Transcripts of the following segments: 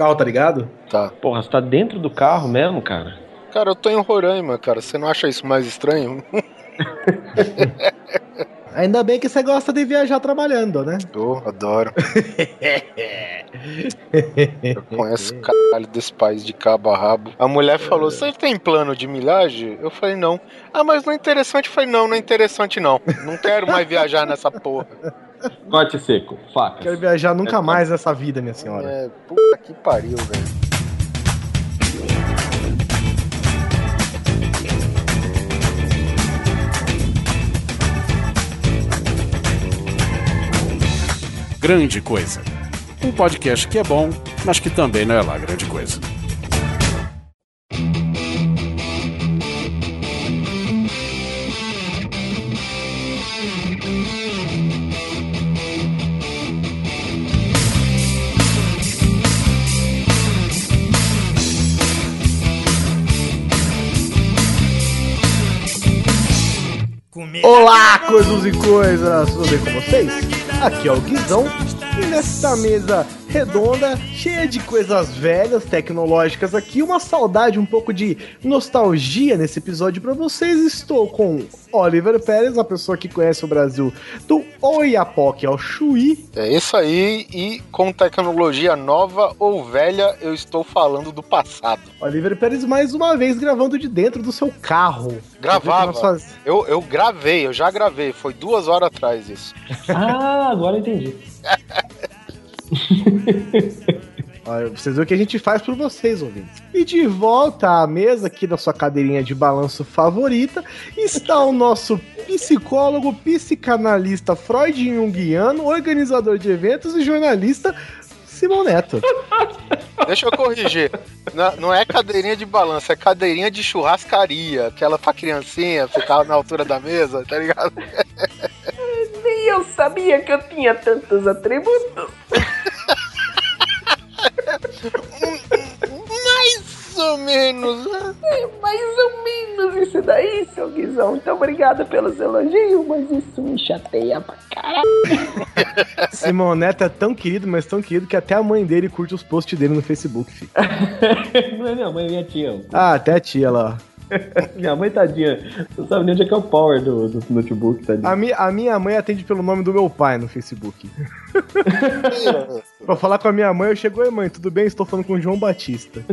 carro tá ligado? Tá. Porra, você tá dentro do carro mesmo, cara? Cara, eu tô em Roraima, cara. Você não acha isso mais estranho? Ainda bem que você gosta de viajar trabalhando, né? Eu adoro. eu conheço o caralho desse país de cabo a rabo. A mulher falou: Você tem plano de milhagem? Eu falei: Não. Ah, mas não é interessante. Eu falei: Não, não é interessante não. Não quero mais viajar nessa porra. Corte seco, facas. Quero viajar nunca mais nessa vida, minha senhora. É, puta que pariu, velho. Grande Coisa. Um podcast que é bom, mas que também não é lá grande coisa. Olá, coisas e coisas! Tudo bem com vocês? Aqui é o Guizão e nesta mesa redonda, cheia de coisas velhas, tecnológicas aqui, uma saudade, um pouco de nostalgia nesse episódio para vocês. Estou com Oliver Pérez, a pessoa que conhece o Brasil do Oiapoque ao Chuí. É isso aí, e com tecnologia nova ou velha, eu estou falando do passado. Oliver Pérez mais uma vez gravando de dentro do seu carro. Gravava. Eu, eu gravei, eu já gravei, foi duas horas atrás isso. Ah, agora entendi. Olha, vocês veem o que a gente faz por vocês, ouvintes. E de volta à mesa aqui da sua cadeirinha de balanço favorita está o nosso psicólogo, psicanalista Freud Jungiano, organizador de eventos e jornalista Simão Neto. Deixa eu corrigir. Não, não, é cadeirinha de balanço, é cadeirinha de churrascaria. Aquela pra criancinha ficar na altura da mesa, tá ligado? Eu sabia que eu tinha tantos atributos. Mais ou menos. É, mais ou menos isso daí, seu Guizão. Muito obrigada pelos elogios, mas isso me chateia pra caralho. Simão Neto é tão querido, mas tão querido que até a mãe dele curte os posts dele no Facebook, filho. Não é minha mãe, é minha tia. Ah, até a tia lá, ó. minha mãe, tadinha, não sabe nem onde é que é o power do, do notebook, tadinha. A, mi, a minha mãe atende pelo nome do meu pai no Facebook. pra falar com a minha mãe, eu chego, oi mãe, tudo bem? Estou falando com o João Batista.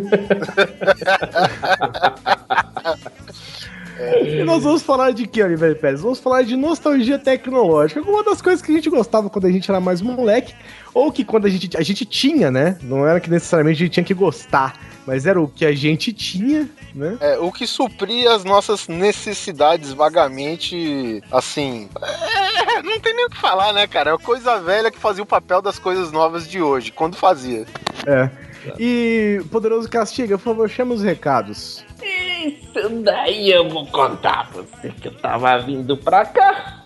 E nós vamos falar de que, Oliver Pérez? Vamos falar de nostalgia tecnológica, uma das coisas que a gente gostava quando a gente era mais moleque, ou que quando a gente, a gente tinha, né? Não era que necessariamente a gente tinha que gostar, mas era o que a gente tinha, né? É, o que supria as nossas necessidades vagamente, assim. É, não tem nem o que falar, né, cara? É uma coisa velha que fazia o papel das coisas novas de hoje, quando fazia. É. E, Poderoso Castiga, por favor, chama os recados. Isso daí eu vou contar pra você que eu tava vindo pra cá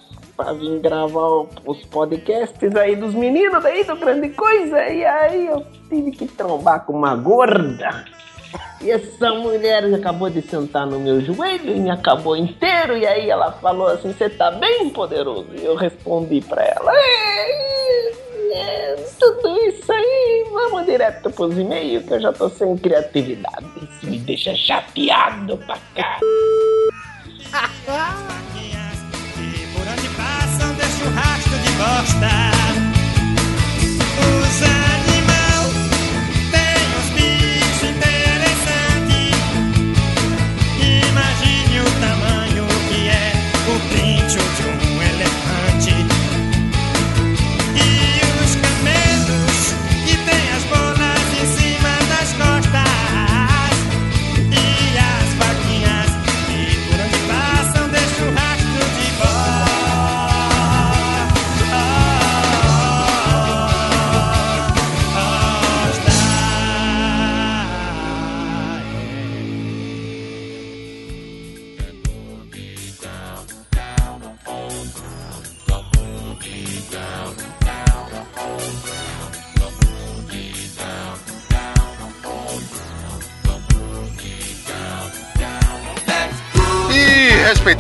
pra vir gravar os podcasts aí dos meninos aí do Grande Coisa. E aí eu tive que trombar com uma gorda. E essa mulher acabou de sentar no meu joelho e me acabou inteiro. E aí ela falou assim: Você tá bem poderoso? E eu respondi pra ela: é, é, Tudo isso aí, vamos direto pros e-mails que eu já tô sem criatividade. Isso me deixa chateado pra cá. gostar.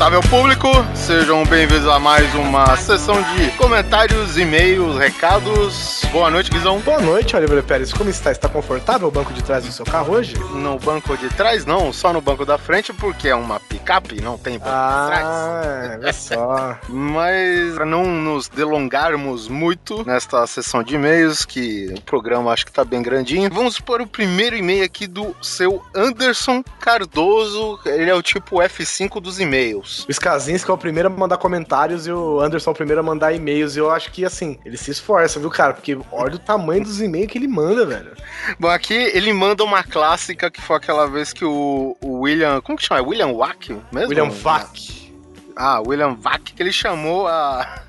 Respeitável público, sejam bem-vindos a mais uma sessão de comentários, e-mails, recados. Boa noite, Guizão. Boa noite, Oliver Pérez. Como está? Está confortável o banco de trás do seu carro hoje? No banco de trás, não, só no banco da frente, porque é uma picape, não tem. Ah, olha só. Mas para não nos delongarmos muito nesta sessão de e-mails, que o programa acho que tá bem grandinho, vamos para o primeiro e-mail aqui do seu Anderson Cardoso. Ele é o tipo F5 dos e-mails. O Skazinski é o primeiro a mandar comentários e o Anderson é o primeiro a mandar e-mails. E eu acho que, assim, ele se esforça, viu, cara? Porque olha o tamanho dos e-mails que ele manda, velho. Bom, aqui ele manda uma clássica que foi aquela vez que o, o William. Como que chama? É William Wack mesmo? William Vac. Ah, William Vac, que ele chamou a.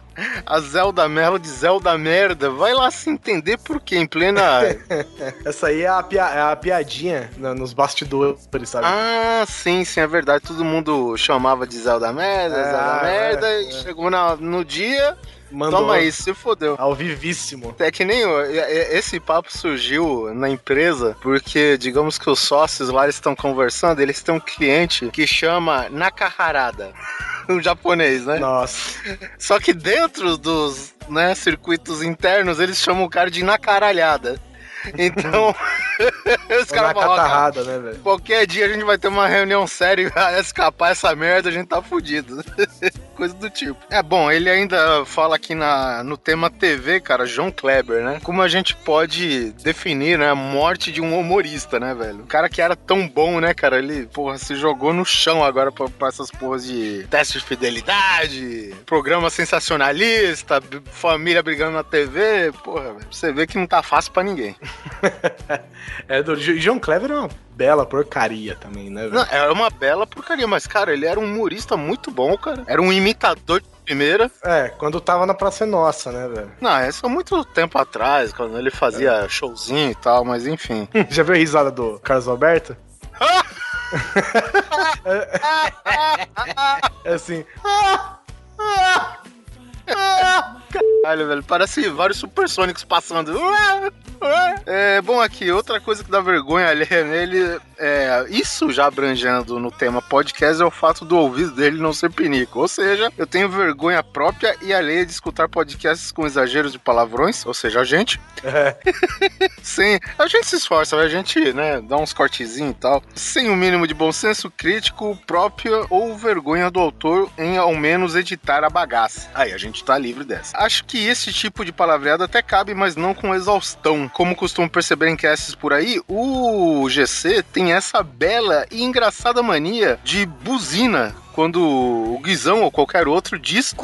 A Zelda Mello de Zelda Merda. Vai lá se entender por quê, em plena. Essa aí é a, pia- é a piadinha na- nos bastidores, sabe? ah, sim, sim, é verdade. Todo mundo chamava de Zelda Merda, É, Zelda Merda. é, e é. chegou na- no dia. Mandou Toma aí, se fodeu. ao vivíssimo. É que nem esse papo surgiu na empresa porque, digamos que os sócios lá estão conversando, eles têm um cliente que chama Nakahara. Um japonês, né? Nossa. Só que dentro dos né, circuitos internos, eles chamam o cara de nacaralhada. Então, os caras cara, catarrada, né, qualquer dia a gente vai ter uma reunião séria e vai escapar essa merda, a gente tá fudido. Coisa do tipo. É bom, ele ainda fala aqui na, no tema TV, cara, João Kleber, né? Como a gente pode definir, né, a morte de um humorista, né, velho? O cara que era tão bom, né, cara, ele, porra, se jogou no chão agora pra, pra essas porras de teste de fidelidade, programa sensacionalista, família brigando na TV, porra, velho. Você vê que não tá fácil pra ninguém. É, do John Clever é uma bela porcaria também, né? Não, era uma bela porcaria, mas, cara, ele era um humorista muito bom, cara. Era um imitador de primeira. É, quando tava na Praça é Nossa, né, velho? Não, é só muito tempo atrás, quando ele fazia showzinho e tal, mas enfim. Já viu a risada do Carlos Alberto? é assim. Caralho, velho, parece vários supersônicos passando. É, bom, aqui, outra coisa que dá vergonha alheia nele, é, isso já abrangendo no tema podcast, é o fato do ouvido dele não ser pinico. Ou seja, eu tenho vergonha própria e alheia de escutar podcasts com exageros de palavrões, ou seja, a gente. É, Sim, a gente se esforça, a gente, né, dá uns cortezinhos e tal. Sem o mínimo de bom senso crítico próprio ou vergonha do autor em ao menos editar a bagaça. Aí, a gente tá livre dessa. Acho que esse tipo de palavreado até cabe, mas não com exaustão. Como costumo perceber em casts por aí, o GC tem essa bela e engraçada mania de buzina quando o Guizão ou qualquer outro diz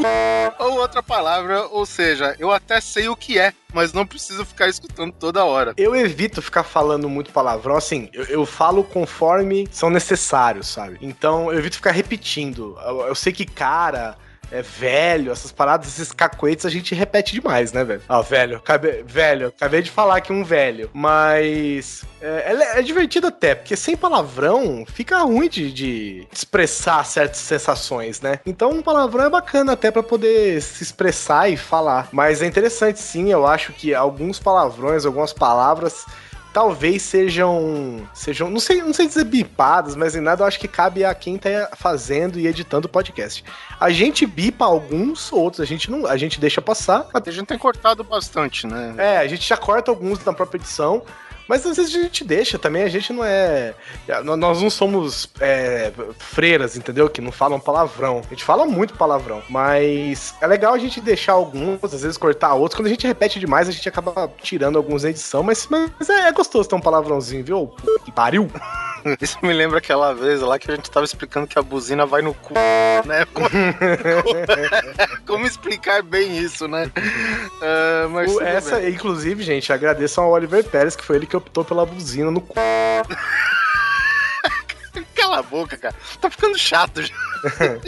ou outra palavra, ou seja, eu até sei o que é, mas não preciso ficar escutando toda hora. eu evito ficar falando muito palavrão, assim, eu, eu falo conforme são necessários, sabe? Então eu evito ficar repetindo. Eu, eu sei que cara. É velho, essas paradas, esses cacoetes a gente repete demais, né, velho? Ah, velho, acabei, velho, acabei de falar que um velho, mas é, é, é divertido até, porque sem palavrão fica ruim de, de expressar certas sensações, né? Então um palavrão é bacana até pra poder se expressar e falar. Mas é interessante sim, eu acho que alguns palavrões, algumas palavras talvez sejam sejam não sei não sei dizer bipadas mas em nada eu acho que cabe a quem tá fazendo e editando o podcast a gente bipa alguns outros a gente não a gente deixa passar A gente tem cortado bastante, né? é, a gente já corta alguns na própria edição, mas às vezes a gente deixa também, a gente não é. Nós não somos é, freiras, entendeu? Que não falam palavrão. A gente fala muito palavrão. Mas é legal a gente deixar alguns, às vezes cortar outros. Quando a gente repete demais, a gente acaba tirando alguns na edição. Mas, mas é, é gostoso ter um palavrãozinho, viu? Que pariu! Isso me lembra aquela vez lá que a gente tava explicando que a buzina vai no cu, né? Como, como explicar bem isso, né? Ah, mas O- essa, bem. inclusive, gente, agradeço ao Oliver Pérez, que foi ele que optou pela buzina no cu. Cala a boca, cara. Tá ficando chato já.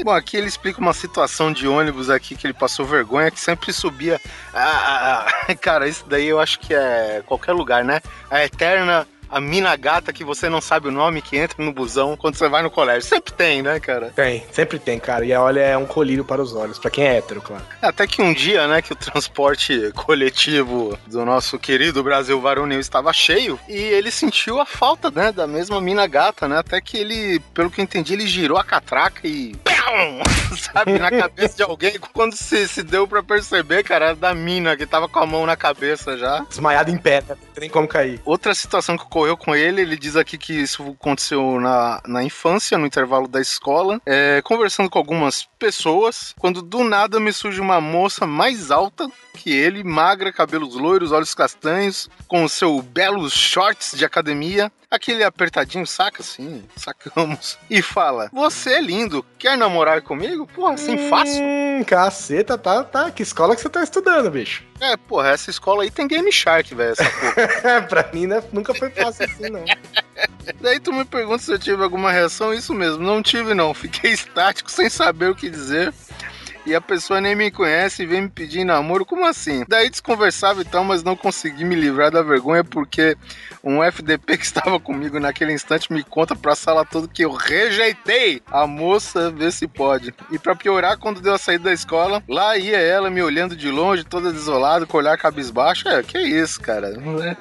Bom, aqui ele explica uma situação de ônibus aqui que ele passou vergonha, que sempre subia. Ah, ah, ah. cara, isso daí eu acho que é qualquer lugar, né? A eterna a mina gata que você não sabe o nome que entra no busão quando você vai no colégio. Sempre tem, né, cara? Tem, sempre tem, cara. E olha, é um colírio para os olhos, pra quem é hétero, claro. Até que um dia, né, que o transporte coletivo do nosso querido Brasil varonil estava cheio e ele sentiu a falta, né, da mesma mina gata, né? Até que ele, pelo que eu entendi, ele girou a catraca e. Sabe, na cabeça de alguém. Quando se, se deu pra perceber, cara, era da mina que tava com a mão na cabeça já. Desmaiado em pé, né? Não tem como cair. Outra situação que ocorreu com ele, ele diz aqui que isso aconteceu na, na infância, no intervalo da escola, é, conversando com algumas pessoas, quando do nada me surge uma moça mais alta que ele, magra, cabelos loiros, olhos castanhos, com o seu belos shorts de academia, aquele apertadinho, saca assim, sacamos, e fala: Você é lindo, quer namorar comigo? Porra, assim fácil? Hum, caceta, tá, tá. Que escola que você tá estudando, bicho? É, porra, essa escola aí tem Game Shark, velho, essa porra. pra mim, né, nunca foi fácil assim, não. Daí tu me pergunta se eu tive alguma reação, isso mesmo, não tive não, fiquei estático, sem saber o que dizer. E a pessoa nem me conhece e vem me pedir namoro, como assim? Daí desconversava e tal, mas não consegui me livrar da vergonha porque um FDP que estava comigo naquele instante me conta pra sala toda que eu rejeitei a moça, vê se pode. E pra piorar, quando deu a saída da escola, lá ia ela me olhando de longe, toda desolada, com o olhar cabisbaixo. É, que isso, cara.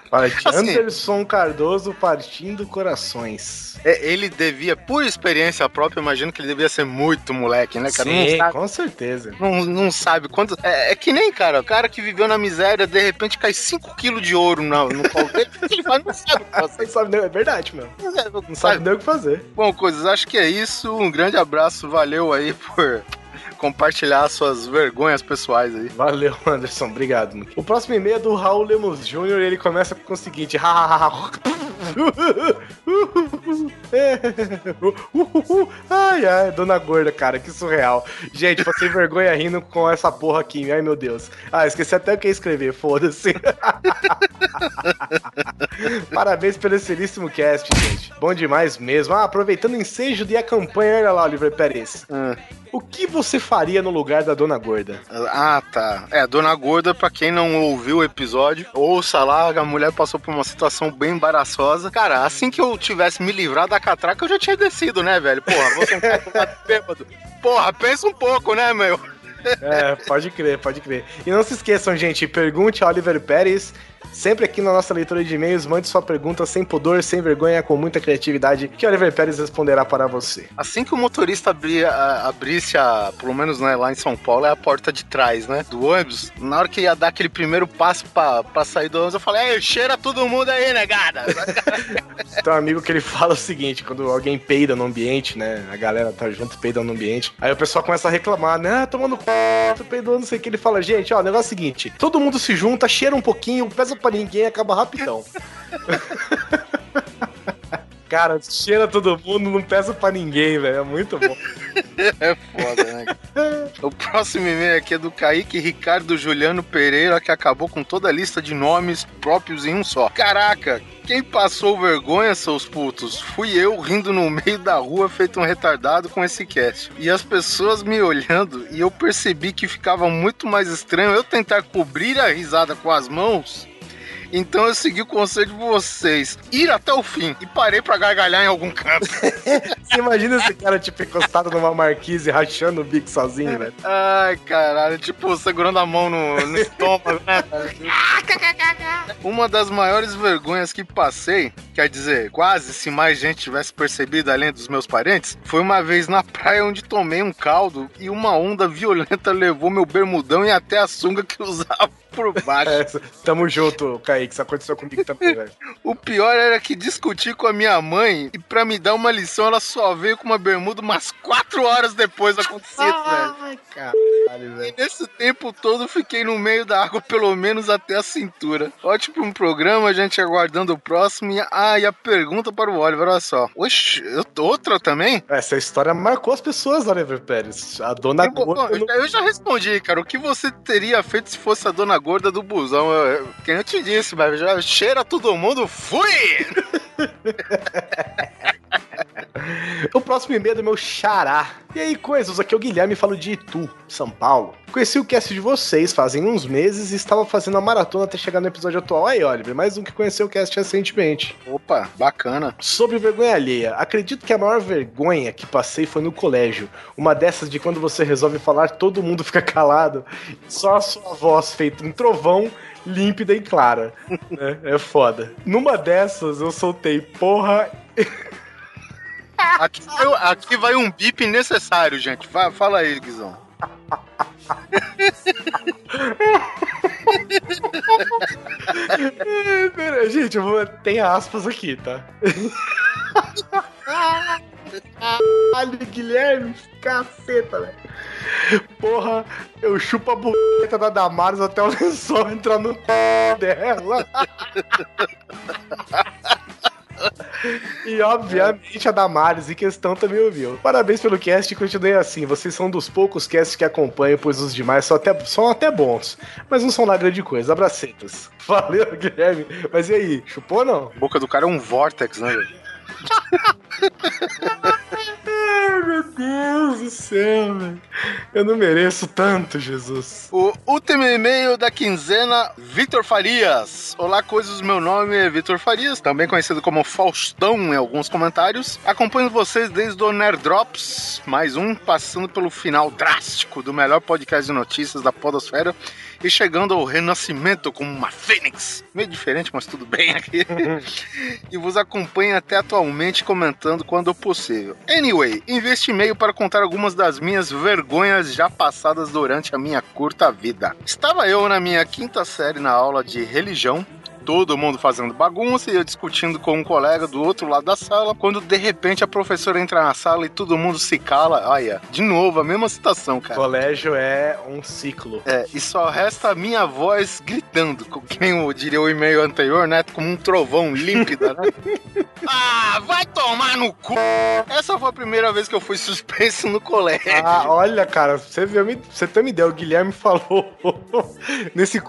Parte Assim- Anderson Cardoso partindo corações. É, ele devia, por experiência própria, imagino que ele devia ser muito moleque, né, cara? Sim, com certeza. Não, não sabe quanto. É, é que nem, cara, o cara que viveu na miséria, de repente cai 5 quilos de ouro no colo dele. Ele? Não sabe o que fazer. Não sabe é verdade, meu. Não Não sabe nem o que fazer. Bom, coisas, acho que é isso. Um grande abraço, valeu aí por compartilhar suas vergonhas pessoais aí. Valeu, Anderson. Obrigado. mano. O próximo e-mail é do Raul Lemos Jr. Ele começa com o seguinte: Ai, ai, dona gorda, cara, que surreal. Gente, passei vergonha rindo com essa porra aqui. Ai, meu Deus. Ah, esqueci até o que ia escrever, foda-se. Parabéns pelo excelentíssimo cast, gente. Bom demais mesmo. Ah, aproveitando o ensejo de a campanha, olha lá, Oliver Pérez. Ah. O que você faria no lugar da dona gorda? Ah, tá. É, Dona Gorda, pra quem não ouviu o episódio, ouça lá, a mulher passou por uma situação bem embaraçosa. Cara, assim que eu tivesse me livrado da catraca, eu já tinha descido, né, velho? Porra, você um cara bêbado. Porra, pensa um pouco, né, meu? É, pode crer, pode crer. E não se esqueçam, gente, pergunte a Oliver Pérez. Sempre aqui na nossa leitura de e-mails, mande sua pergunta sem pudor, sem vergonha, com muita criatividade, que Oliver Pérez responderá para você. Assim que o motorista abria, a- abrisse a, pelo menos né, lá em São Paulo, é a porta de trás, né, do ônibus, na hora que ia dar aquele primeiro passo pra sair do ônibus, eu falei, ei, cheira todo mundo aí, negada! Tem um amigo que ele fala o seguinte: quando alguém peida no ambiente, né? A galera tá junto, peida no ambiente. Aí o pessoal começa a reclamar, né? Ah, tomando c, peidou, não sei o que. Ele fala, gente, ó, o negócio é o seguinte: todo mundo se junta, cheira um pouquinho, pesa pra ninguém, acaba rapidão. Cara, cheira todo mundo, não pesa pra ninguém, velho. É muito bom. É foda, né? o próximo e-mail aqui é do Kaique Ricardo Juliano Pereira, que acabou com toda a lista de nomes próprios em um só. Caraca, quem passou vergonha, seus putos? Fui eu rindo no meio da rua, feito um retardado com esse cast. E as pessoas me olhando, e eu percebi que ficava muito mais estranho eu tentar cobrir a risada com as mãos. Então eu segui o conselho de vocês, ir até o fim, e parei pra gargalhar em algum canto. Você imagina esse cara, tipo, encostado numa marquise, rachando o bico sozinho, velho? Ai, caralho, tipo, segurando a mão no, no estômago, né? Uma das maiores vergonhas que passei, quer dizer, quase se mais gente tivesse percebido além dos meus parentes, foi uma vez na praia onde tomei um caldo e uma onda violenta levou meu bermudão e até a sunga que usava por baixo. É, tamo junto, Kaique. Isso aconteceu comigo também, velho. O pior era que discuti com a minha mãe e pra me dar uma lição ela só veio com uma bermuda umas quatro horas depois do acontecido, velho. Ai, caralho, E velho. nesse tempo todo fiquei no meio da água, pelo menos até a cintura. Ótimo um programa, a gente aguardando o próximo. E, ah, e a pergunta para o Oliver, olha só. Eu- outra também? Essa história marcou as pessoas, Oliver Pérez. A dona Eu, gorda. eu, eu já respondi, cara. O que você teria feito se fosse a dona gorda do busão? Eu, eu, quem eu te disse, mas já cheira todo mundo, fui! O próximo e-mail é do meu xará. E aí, coisas, aqui é o Guilherme, falo de Itu, São Paulo. Conheci o cast de vocês fazem uns meses e estava fazendo a maratona até chegar no episódio atual. Aí, Oliver, mais um que conheceu o cast recentemente. Opa, bacana. Sobre vergonha alheia, acredito que a maior vergonha que passei foi no colégio. Uma dessas de quando você resolve falar, todo mundo fica calado, só a sua voz feita um trovão límpida e clara. né? É foda. Numa dessas, eu soltei, porra. Aqui, vai- aqui vai um bip necessário, gente. Vai, fala aí, Guizão. Pera, gente, eu vou... tem aspas aqui, tá? Caralho, Guilherme, caceta, velho. Porra, eu chupo a buceta da Damares até o lençol entrar no c... dela. E obviamente a Damares em questão também ouviu. Parabéns pelo cast e continue assim. Vocês são dos poucos casts que acompanham, pois os demais são até, são até bons. Mas não são lá grande coisa. Abracetas. Valeu, Guilherme. Mas e aí, chupou ou não? A boca do cara é um vórtex, né? Ai, meu Deus do céu, velho. Eu não mereço tanto, Jesus. O último e-mail da quinzena, Vitor Farias. Olá, coisas, meu nome é Vitor Farias, também conhecido como Faustão em alguns comentários. Acompanho vocês desde o Nerd Drops, mais um, passando pelo final drástico do melhor podcast de notícias da podosfera e chegando ao renascimento como uma fênix. Meio diferente, mas tudo bem aqui. e vos acompanho até atualmente comentando quando possível. Anyway, investe e-mail para contar algumas das minhas vergonhas já passadas durante a minha curta vida. Estava eu na minha quinta série na aula de religião. Todo mundo fazendo bagunça e eu discutindo com um colega do outro lado da sala, quando de repente a professora entra na sala e todo mundo se cala. Olha, de novo, a mesma situação, cara. Colégio é um ciclo. É, e só resta a minha voz gritando, com quem eu diria o e-mail anterior, né? Como um trovão límpida, né? ah, vai tomar no cu! Essa foi a primeira vez que eu fui suspenso no colégio. Ah, olha, cara, você viu, você uma ideia, o Guilherme falou nesse c...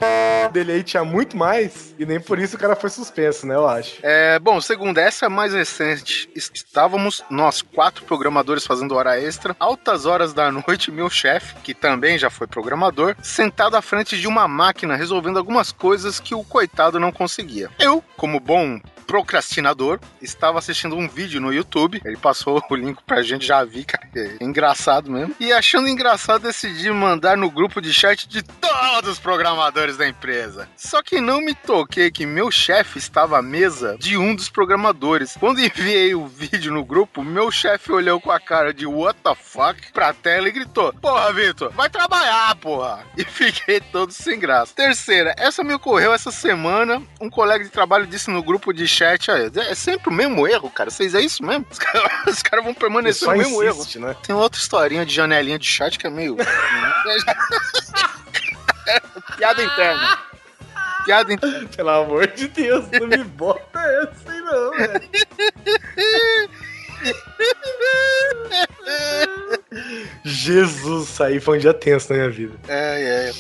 dele aí tinha muito mais, e nem por isso o cara foi suspenso, né, eu acho. É, bom, segunda, essa é mais recente. Es- Estávamos nós quatro programadores fazendo hora extra, altas horas da noite, meu chefe, que também já foi programador, sentado à frente de uma máquina resolvendo algumas coisas que o coitado não conseguia. Eu, como bom procrastinador, estava assistindo um vídeo no YouTube. Ele passou o link pra gente, já vi, cara. É engraçado mesmo. E achando engraçado, decidi mandar no grupo de chat de todos os programadores da empresa. Só que não me toquei que meu chefe estava à mesa de um dos programadores. Quando enviei o vídeo no grupo, meu chefe olhou com a cara de what the fuck pra tela e gritou: Porra, Vitor, vai trabalhar, porra! E fiquei todo sem graça. Terceira, essa me ocorreu essa semana. Um colega de trabalho disse no grupo de chat: "Ah, é sempre o mesmo erro, cara. Vocês é isso mesmo? Os caras os caras vão permanecer no mesmo erro. insiste, né? Tem outra historinha de janelinha de chat que é meio. Piada interna. Piada interna. Pelo amor de Deus, não me bota essa aí não, velho. Jesus, isso aí foi um dia tenso na minha vida. É, é.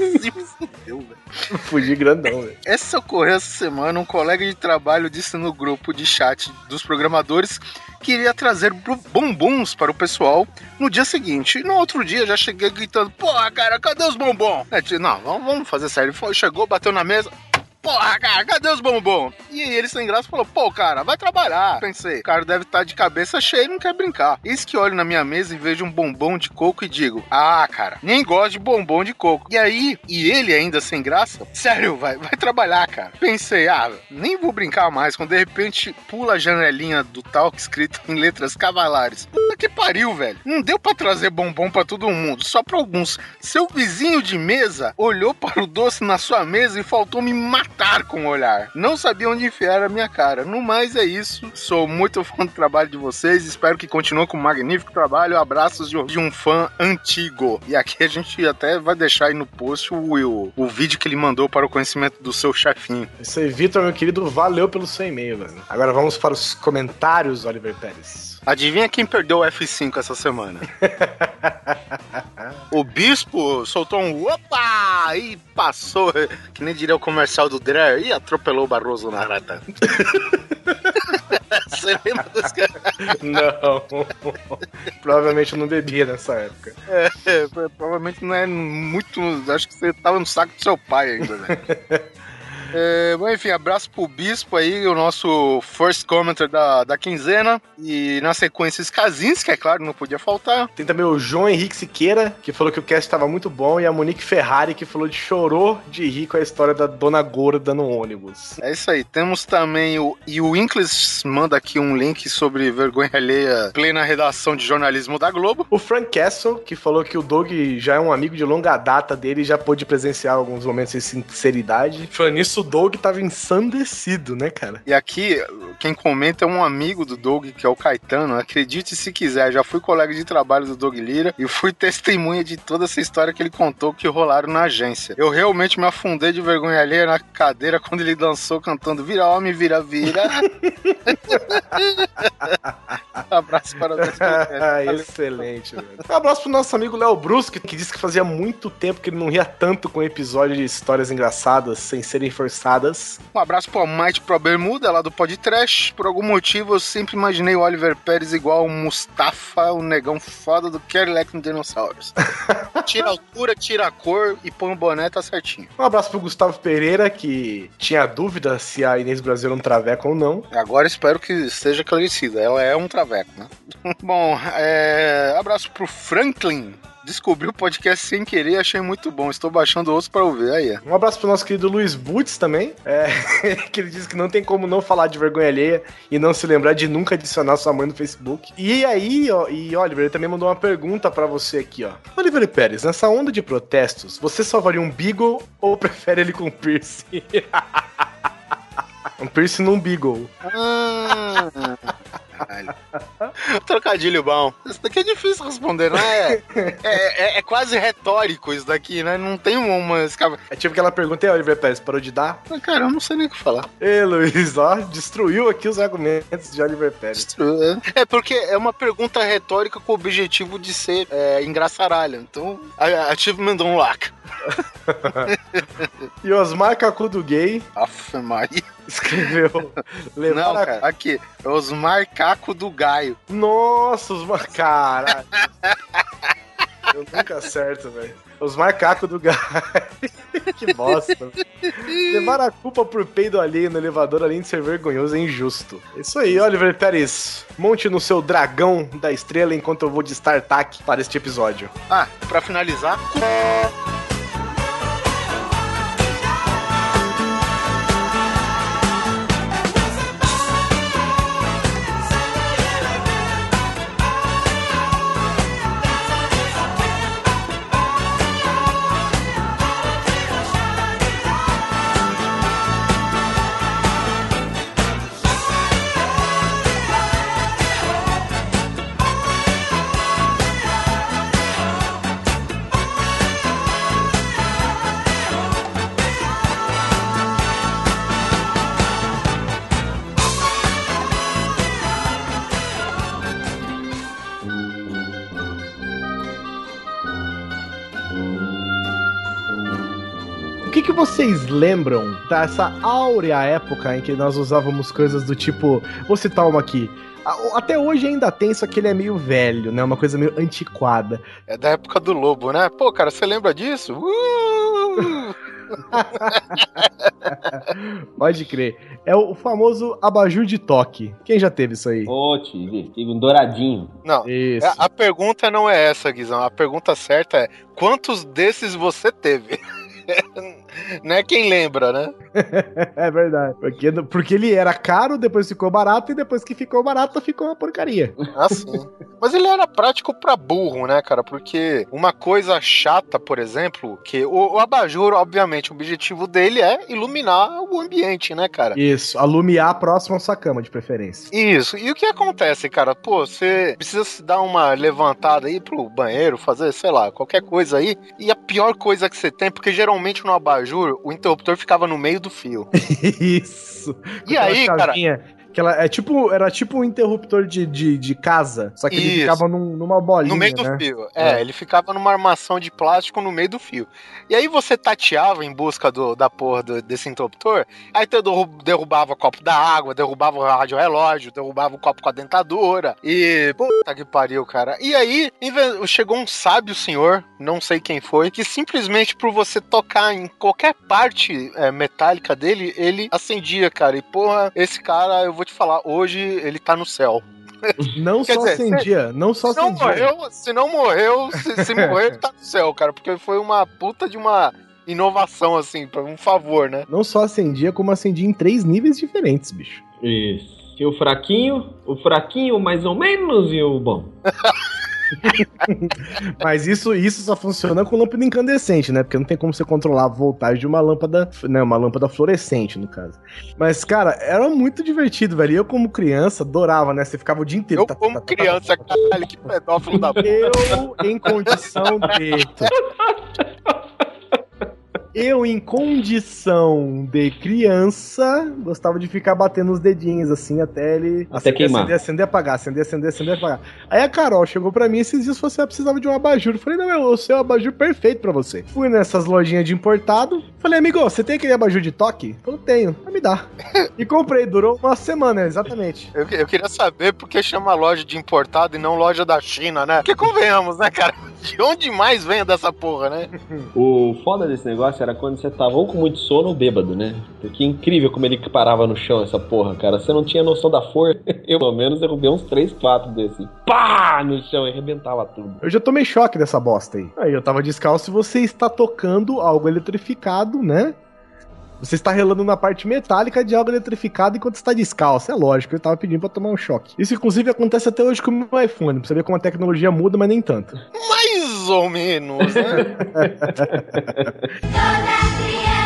Fudeu, velho. Fugi grandão, velho. Essa ocorreu essa semana. Um colega de trabalho disse no grupo de chat dos programadores que iria trazer bombons para o pessoal no dia seguinte. E no outro dia já cheguei gritando: Porra, cara, cadê os bombons? É, tipo, não, vamos, fazer sério. Chegou, bateu na mesa. Porra, cara, cadê os bombons? E ele sem graça falou, pô, cara, vai trabalhar. Pensei, o cara deve estar de cabeça cheia e não quer brincar. Eis que olho na minha mesa e vejo um bombom de coco e digo, ah, cara, nem gosto de bombom de coco. E aí, e ele ainda sem graça, sério, vai, vai trabalhar, cara. Pensei, ah, nem vou brincar mais, quando de repente pula a janelinha do talk escrito em letras cavalares. Puta que pariu, velho. Não deu pra trazer bombom pra todo mundo, só pra alguns. Seu vizinho de mesa olhou para o doce na sua mesa e faltou me matar com o olhar. Não sabia onde enfiar a minha cara. No mais é isso. Sou muito fã do trabalho de vocês. Espero que continue com um magnífico trabalho. Abraços de, um fã antigo. E aqui a gente até vai deixar aí no post o, o, o vídeo que ele mandou para o conhecimento do seu chefinho. Isso aí, Vitor, meu querido, valeu pelo seu e-mail, velho. Agora vamos para os comentários, Oliver Pérez. Adivinha quem perdeu o F5 essa semana? o Bispo soltou um opa e passou, que nem diria o comercial do Dreher, e atropelou o Barroso na rata. Você lembra desse cara? Não. Provavelmente eu não bebia nessa época. É, provavelmente não é muito. Acho que você tava no saco do seu pai ainda, né? É, bom, enfim, abraço pro Bispo aí, o nosso first commenter da, da quinzena. E na sequência, Skazins, que é claro, não podia faltar. Tem também o João Henrique Siqueira, que falou que o cast estava muito bom, e a Monique Ferrari, que falou de chorou de rir com a história da Dona Gorda no ônibus. É isso aí. Temos também o. E o Inkles manda aqui um link sobre vergonha alheia plena redação de jornalismo da Globo. O Frank Castle, que falou que o Doug já é um amigo de longa data dele e já pôde presenciar alguns momentos de sinceridade. Falando nisso, o Doug tava ensandecido, né, cara? E aqui, quem comenta é um amigo do Doug, que é o Caetano. Acredite se quiser, já fui colega de trabalho do Doug Lira e fui testemunha de toda essa história que ele contou que rolaram na agência. Eu realmente me afundei de vergonha alheia na cadeira quando ele dançou cantando Vira Homem, Vira, Vira. Abraço para Ah, Excelente, velho. Um abraço pro nosso amigo Léo Brusque, que disse que fazia muito tempo que ele não ria tanto com episódio de histórias engraçadas, sem serem forçadas. Um abraço pro Might Pro Bermuda, lá do Podcast. Por algum motivo, eu sempre imaginei o Oliver Pérez igual o Mustafa, o negão foda do Kerlek no Dinossauros. tira a altura, tira a cor e põe o boné, tá certinho. Um abraço pro Gustavo Pereira, que tinha dúvida se a Inês Brasil era um traveco ou não. Agora espero que seja esclarecida. Ela é um traveco, né? Bom, é... abraço pro Franklin. Descobri o podcast sem querer e achei muito bom. Estou baixando outros para ouvir. Aí, é. Um abraço pro nosso querido Luiz Butz também, é, que ele disse que não tem como não falar de vergonha alheia e não se lembrar de nunca adicionar sua mãe no Facebook. E aí, ó, e Oliver, ele também mandou uma pergunta pra você aqui, ó. Oliver Pérez, nessa onda de protestos, você salvaria um Beagle ou prefere ele com piercing? um piercing num Beagle. Ah, caralho. Trocadilho bom. Isso daqui é difícil responder, não é? É, é- é quase retórico isso daqui, né? Não tem uma. escava- É tipo aquela pergunta, e Oliver Pérez, parou de dar? Ah, Cara, eu não sei nem o que falar. Ei, Luiz, ó, destruiu aqui os argumentos de Oliver Pérez. É porque é uma pergunta retórica com o objetivo de ser é, engraçaralho. Então, a- achievement unlock. E Osmar Cacudo Gay Aff, Maria. escreveu. Não, a- cara, aqui. É os marcaco do Gaio. Nossa, os. Eu nunca acerto, velho. Os macacos do Gai. que bosta. Levar a culpa por peido alheio no elevador, além de ser vergonhoso, é injusto. Isso aí, Oliver Pérez. Monte no seu dragão da estrela enquanto eu vou de StarTAC para este episódio. Ah, pra finalizar, vocês lembram dessa áurea época em que nós usávamos coisas do tipo. Vou citar uma aqui. Até hoje ainda tem, só que ele é meio velho, né? Uma coisa meio antiquada. é da época do Lobo, né? Pô, cara, você lembra disso? Uh! Pode crer. É o famoso abajur de toque. Quem já teve isso aí? Ô, tive, tive um douradinho. Não, Isso. a, a pergunta não é essa, Guizão. A pergunta certa é: quantos desses você teve? não é quem lembra, né? É verdade. Porque, porque ele era caro, depois ficou barato, e depois que ficou barato, ficou uma porcaria. Assim. Mas ele era prático pra burro, né, cara? Porque uma coisa chata, por exemplo, que o, o abajur, obviamente, o objetivo dele é iluminar o ambiente, né, cara? Isso, alumiar próximo à sua cama, de preferência. Isso. E o que acontece, cara? Pô, você precisa se dar uma levantada aí pro banheiro, fazer, sei lá, qualquer coisa aí. E a pior coisa que você tem, porque geralmente no abajur o interruptor ficava no meio do fio. Isso. E aí, cara? Que ela é tipo, era tipo um interruptor de, de, de casa, só que ele Isso. ficava num- numa bolinha, No meio do né? fio. É, É. ele ficava numa armação de plástico no meio do fio. E aí você tateava em busca do, da porra do- desse interruptor, aí tu derru- derrubava o copo da água, derrubava o rádio relógio, derrubava o copo com a dentadura. E. Puta que pariu, cara. E aí chegou um sábio senhor, não sei quem foi, que simplesmente por você tocar em qualquer parte é, metálica dele, ele acendia, cara. E porra, esse cara, eu vou te falar, hoje ele tá no céu. Não Quer só dizer, acendia, não só Se não acendia. morreu, se não morreu, se, se morreu, ele tá no céu, cara. Porque foi uma puta de uma inovação, assim, pra um favor, né? Não só acendia, como acendia em três níveis diferentes, bicho. Isso. E o fraquinho, o fraquinho mais ou menos e o bom. Mas isso, isso só funciona com lâmpada incandescente, né? Porque não tem como você controlar a voltagem de uma lâmpada, né? Uma lâmpada fluorescente, no caso. Mas, cara, era muito divertido, velho. E Eu, como criança, adorava, né? Você ficava o dia inteiro. Eu, tá, como tá, tá, criança, caralho, que pedófilo da porra. Eu, em condição de. Eu, em condição de criança, gostava de ficar batendo os dedinhos assim até ele Até queimar. acender, acender, apagar, acender, acender, acender, apagar. Aí a Carol chegou pra mim esses dias e falou assim: "Ah, precisava de um abajur. Eu falei: não, meu, o seu abajur perfeito pra você. Fui nessas lojinhas de importado. Falei, amigo, você tem aquele abajur de toque? Falou: tenho. Ah, me dá. E comprei, durou uma semana, exatamente. Eu, eu queria saber por que chama loja de importado e não loja da China, né? Porque convenhamos, né, cara? De onde mais vem dessa porra, né? O foda desse negócio era quando você tava ou com muito sono ou bêbado, né? Porque incrível como ele parava no chão essa porra, cara. Você não tinha noção da força. Eu, pelo menos, derrubei uns 3, 4 desses. Pá! No chão e arrebentava tudo. Eu já tomei choque dessa bosta aí. Aí eu tava descalço e você está tocando algo eletrificado, né? Você está relando na parte metálica de algo eletrificado enquanto está descalço. É lógico, eu tava pedindo pra tomar um choque. Isso, inclusive, acontece até hoje com o meu iPhone. Pra você ver como a tecnologia muda, mas nem tanto. Mais ou menos, né? Toda criança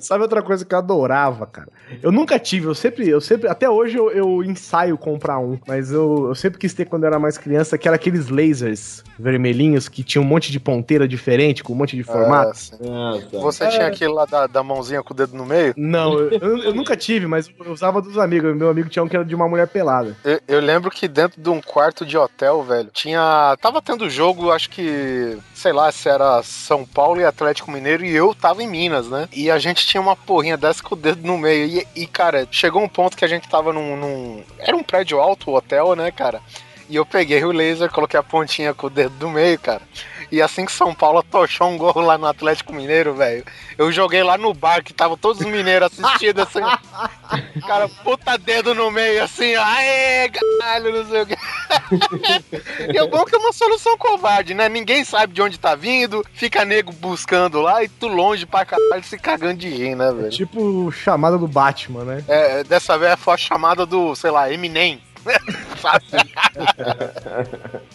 Sabe outra coisa que eu adorava, cara? Eu nunca tive, eu sempre, eu sempre, até hoje eu, eu ensaio comprar um, mas eu, eu sempre quis ter quando eu era mais criança, que era aqueles lasers vermelhinhos que tinha um monte de ponteira diferente, com um monte de formato. Ah. Nossa. Você tinha aquele lá da, da mãozinha com o dedo no meio? Não, eu, eu- eu nunca tive, mas eu usava dos amigos. Meu amigo tinha um que era de uma mulher pelada. Eu, eu lembro que dentro de um quarto de hotel, velho, tinha. Tava tendo jogo, acho que. Sei lá se era São Paulo e Atlético Mineiro, e eu tava em Minas, né? E a gente tinha uma porrinha dessa com o dedo no meio. E, e, cara, chegou um ponto que a gente tava num, num- Era um prédio alto, o hotel, né, cara? E eu peguei o laser, coloquei a pontinha com o dedo no meio, cara. E assim que São Paulo tochou um gol lá no Atlético Mineiro, velho, eu joguei lá no bar que tava todos os mineiros assistindo assim. Cara, puta dedo no meio, assim, ó, aê, caralho, não sei o quê. e o bom é que é uma solução covarde, né? Ninguém sabe de onde tá vindo, fica nego buscando lá e tu longe pra caralho se cagando de rir, né, velho? Tipo chamada do Batman, né? É, dessa vez foi a chamada do, sei lá, Eminem. Sabe?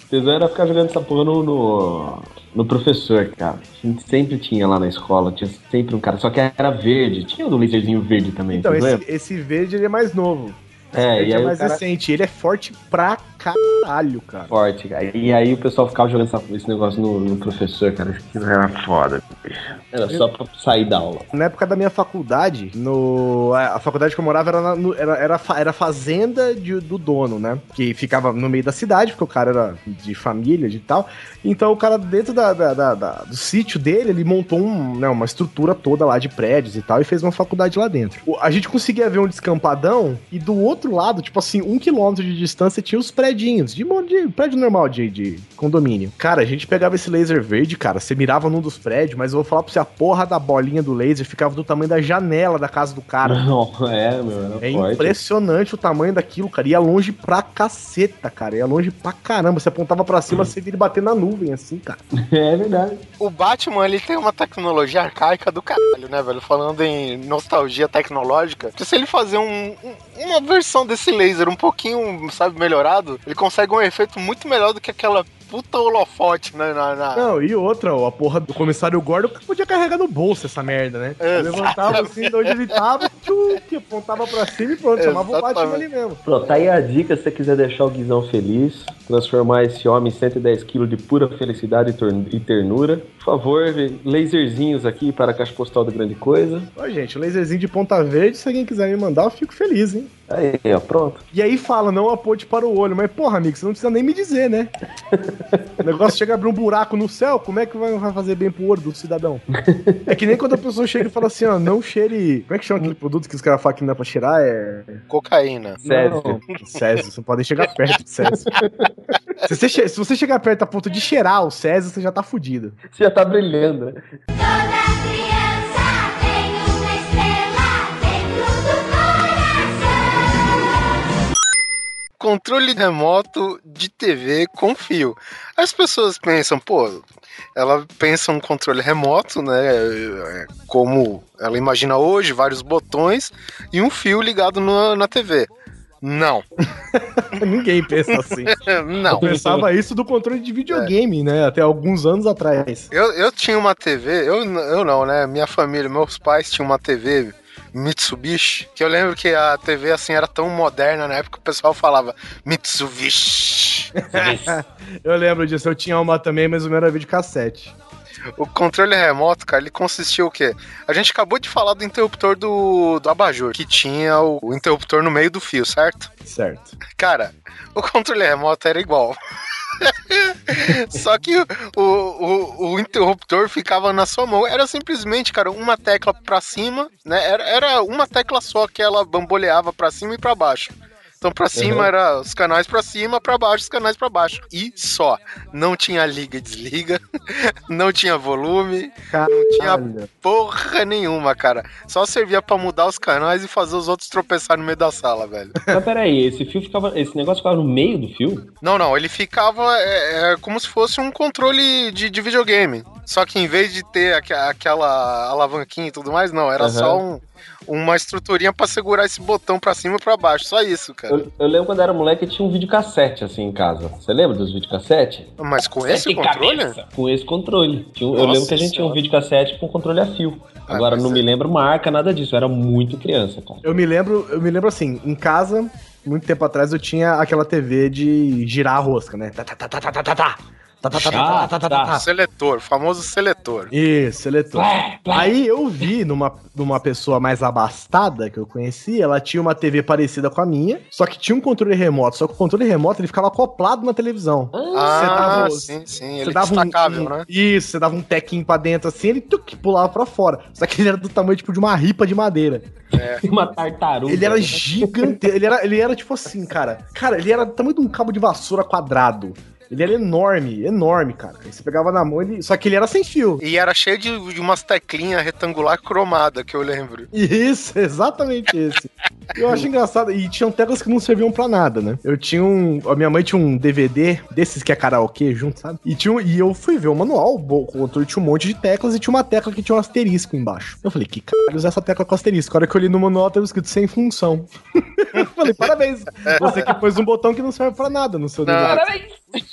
Tesão era ficar jogando essa porra no, no, no professor, cara. A gente sempre tinha lá na escola, tinha sempre um cara, só que era verde. Tinha o do laserzinho verde também, Então, esse, esse verde ele é mais novo. É, e é mais cara recente. Ele é forte pra caralho, cara. forte, cara. E aí o pessoal ficava jogando essa- esse negócio no, no professor, cara. Aquilo era foda, bicho. Era só pra sair da aula. Na época da minha faculdade, no, a a faculdade que eu morava era, na- no- era, era, era fazenda de- do dono, né? Que ficava no meio da cidade, porque o cara era de família e tal. Então o cara, dentro da, da- da- da- do sítio dele, ele montou um, né, uma estrutura toda lá de prédios e tal e fez uma faculdade lá dentro. A gente conseguia ver um descampadão e do outro lado, tipo assim, um quilômetro de distância, tinha os prédios de, de prédio normal de, de condomínio. Cara, a gente pegava esse laser verde, cara, você mirava num dos prédios, mas eu vou falar pra você, a porra da bolinha do laser ficava do tamanho da janela da casa do cara. Não, é, meu, É forte. impressionante o tamanho daquilo, cara. Ia longe pra caceta, cara. Ia longe pra caramba. Você apontava pra cima, você vira bater na nuvem, assim, cara. É verdade. O Batman, ele tem uma tecnologia arcaica do caralho, né, velho? Falando em nostalgia tecnológica. Porque se ele fazer um- um- uma versão desse laser um pouquinho, sabe, melhorado, ele consegue um efeito muito melhor do que aquela puta holofote na. na, na- Não, e outra, ó, a porra do comissário Gordon que podia carregar no bolso essa merda, né? Levantava assim de onde ele tava, tchu, que apontava pra cima e pronto, chamava o Batman Exatamente. ali mesmo. Pronto, tá aí a dica se você quiser deixar o Guizão feliz, transformar esse homem em 110 kg de pura felicidade e ternura. Por favor, laserzinhos aqui para a caixa postal do Grande Coisa. Ó, gente, laserzinho de ponta verde, se alguém quiser me mandar, eu fico feliz, hein? Aí, ó, pronto. E aí fala, não aponte para o olho. Mas, porra, amigo, você não precisa nem me dizer, né? o negócio chega a abrir um buraco no céu, como é que vai fazer bem pro olho do cidadão? É que nem quando a pessoa chega e fala assim, ó, não cheire... Como é que chama aquele produto que os caras falam que não é pra cheirar? É... Cocaína. Sério. Não, Césio, você não pode chegar perto de Césio. Se você, che- se você chegar perto a ponto de cheirar o Césio, você já tá fudido. Você já tá brilhando, né? Toda criança tem uma estrela dentro do coração. Controle remoto de TV com fio. As pessoas pensam, pô, ela pensa um controle remoto, né? Como ela imagina hoje, vários botões e um fio ligado na, na TV. Não, Ninguém pensa assim. Eu não. pensava isso do controle de videogame, né? Até alguns anos atrás. Eu, eu tinha uma TV, eu, eu não, né? Minha família, meus pais tinham uma TV Mitsubishi, que eu lembro que a TV assim era tão moderna na época que o pessoal falava Mitsubishi. Eu lembro disso, eu tinha uma também, mas o meu era videocassete. O controle remoto, cara, ele consistia o quê? A gente acabou de falar do interruptor do, do abajur, que tinha o, o interruptor no meio do fio, certo? Certo. Cara, o controle remoto era igual. Só que o, o, o interruptor ficava na sua mão. Era simplesmente, cara, uma tecla pra cima, né? Era, era uma tecla só que ela bamboleava pra cima e pra baixo. Então pra cima Uhum. era os canais pra cima, pra baixo os canais pra baixo. E só. Não tinha liga e desliga, não tinha volume, não tinha Caralho. porra nenhuma, cara. Só servia pra mudar os canais e fazer os outros tropeçar no meio da sala, velho. Mas peraí, esse fio ficava. Esse negócio ficava no meio do fio? Não, não, ele ficava é, é, como se fosse um controle de, de videogame. Só que em vez de ter aque- aquela alavanquinha e tudo mais, não, era Aham. só um- uma estruturinha pra segurar esse botão pra cima e pra baixo, só isso, cara. Eu, eu lembro quando era moleque tinha um videocassete assim em casa. Você lembra dos videocassete? Mas com esse Sete controle? cabeça. Com esse controle. Tinha eu lembro que a gente tinha um Senhora. videocassete com controle a fio. Ah, Agora não é- me lembro marca, nada disso. Eu era muito criança, cara. Eu me lembro, eu me lembro assim, em casa, muito tempo atrás, eu tinha aquela TV de girar a rosca, né? Tá, tá, tá, tá, tá, tá, tá, tá. Tá, tá, tá. Seletor, famoso seletor. Isso, seletor. Plé, plé. Aí eu vi numa, numa pessoa mais abastada que eu conheci, ela tinha uma TV parecida com a minha, só que tinha um controle remoto. Só que o controle remoto ele ficava acoplado na televisão. Ah, dava- sim, sim, Você ele é dava um- destacável, um, né? Isso, você dava um tequinho pra dentro assim, ele tuc, pulava pra fora. Só que ele era do tamanho tipo de uma ripa de madeira. Uma tartaruga. Ele era gigante, ele era, ele era tipo assim, cara. Cara, ele era do tamanho de um cabo de vassoura quadrado. Ele era enorme, enorme, cara. Aí você pegava na mão, ele... só que ele era sem fio. E era cheio de, de umas teclinhas retangular cromada, que eu lembro. Isso, exatamente esse. Eu acho engraçado. E tinham teclas que não serviam pra nada, né? Eu tinha um. A minha mãe tinha um DVD desses que é karaokê junto, sabe? E, tinha um- e eu fui ver o manual. O controle tinha um monte de teclas e tinha uma tecla que tinha um asterisco embaixo. Eu falei, que caralho usa essa tecla com asterisco? A hora que eu li no manual tava escrito sem função. eu falei, parabéns. Você que pôs um botão que não serve pra nada no seu Não. DVD. Parabéns.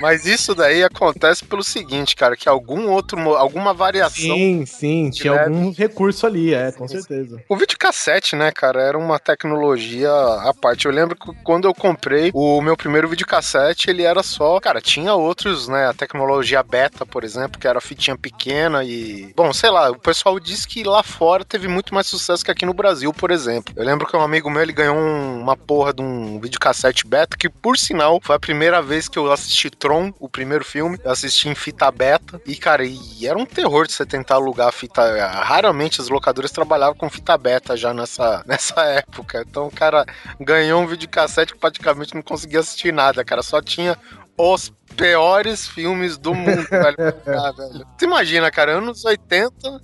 Mas isso daí acontece pelo seguinte, cara, que algum outro, alguma variação Sim, sim, tinha leve. algum recurso ali, é, com certeza. O videocassete, né, cara, era uma tecnologia à parte. Eu lembro que quando eu comprei o meu primeiro videocassete, ele era só. Cara, tinha outros, né? A tecnologia beta, por exemplo, que era fitinha pequena e. Bom, sei lá, o pessoal diz que lá fora teve muito mais sucesso que aqui no Brasil, por exemplo. Eu lembro que um amigo meu ele ganhou um- uma porra de um videocassete beta, que por sinal foi a primeira vez que eu assisti Tron, o primeiro filme. Eu assisti em fita beta. E, cara, e era um terror de você tentar alugar a fita. Raramente as locadoras trabalhavam com fita beta já nessa, nessa época. Então o cara ganhou um videocassete que praticamente não conseguia assistir nada, cara. Só tinha os piores filmes do mundo, velho. Ah, velho. Você imagina, cara, anos 80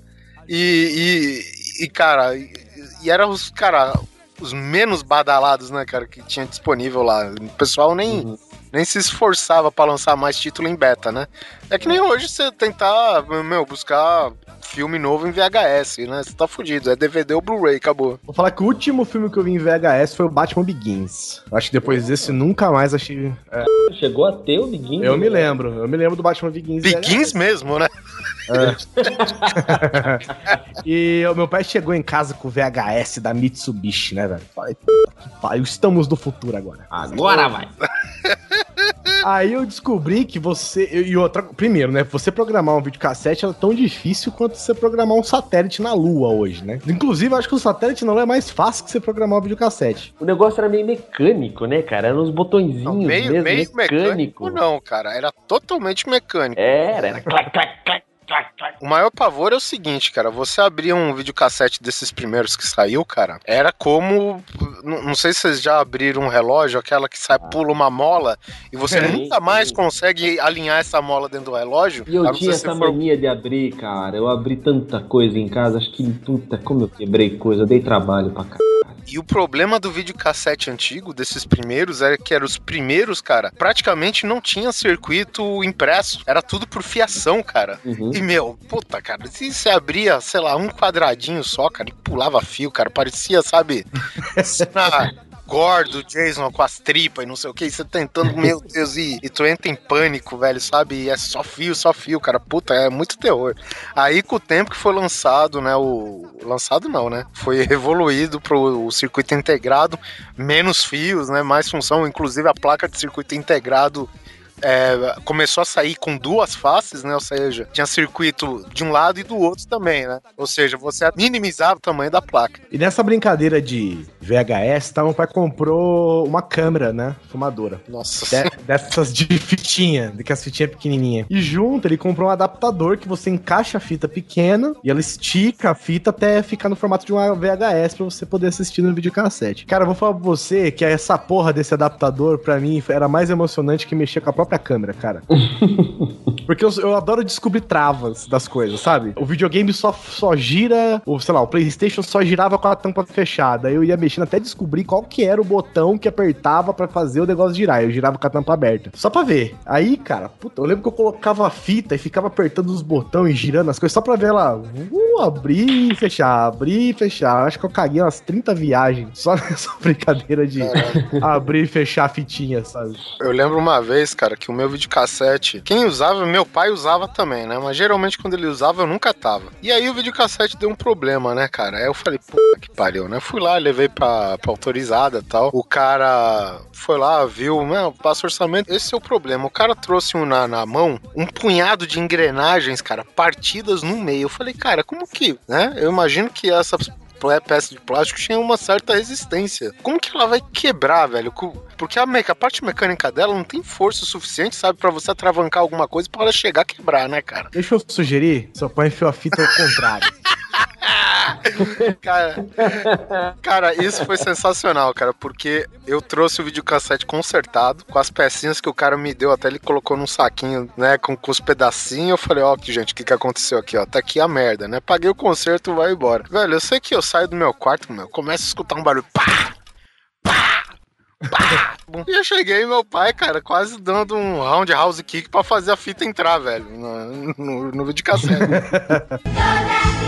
e, e, e, cara, e, e eram os, cara, os menos badalados, né, cara, que tinha disponível lá. O pessoal nem, nem se esforçava pra lançar mais título em beta, né? É que nem hoje você tentar, meu, buscar filme novo em VHS, né? Você tá fudido. É DVD ou Blu-ray, acabou. Vou falar que o último filme que eu vi em VHS foi o Batman Begins. Eu acho que depois desse nunca mais achei. é, Chegou a ter o Biguinho. eu me lembro, eu me lembro do Batman Begins. Begins mesmo, né? E o meu pai chegou em casa com o VHS da Mitsubishi, né, velho? Falei, puta que pariu, estamos no futuro agora. Agora vai. Aí eu descobri que você. E outra. Primeiro, né? Você programar um videocassete é tão difícil quanto você programar um satélite na Lua hoje, né? Inclusive, eu acho que o satélite na Lua é mais fácil que você programar um videocassete. O negócio era meio mecânico, né, cara? Eram uns botõezinhos Não, meio, mesmo, meio mecânico. mecânico, não, cara. Era totalmente mecânico. Era, era clac, clac, clac, O maior pavor é o seguinte, cara. Você abria um videocassete desses primeiros que saiu, cara. Era como. Não não sei se vocês já abriram um relógio, aquela que sai, pula uma mola, e você Sim, nunca mais sim. consegue alinhar essa mola dentro do relógio. E eu tinha essa for- mania de abrir, cara. Eu abri tanta coisa em casa, acho que, puta, como eu quebrei coisa, eu dei trabalho pra cá. E o problema do videocassete antigo, desses primeiros, era que eram os primeiros, cara, praticamente não tinha circuito impresso. Era tudo por fiação, cara. Uhum. E, meu, puta, cara, se você abria, sei lá, um quadradinho só, cara, e pulava fio, cara, parecia, sabe, cena gordo, Jason com as tripas e não sei o que, e você tentando, meu Deus, e, e tu entra em pânico, velho, sabe, e é só fio, só fio, cara, puta, é muito terror. Aí, com o tempo que foi lançado, né, o... Lançado não, né, foi evoluído pro circuito integrado, menos fios, né, mais função, inclusive a placa de circuito integrado é, começou a sair com duas faces, né? Ou seja, tinha circuito de um lado e do outro também, né? Ou seja, você minimizava o tamanho da placa. E nessa brincadeira de VHS, tá, meu pai comprou uma câmera, né? Fumadora. Nossa. De- dessas de fitinha, de que as fitinhas pequenininhas. E junto ele comprou um adaptador que você encaixa a fita pequena e ela estica a fita até ficar no formato de uma VHS pra você poder assistir no videocassete. Cara, eu vou falar pra você que essa porra desse adaptador, pra mim, era mais emocionante que mexer com a própria câmera, cara. Porque eu, eu adoro descobrir travas das coisas, sabe? O videogame só, só gira, ou sei lá, o PlayStation só girava com a tampa fechada. Eu ia mexendo até descobrir qual que era o botão que apertava pra fazer o negócio girar. Eu girava com a tampa aberta. Só pra ver. Aí, cara, puta, eu lembro que eu colocava a fita e ficava apertando os botões e girando as coisas só pra ver ela uh, abrir e fechar, abrir e fechar. Acho que eu caguei umas 30 viagens só nessa brincadeira de abrir e fechar a fitinha, sabe? Eu lembro uma vez, cara, que o meu videocassete, quem usava, meu pai usava também, né? Mas geralmente quando ele usava, eu nunca tava. E aí o videocassete deu um problema, né, cara? Aí eu falei, puta que pariu, né? Fui lá, levei pra, pra autorizada e tal. O cara foi lá, viu, não, passa orçamento. Esse é o problema. O cara trouxe um na, na mão um punhado de engrenagens, cara, partidas no meio. Eu falei, cara, como que, né? Eu imagino que essa pla- peça de plástico tinha uma certa resistência. Como que ela vai quebrar, velho? Porque a, meca- a parte mecânica dela não tem força suficiente, sabe, Pra você atravancar alguma coisa pra ela chegar a quebrar, né, cara? Deixa eu sugerir, seu pai enfiou a fita ao contrário. Cara, cara, isso foi sensacional, cara, porque eu trouxe o videocassete consertado, com as pecinhas que o cara me deu, até ele colocou num saquinho, né, com, com os pedacinhos. Eu falei, ó, que gente, o que, que aconteceu aqui, ó? Tá aqui a merda, né? Paguei o conserto, vai embora. Velho, eu sei que eu saio do meu quarto, meu, começo a escutar um barulho, pá! Pá! Pá! E eu cheguei, meu pai, cara, quase dando um roundhouse kick pra fazer a fita entrar, velho, no, no, no videocassete.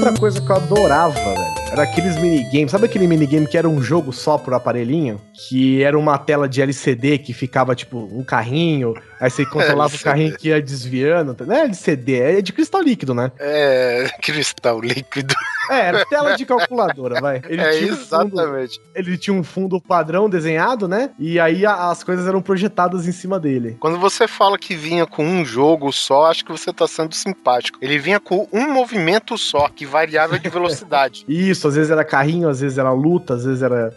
Outra coisa que eu adorava, velho, era aqueles minigames. Sabe aquele minigame que era um jogo só pro aparelhinho? Que era uma tela de LCD que ficava, tipo, um carrinho. Aí você controlava o LCD. carrinho que ia desviando. Não é LCD, é de cristal líquido, né? é, cristal líquido. É, era tela de calculadora, vai. Ele é, tinha um fundo- exatamente. ele tinha um fundo padrão desenhado, né? E aí a- as coisas eram projetadas em cima dele. Quando você fala que vinha com um jogo só, acho que você tá sendo simpático. Ele vinha com um movimento só, que variava de velocidade. Isso, às vezes era carrinho, às vezes era luta, às vezes era.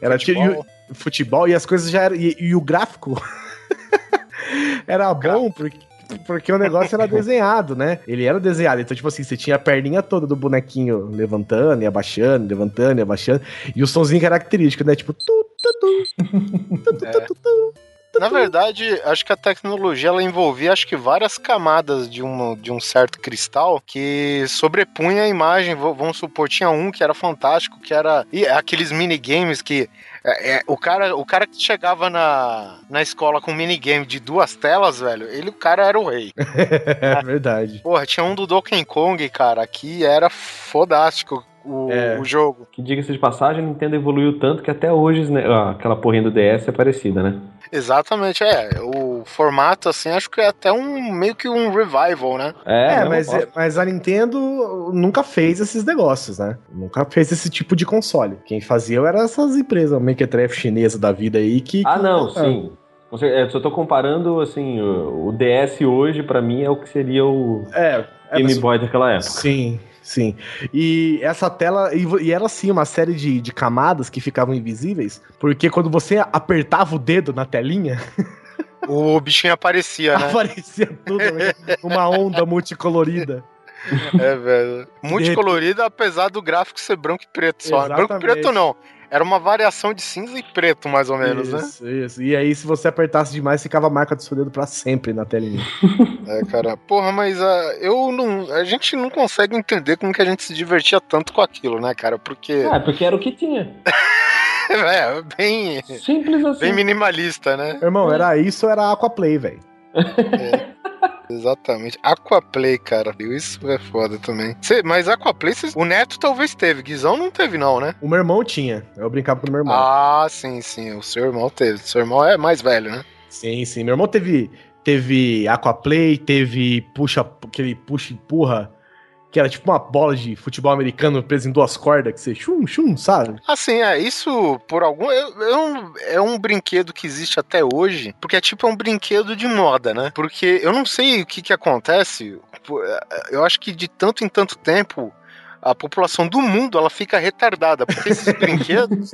Era Futebol. e- futebol e as coisas já eram. E, e o gráfico era bom porque. Porque o negócio era desenhado, né? Ele era desenhado. Então, tipo assim, você tinha a perninha toda do bonequinho levantando e abaixando, levantando e abaixando. E o somzinho característico, né? Tipo. Tu, tu, tu, tu, tu, tu, na verdade, acho que a tecnologia ela envolvia acho que várias camadas de, um de um certo cristal que sobrepunha a imagem. Vamos supor, tinha um que era fantástico, que era e aqueles minigames que é, é, o, cara, o cara que chegava na, na escola com minigame de duas telas, velho, ele, o cara era o rei. É verdade. Porra, tinha um do Donkey Kong, cara, que era fodástico o, É. o jogo. Que diga-se de passagem, a Nintendo evoluiu tanto que até hoje né, ah, aquela porrinha do DS é parecida, né? Exatamente, é. O formato, assim, acho que é até um meio que um revival, né? É, não, mas, ó, mas a Nintendo nunca fez esses negócios, né? Nunca fez esse tipo de console. Quem fazia eram essas empresas, Mequetrefe chinesa da vida aí, que... Ah, não, que- sim. Com cer- é, só tô comparando, assim, o, DS hoje, pra mim, é o que seria o É, é, Game mas- Boy daquela época. Sim, sim. E essa tela. E, era assim, uma série de, de camadas que ficavam invisíveis. Porque quando você apertava o dedo na telinha, O bichinho aparecia, né? aparecia tudo, né? uma onda multicolorida. É, velho. Multicolorido, apesar do gráfico ser branco e preto só. Exatamente. Branco e preto não. Era uma variação de cinza e preto, mais ou menos, né? isso, isso. E aí, se você apertasse demais, ficava a marca do seu dedo pra sempre na telinha. É, cara. Porra, mas ah, eu não. A gente não consegue entender como que a gente se divertia tanto com aquilo, né, cara? Porque. Ah, porque era o que tinha. É, bem. Simples assim. Bem minimalista, né? Irmão, era isso ou era Aquaplay, velho? Exatamente. Aquaplay, cara. Isso é foda também. Cê- mas Aquaplay, cês- o Neto talvez teve. Guizão não teve, não, né? O meu irmão tinha. Eu brincava com o meu irmão. Ah, sim, sim. O seu irmão teve. Seu irmão é mais velho, né? Sim, sim. Meu irmão teve, teve Aquaplay, teve puxa, aquele puxa e empurra, que era tipo uma bola de futebol americano presa em duas cordas, que você chum, chum, sabe? Assim, é, isso por algum. eu- eu- é um brinquedo que existe até hoje, porque é tipo um brinquedo de moda, né? Porque eu não sei o que que acontece. é, Eu acho que de tanto em tanto tempo. A população do mundo ela fica retardada, porque esses brinquedos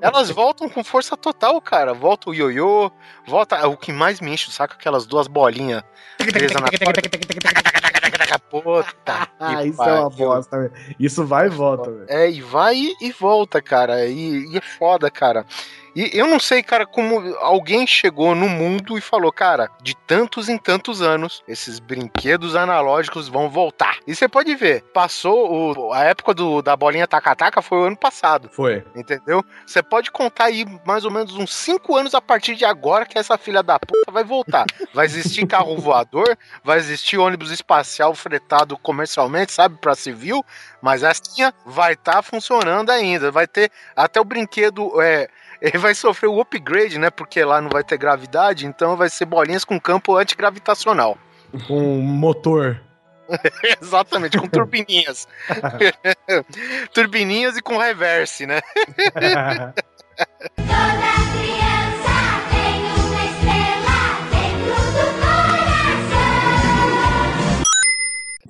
elas voltam com força total, cara. Volta o ioiô, volta. O que mais me enche o saco é aquelas duas bolinhas presas na. Puta. Ah, isso é uma pariu. bosta, velho. Isso vai e volta, velho. É, e vai e volta, cara. E, e é foda, cara. E eu não sei, cara, como alguém chegou no mundo e falou, cara, de tantos em tantos anos, esses brinquedos analógicos vão voltar. E você pode ver, passou o- a época do, da bolinha taca-taca foi o ano passado. Foi. Entendeu? Você pode contar aí mais ou menos uns 5 anos a partir de agora que essa filha da puta vai voltar. Vai existir carro voador, vai existir ônibus espacial fretado comercialmente, sabe, pra civil, mas assim vai estar funcionando ainda. Vai ter até o brinquedo. É, ele vai sofrer o upgrade, né? Porque lá não vai ter gravidade, então vai ser bolinhas com campo antigravitacional. Com motor. Exatamente, com turbininhas. turbininhas e com reverse, né?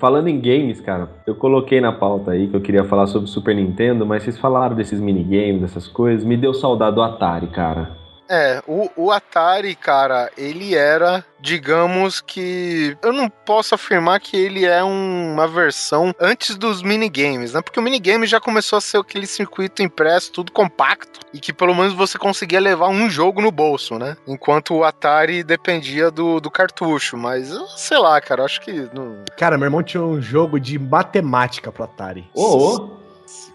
Falando em games, cara, eu coloquei na pauta aí que eu queria falar sobre Super Nintendo, mas vocês falaram desses minigames, dessas coisas, me deu saudade do Atari, cara. É, o, o Atari, cara, ele era, digamos que. Eu não posso afirmar que ele é um- uma versão antes dos minigames, né? Porque o minigame já começou a ser aquele circuito impresso, tudo compacto, e que pelo menos você conseguia levar um jogo no bolso, né? Enquanto o Atari dependia do, do cartucho. Mas, eu sei lá, cara, acho que. Não... Cara, meu irmão tinha um jogo de matemática pro Atari. Ô, ô.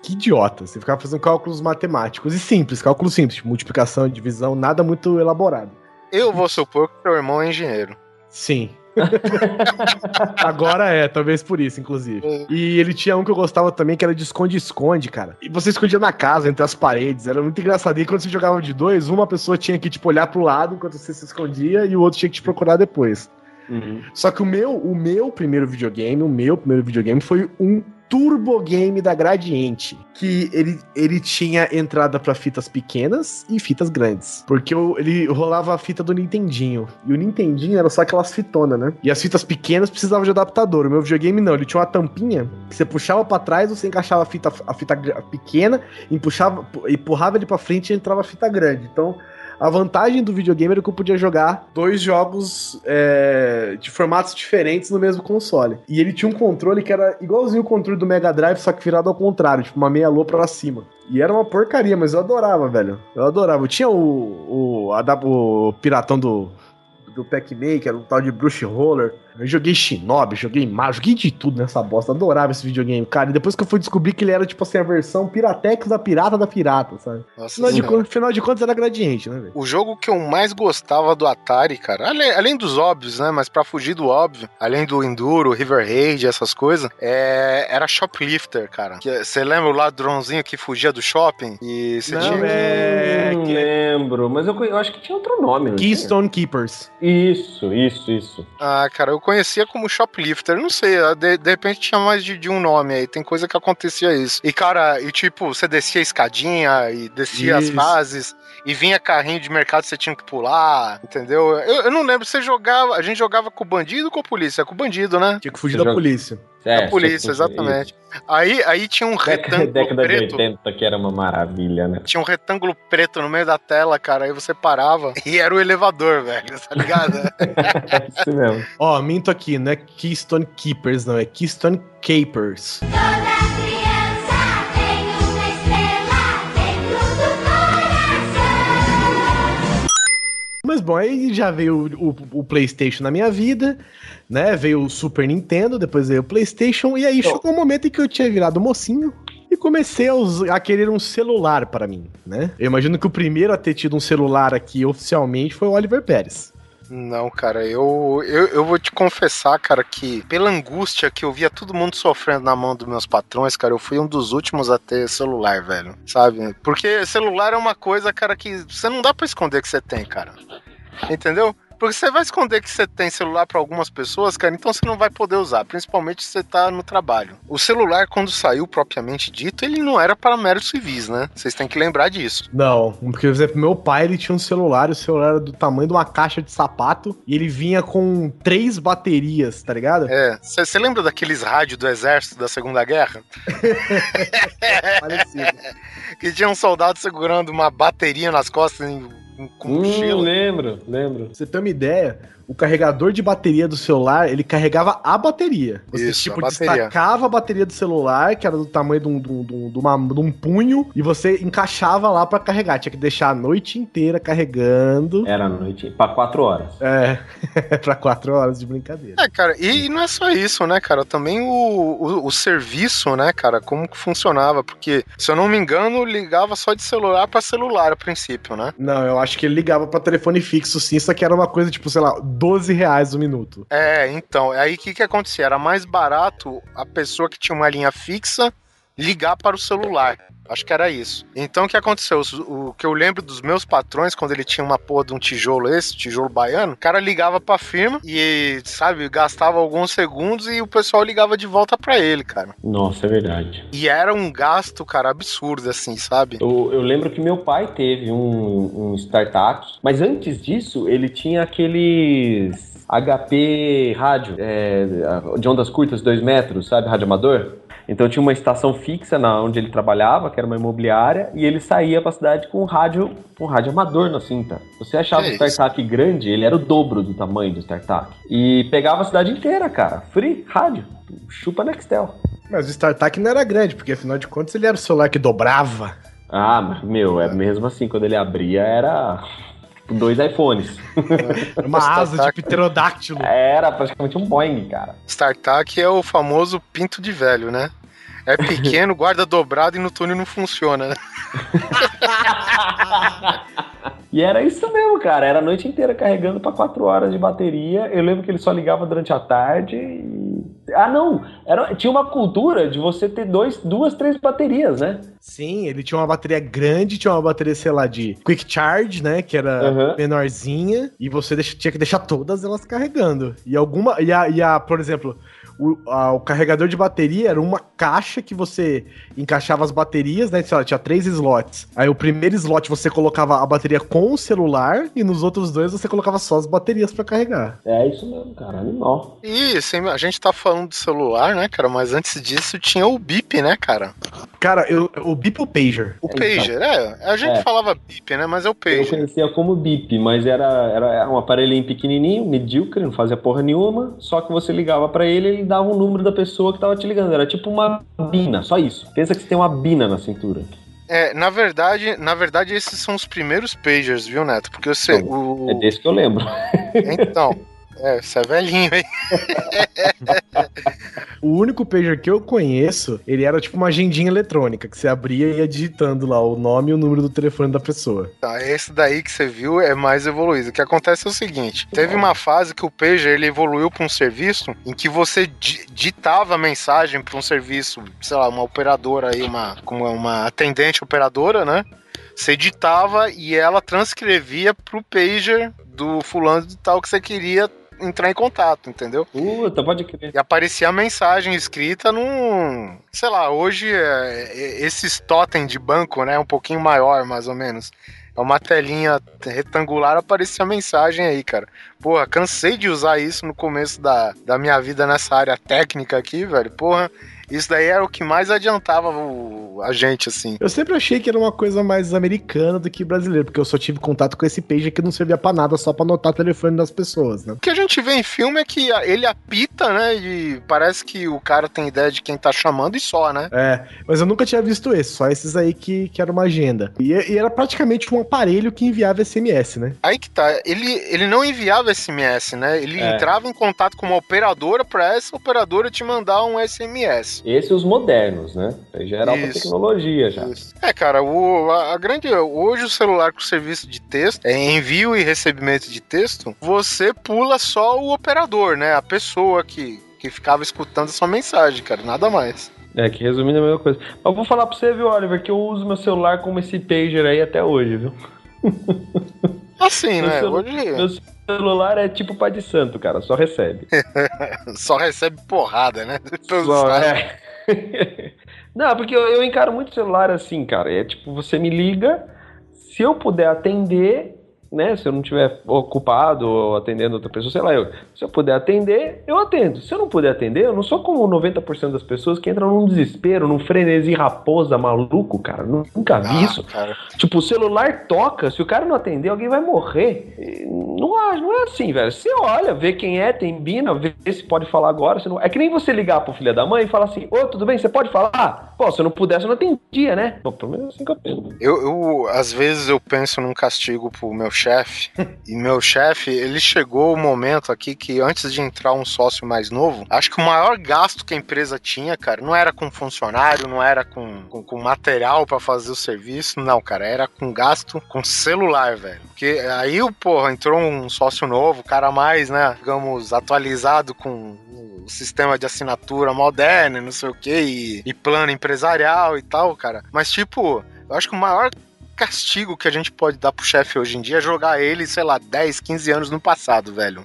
Que idiota. Você ficava fazendo cálculos matemáticos e simples, cálculos simples, tipo, multiplicação, divisão, nada muito elaborado. Eu vou supor que seu irmão é engenheiro. Sim. Agora é, talvez por isso, inclusive. E ele tinha um que eu gostava também, que era de esconde-esconde, cara. E você escondia na casa, entre as paredes. Era muito engraçado. E quando você jogava de dois, uma pessoa tinha que, tipo, olhar pro lado enquanto você se escondia e o outro tinha que te procurar depois. Uhum. Só que o meu, o meu primeiro videogame, o meu primeiro videogame foi um Turbo Game da Gradiente, que ele, ele tinha entrada pra fitas pequenas e fitas grandes, porque ele rolava a fita do Nintendinho, e o Nintendinho era só aquelas fitonas, né? E as fitas pequenas precisavam de adaptador, o meu videogame não, ele tinha uma tampinha que você puxava pra trás, você encaixava a fita, a fita pequena, empuxava, empurrava ele pra frente e entrava a fita grande, então A vantagem do videogame era que eu podia jogar dois jogos é, de formatos diferentes no mesmo console. E ele tinha um controle que era igualzinho o controle do Mega Drive, só que virado ao contrário, tipo uma meia lua pra cima. E era uma porcaria, mas eu adorava, velho. Eu adorava. Eu tinha o, o, a o piratão do, do Pac-Man, que era um tal de Bruce Roller. Eu joguei Shinobi, joguei Mario, joguei de tudo nessa bosta. Adorava esse videogame, cara. E depois que eu fui descobrir que ele era, tipo assim, a versão Piratex da pirata da pirata, sabe? Nossa Afinal de, Senhora. contas, afinal de contas era gradiente, né, velho? O jogo que eu mais gostava do Atari, cara, além, além dos óbvios, né? Mas pra fugir do óbvio, além do Enduro, River Raid, essas coisas, é, era Shoplifter, cara. Você lembra o ladrãozinho que fugia do shopping? E você Não, tinha. é- não que- lembro, mas eu, eu acho que tinha outro nome. Keystone Keepers. Isso, isso, isso. Ah, cara, eu conhecia como Shoplifter. Não sei, de, de repente tinha mais de, de um nome aí. Tem coisa que acontecia isso. E, cara, e tipo, você descia a escadinha e descia as Isso. fases. E vinha carrinho de mercado você tinha que pular, entendeu? Eu, eu não lembro, você jogava. A gente jogava com o bandido ou com a polícia? Com o bandido, né? Tinha que fugir Você da joga- polícia. É, a polícia, exatamente. Aí, aí tinha um Década, retângulo década de preto. 80, que era uma maravilha, né? Tinha um retângulo preto no meio da tela, cara. Aí você parava e era o elevador, velho, tá ligado? É isso mesmo. Ó, minto aqui, não é Keystone Keepers, não, é Keystone Capers. Toda Mas bom, aí já veio o, o- o PlayStation na minha vida, né? Veio o Super Nintendo, depois veio o PlayStation, e aí chegou um momento em que eu tinha virado mocinho. E comecei a, a querer um celular para mim, né? Eu imagino que o primeiro a ter tido um celular aqui oficialmente foi o Oliver Pérez. Não, cara, eu, eu, eu vou te confessar, cara, que pela angústia que eu via todo mundo sofrendo na mão dos meus patrões, cara, eu fui um dos últimos a ter celular, velho. Sabe? Porque celular é uma coisa, cara, que você não dá pra esconder que você tem, cara. Entendeu? Porque você vai esconder que você tem celular pra algumas pessoas, cara, então você não vai poder usar, principalmente se você tá no trabalho. O celular, quando saiu propriamente dito, ele não era para meros civis, né? Vocês têm que lembrar disso. Não, porque, por exemplo, meu pai ele tinha um celular, o celular era do tamanho de uma caixa de sapato, e ele vinha com três baterias, tá ligado? É, você lembra daqueles rádios do exército da Segunda Guerra? Parecido. que tinha um soldado segurando uma bateria nas costas em- em- com Hum, lembro, lembro. Pra você ter uma ideia, o carregador de bateria do celular, ele carregava a bateria. Você, Isso, tipo, a bateria. destacava a bateria do celular, que era do tamanho de um, de um- de um- uma- de um punho, e você encaixava lá pra carregar. Tinha que deixar a noite inteira carregando. Era a noite, pra quatro horas. É, pra quatro horas de brincadeira. É, cara, e, e não é só isso, né, cara? Também o, o, o serviço, né, cara, como que funcionava? Porque, se eu não me engano, ligava só de celular pra celular a princípio, né? Não, eu acho que ele ligava pra telefone fixo, sim, só que era uma coisa, tipo, sei lá, 12 reais o minuto. É, então, aí o que que acontecia? Era mais barato a pessoa que tinha uma linha fixa ligar para o celular. Acho que era isso. Então o que aconteceu? O, que eu lembro dos meus patrões, quando ele tinha uma porra de um tijolo esse, tijolo baiano, o cara ligava pra firma e, sabe, gastava alguns segundos e o pessoal ligava de volta pra ele, cara. Nossa, é verdade. E era um gasto, cara, absurdo, assim, sabe? Eu, eu lembro que meu pai teve um, um startup, mas antes disso ele tinha aqueles HP rádio é, de ondas curtas, 2 metros, sabe? Rádio amador. Então tinha uma estação fixa na onde ele trabalhava, que era uma imobiliária, e ele saía pra cidade com um rádio, um rádio amador na cinta. Você achava Que o startup grande, ele era o dobro do tamanho do startup. E pegava a cidade inteira, cara. Free rádio. Chupa Nextel. Mas o StarTAC não era grande, porque afinal de contas ele era o celular que dobrava. Ah, mas, meu, é mesmo assim, quando ele abria era dois iPhones. Era uma asa de pterodáctilo. Era praticamente um Boeing, cara. StarTAC é o famoso pinto de velho, né? É pequeno, guarda dobrado e no túnel não funciona, né? E era isso mesmo, cara. Era a noite inteira carregando pra quatro horas de bateria. Eu lembro que ele só ligava durante a tarde. E... Ah, não! Era... Tinha uma cultura de você ter dois, duas, três baterias, né? Sim, ele tinha uma bateria grande, tinha uma bateria, sei lá, de quick charge, né? Que era Uhum. menorzinha. E você deixa- tinha que deixar todas elas carregando. E alguma. E a, e a por exemplo, o, a- o carregador de bateria era uma caixa que você encaixava as baterias, né? Sei lá, tinha três slots. Aí o primeiro slot você colocava a bateria com o celular, e nos outros dois você colocava só as baterias pra carregar. É isso mesmo, cara. Animal. E assim, a gente tá falando do celular, né, cara? Mas antes disso tinha o BIP, né, cara? Cara, eu, o Beeple Pager. O Então. pager, é. A gente É. falava bip, né? Mas é o Eu pager. conhecia como BIP, mas era, era um aparelhinho pequenininho, medíocre, não fazia porra nenhuma. Só que você ligava pra ele e ele dava o número da pessoa que tava te ligando. Era tipo uma bina, só isso. Pensa que você tem uma bina na cintura. É, na verdade, na verdade, esses são os primeiros pagers, viu, Neto? Porque você. O... É desse que eu lembro. Então. É, você é velhinho, hein? O único pager que eu conheço, ele era tipo uma agendinha eletrônica, que você abria e ia digitando lá o nome e o número do telefone da pessoa. Tá, esse daí que você viu é mais evoluído. O que acontece é o seguinte: teve uma fase que o pager ele evoluiu para um serviço em que você di- ditava a mensagem para um serviço, sei lá, uma operadora aí, uma, como é, uma atendente operadora, né? Você ditava e ela transcrevia pro pager do fulano de tal que você queria entrar em contato, entendeu? Puta, pode crer. E aparecia a mensagem escrita num. Sei lá, hoje é, é, esses totem de banco, né? Um pouquinho maior, mais ou menos. É uma telinha retangular, aparecia a mensagem aí, cara. Porra, cansei de usar isso no começo da, da minha vida nessa área técnica aqui, velho. Porra, isso daí era o que mais adiantava o- a gente, assim. Eu sempre achei que era uma coisa mais americana do que brasileira, porque eu só tive contato com esse pager que não servia pra nada, só pra anotar o telefone das pessoas, né? O que a gente vê em filme é que ele apita, né? E parece que o cara tem ideia de quem tá chamando só, né? É, mas eu nunca tinha visto esse, só esses aí que, que era uma agenda. E, e era praticamente um aparelho que enviava SMS, né? Aí que tá, ele, ele não enviava SMS, né? Ele É. entrava em contato com uma operadora pra essa operadora te mandar um SMS. Esses os modernos, né? Aí já era alta Isso. tecnologia já. Isso. É, cara, o, a, a grande. Hoje o celular com serviço de texto, é envio e recebimento de texto, você pula só o operador, né? A pessoa que, que ficava escutando a sua mensagem, cara, nada mais. É, que resumindo é a mesma coisa. Mas eu vou falar pra você, viu, Oliver, que eu uso meu celular como esse pager aí até hoje, viu? Assim, Meu né? Hoje Meu celular é tipo pai de santo, cara, só recebe. só recebe porrada, né? Todos Só, é. Não, porque eu, eu encaro muito celular assim, cara. É tipo, você me liga, se eu puder atender, né? Se eu não estiver ocupado ou atendendo outra pessoa, sei lá, eu, se eu puder atender, eu atendo. Se eu não puder atender, eu não sou como 90% das pessoas que entram num desespero, num frenesi raposa maluco, cara. Nunca vi Ah, isso. cara. Tipo, o celular toca, se o cara não atender, alguém vai morrer. Não, não é assim, velho. Você olha, vê quem é, tem bina, vê se pode falar agora. se não- É que nem você ligar pro filho da mãe e falar assim, ô, tudo bem, você pode falar? Pô, se eu não pudesse, eu não atendia, né? Pô, pelo menos assim que eu penso. Eu, eu, às vezes eu penso num castigo pro meu chefe, e meu chefe, ele chegou o momento aqui que antes de entrar um sócio mais novo, acho que o maior gasto que a empresa tinha, cara, não era com funcionário, não era com, com, com material pra fazer o serviço, não, cara, era com gasto com celular, velho. Porque aí, porra, entrou um sócio novo, cara mais, né, digamos, atualizado com o sistema de assinatura moderno, não sei o que, e, e plano empresarial e tal, cara. Mas, tipo, eu acho que o maior castigo que a gente pode dar pro chefe hoje em dia é jogar ele, sei lá, 10, 15 anos no passado, velho.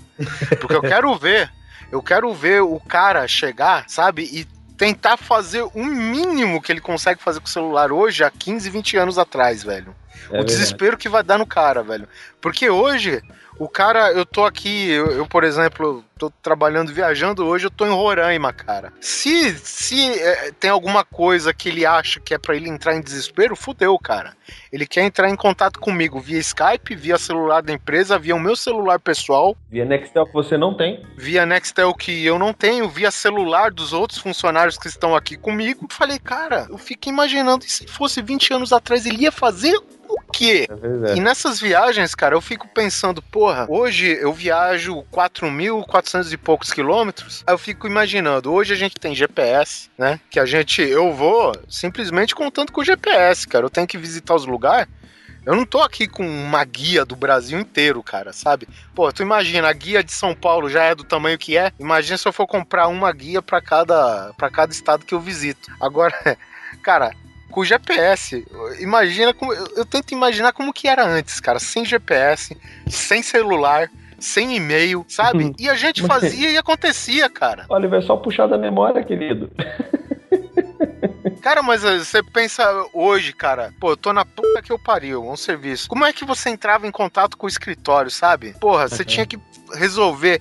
Porque eu quero ver, eu quero ver o cara chegar, sabe, e tentar fazer o mínimo que ele consegue fazer com o celular hoje há 15, 20 anos atrás, velho. É o verdade. desespero que vai dar no cara, velho. Porque hoje, o cara, eu tô aqui, eu, eu, por exemplo, tô trabalhando, viajando, hoje eu tô em Roraima, cara. Se, se é, tem alguma coisa que ele acha que é pra ele entrar em desespero, fudeu, cara. Ele quer entrar em contato comigo via Skype, via celular da empresa, via o meu celular pessoal, Via Nextel que você não tem. via Nextel que eu não tenho, via celular dos outros funcionários que estão aqui comigo. Falei, cara, eu fiquei imaginando, se fosse 20 anos atrás, ele ia fazer quê? É. E nessas viagens, cara, eu fico pensando, porra, hoje eu viajo 4.400 e poucos quilômetros, aí eu fico imaginando, hoje a gente tem GPS, né? Que a gente, eu vou simplesmente contando com o GPS, cara, eu tenho que visitar os lugares. Eu não tô aqui com uma guia do Brasil inteiro, cara, sabe? Pô, tu imagina, a guia de São Paulo já é do tamanho que é. Imagina se eu for comprar uma guia pra cada, pra cada estado que eu visito. Agora, cara, com GPS, imagina como. Eu, eu tento imaginar como que era antes, cara, sem GPS, sem celular, sem e-mail, sabe? E a gente fazia e acontecia, cara. Oliver, é só puxar da memória, querido. Cara, mas eh, você pensa hoje, cara, pô, eu tô na puta que eu pariu, um serviço. Como é que você entrava em contato com o escritório, sabe? Porra, você Uhum. tinha que resolver.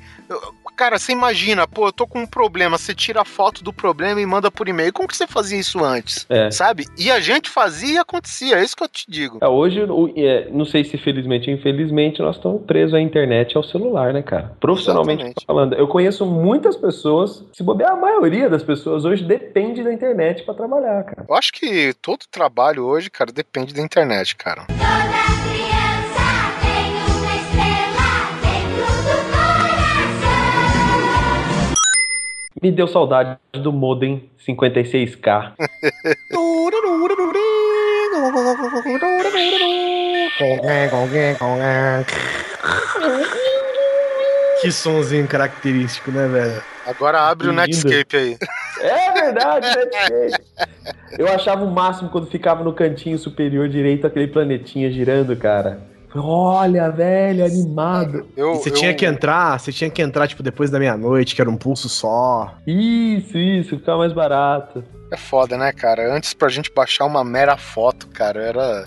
Cara, você imagina, pô, eu tô com um problema, você tira a foto do problema e manda por e-mail. Como que você fazia isso antes? É. Sabe? E a gente fazia e acontecia, é isso que eu te digo. É, hoje, o- é, não sei se felizmente ou infelizmente, nós estamos presos à internet e ao celular, né, cara? Profissionalmente Exatamente. falando. Eu conheço muitas pessoas, se bobear, a maioria das pessoas hoje depende da internet pra trabalhar, cara. Eu acho que todo trabalho hoje, cara, depende da internet, cara. Me deu saudade do modem 56K. Que sonzinho característico, né, velho? Agora abre o. Netscape aí. É verdade, né? Eu achava o máximo quando ficava no cantinho superior direito aquele planetinha girando, cara. Olha, velho, animado. Eu, você eu- tinha que entrar, você tinha que entrar, tipo, depois da meia-noite, que era um pulso só. Isso, isso, ficava mais barato. É foda, né, cara? Antes pra gente baixar uma mera foto, cara, era.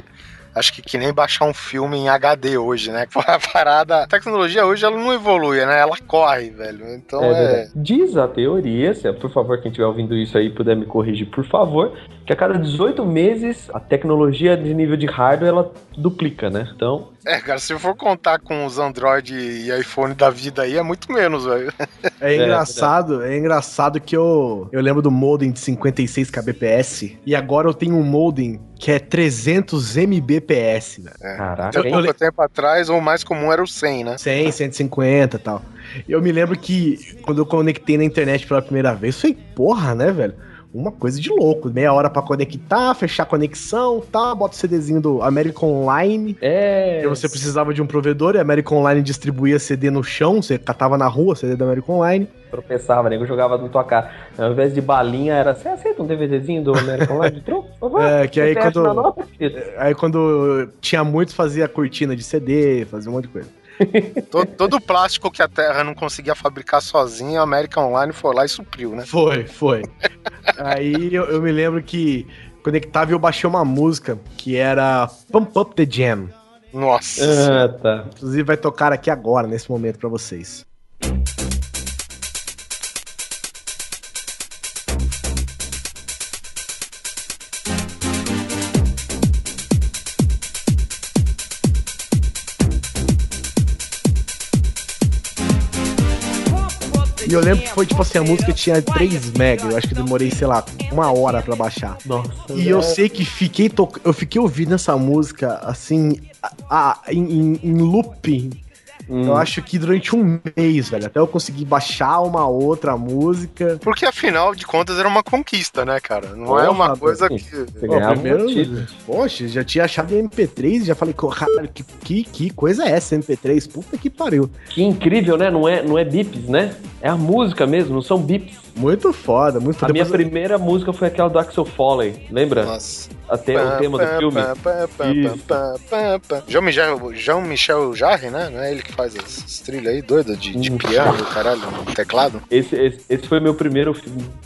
Acho que que nem baixar um filme em HD hoje, né? A parada. A tecnologia hoje ela não evolui, né? Ela corre, velho. Então É é. Diz a teoria, se, por favor, quem estiver ouvindo isso aí puder me corrigir, por favor, que a cada 18 meses a tecnologia de nível de hardware ela duplica, né? Então, É, cara, se for contar com os Android e iPhone da vida aí, é muito menos, velho. É engraçado, é engraçado que eu, eu lembro do modem de 56 kbps e agora eu tenho um modem que é 300 mbps, velho. caraca, Até hein? pouco tempo atrás, o mais comum era o 100, né? 100, 150 e tal. Eu me lembro que quando eu conectei na internet pela primeira vez, foi porra, né, velho? Uma coisa de louco. Meia hora pra conectar, fechar a conexão, tá? Bota o CDzinho do American Online. É. E você precisava de um provedor e a American Online distribuía CD no chão, você catava na rua CD da American Online. tropeçava, nego jogava na tua cara. Ao invés de balinha, era você aceita um DVDzinho do American True? Por favor? É, que aí quando- nota, filho. Aí quando tinha muitos, fazia cortina de CD, fazia um monte de coisa. Todo, todo o plástico que a Terra não conseguia fabricar sozinha, a American Online foi lá e supriu, né? Foi, foi. Aí eu, eu me lembro que conectava e eu baixei uma música que era Pump Up the Jam. Nossa. Ah, tá. Inclusive vai tocar aqui agora, nesse momento, pra vocês. E eu lembro que foi tipo assim, a música tinha 3 mega, eu acho que demorei, sei lá, uma hora pra baixar. Nossa. E eu sei que fiquei to... eu fiquei ouvindo essa música assim, a, a- em, em looping. Hum. Eu acho que durante um mês, velho, até eu conseguir baixar uma outra música. Porque afinal de contas era uma conquista, né, cara? Não é Porra, uma coisa que. Você ganhava primeiro, um poxa, já tinha achado em MP3 e já falei, caralho, que, que, que coisa é essa, MP3? Puta que pariu. Que incrível, né? Não é, não é bips, né? É a música mesmo, não são bips. Muito foda, muito A foda. minha Depois- primeira música foi aquela do Axel Foley, lembra? Nossa. Até o tema do filme. Jean-Michel Jean Jarre, né? Não é ele que faz as, as trilhas aí, doida, de, de piano, caralho, no teclado. Esse, esse, esse foi meu primeiro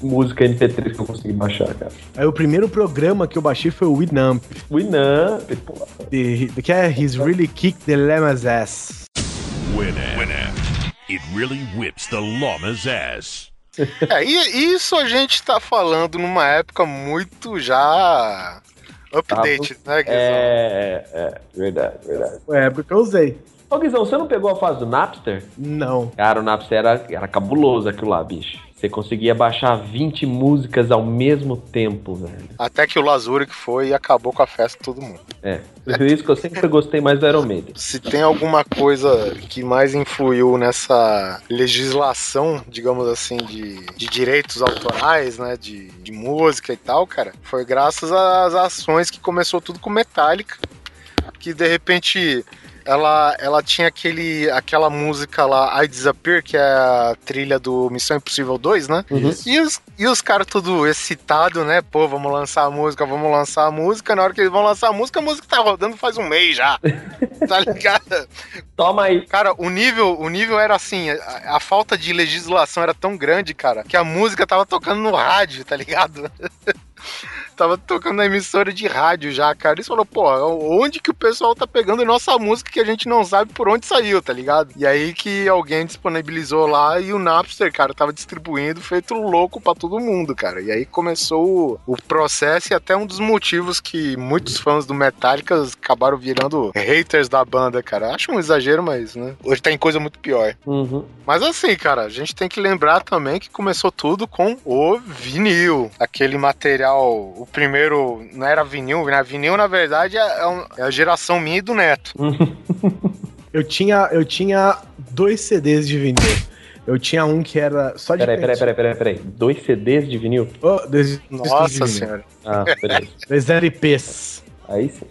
música MP3 que eu consegui baixar, cara. Aí o primeiro programa que eu baixei foi o Winamp, Winamp, pô. que é He's Really Kicked the Llama's Ass. Winamp. It really whips the llama's ass. É, e isso a gente tá falando numa época muito já update, né, Guizão? É, é, verdade, verdade. Foi a época que eu usei. Ô, Guizão, você não pegou a fase do Napster? Não. Cara, o Napster era, era cabuloso aquilo lá, bicho. Você conseguia baixar 20 músicas ao mesmo tempo, velho. Até que o Lazuric foi e acabou com a festa de todo mundo. É. Por isso que eu sempre gostei mais do Iron Maiden. Se tem alguma coisa que mais influiu nessa legislação, digamos assim, de, de direitos autorais, né, de, de música e tal, cara, foi graças às ações que começou tudo com Metallica, que de repente ela, ela tinha aquele, aquela música lá, I Disappear, que é a trilha do Missão Impossível 2, né? Uhum. E os, e os caras tudo excitado, né? Pô, vamos lançar a música, vamos lançar a música. Na hora que eles vão lançar a música, a música tá rodando faz um mês já. tá ligado? Toma aí. Cara, o nível, o nível era assim, a, a falta de legislação era tão grande, cara, que a música tava tocando no rádio, tá ligado? tava tocando na emissora de rádio já, cara. Eles falaram, pô, onde que o pessoal tá pegando nossa música que a gente não sabe por onde saiu, tá ligado? E aí que alguém disponibilizou lá e o Napster, cara, tava distribuindo feito louco pra todo mundo, cara. E aí começou o, o processo e até um dos motivos que muitos fãs do Metallica acabaram virando haters da banda, cara. Acho um exagero, mas, né? Hoje tem coisa muito pior. Uhum. Mas assim, cara, a gente tem que lembrar também que começou tudo com o vinil. Aquele material, o primeiro não era vinil, né? Vinil, na verdade, é, um- é a geração minha e do Neto. Eu tinha, eu tinha dois CDs de vinil. Eu tinha um que era só de Peraí, peraí, peraí, peraí, peraí. Dois CDs de vinil? Oh, dois, Nossa discos de vinil. senhora. Ah, peraí. Dois LPs. Aí sim.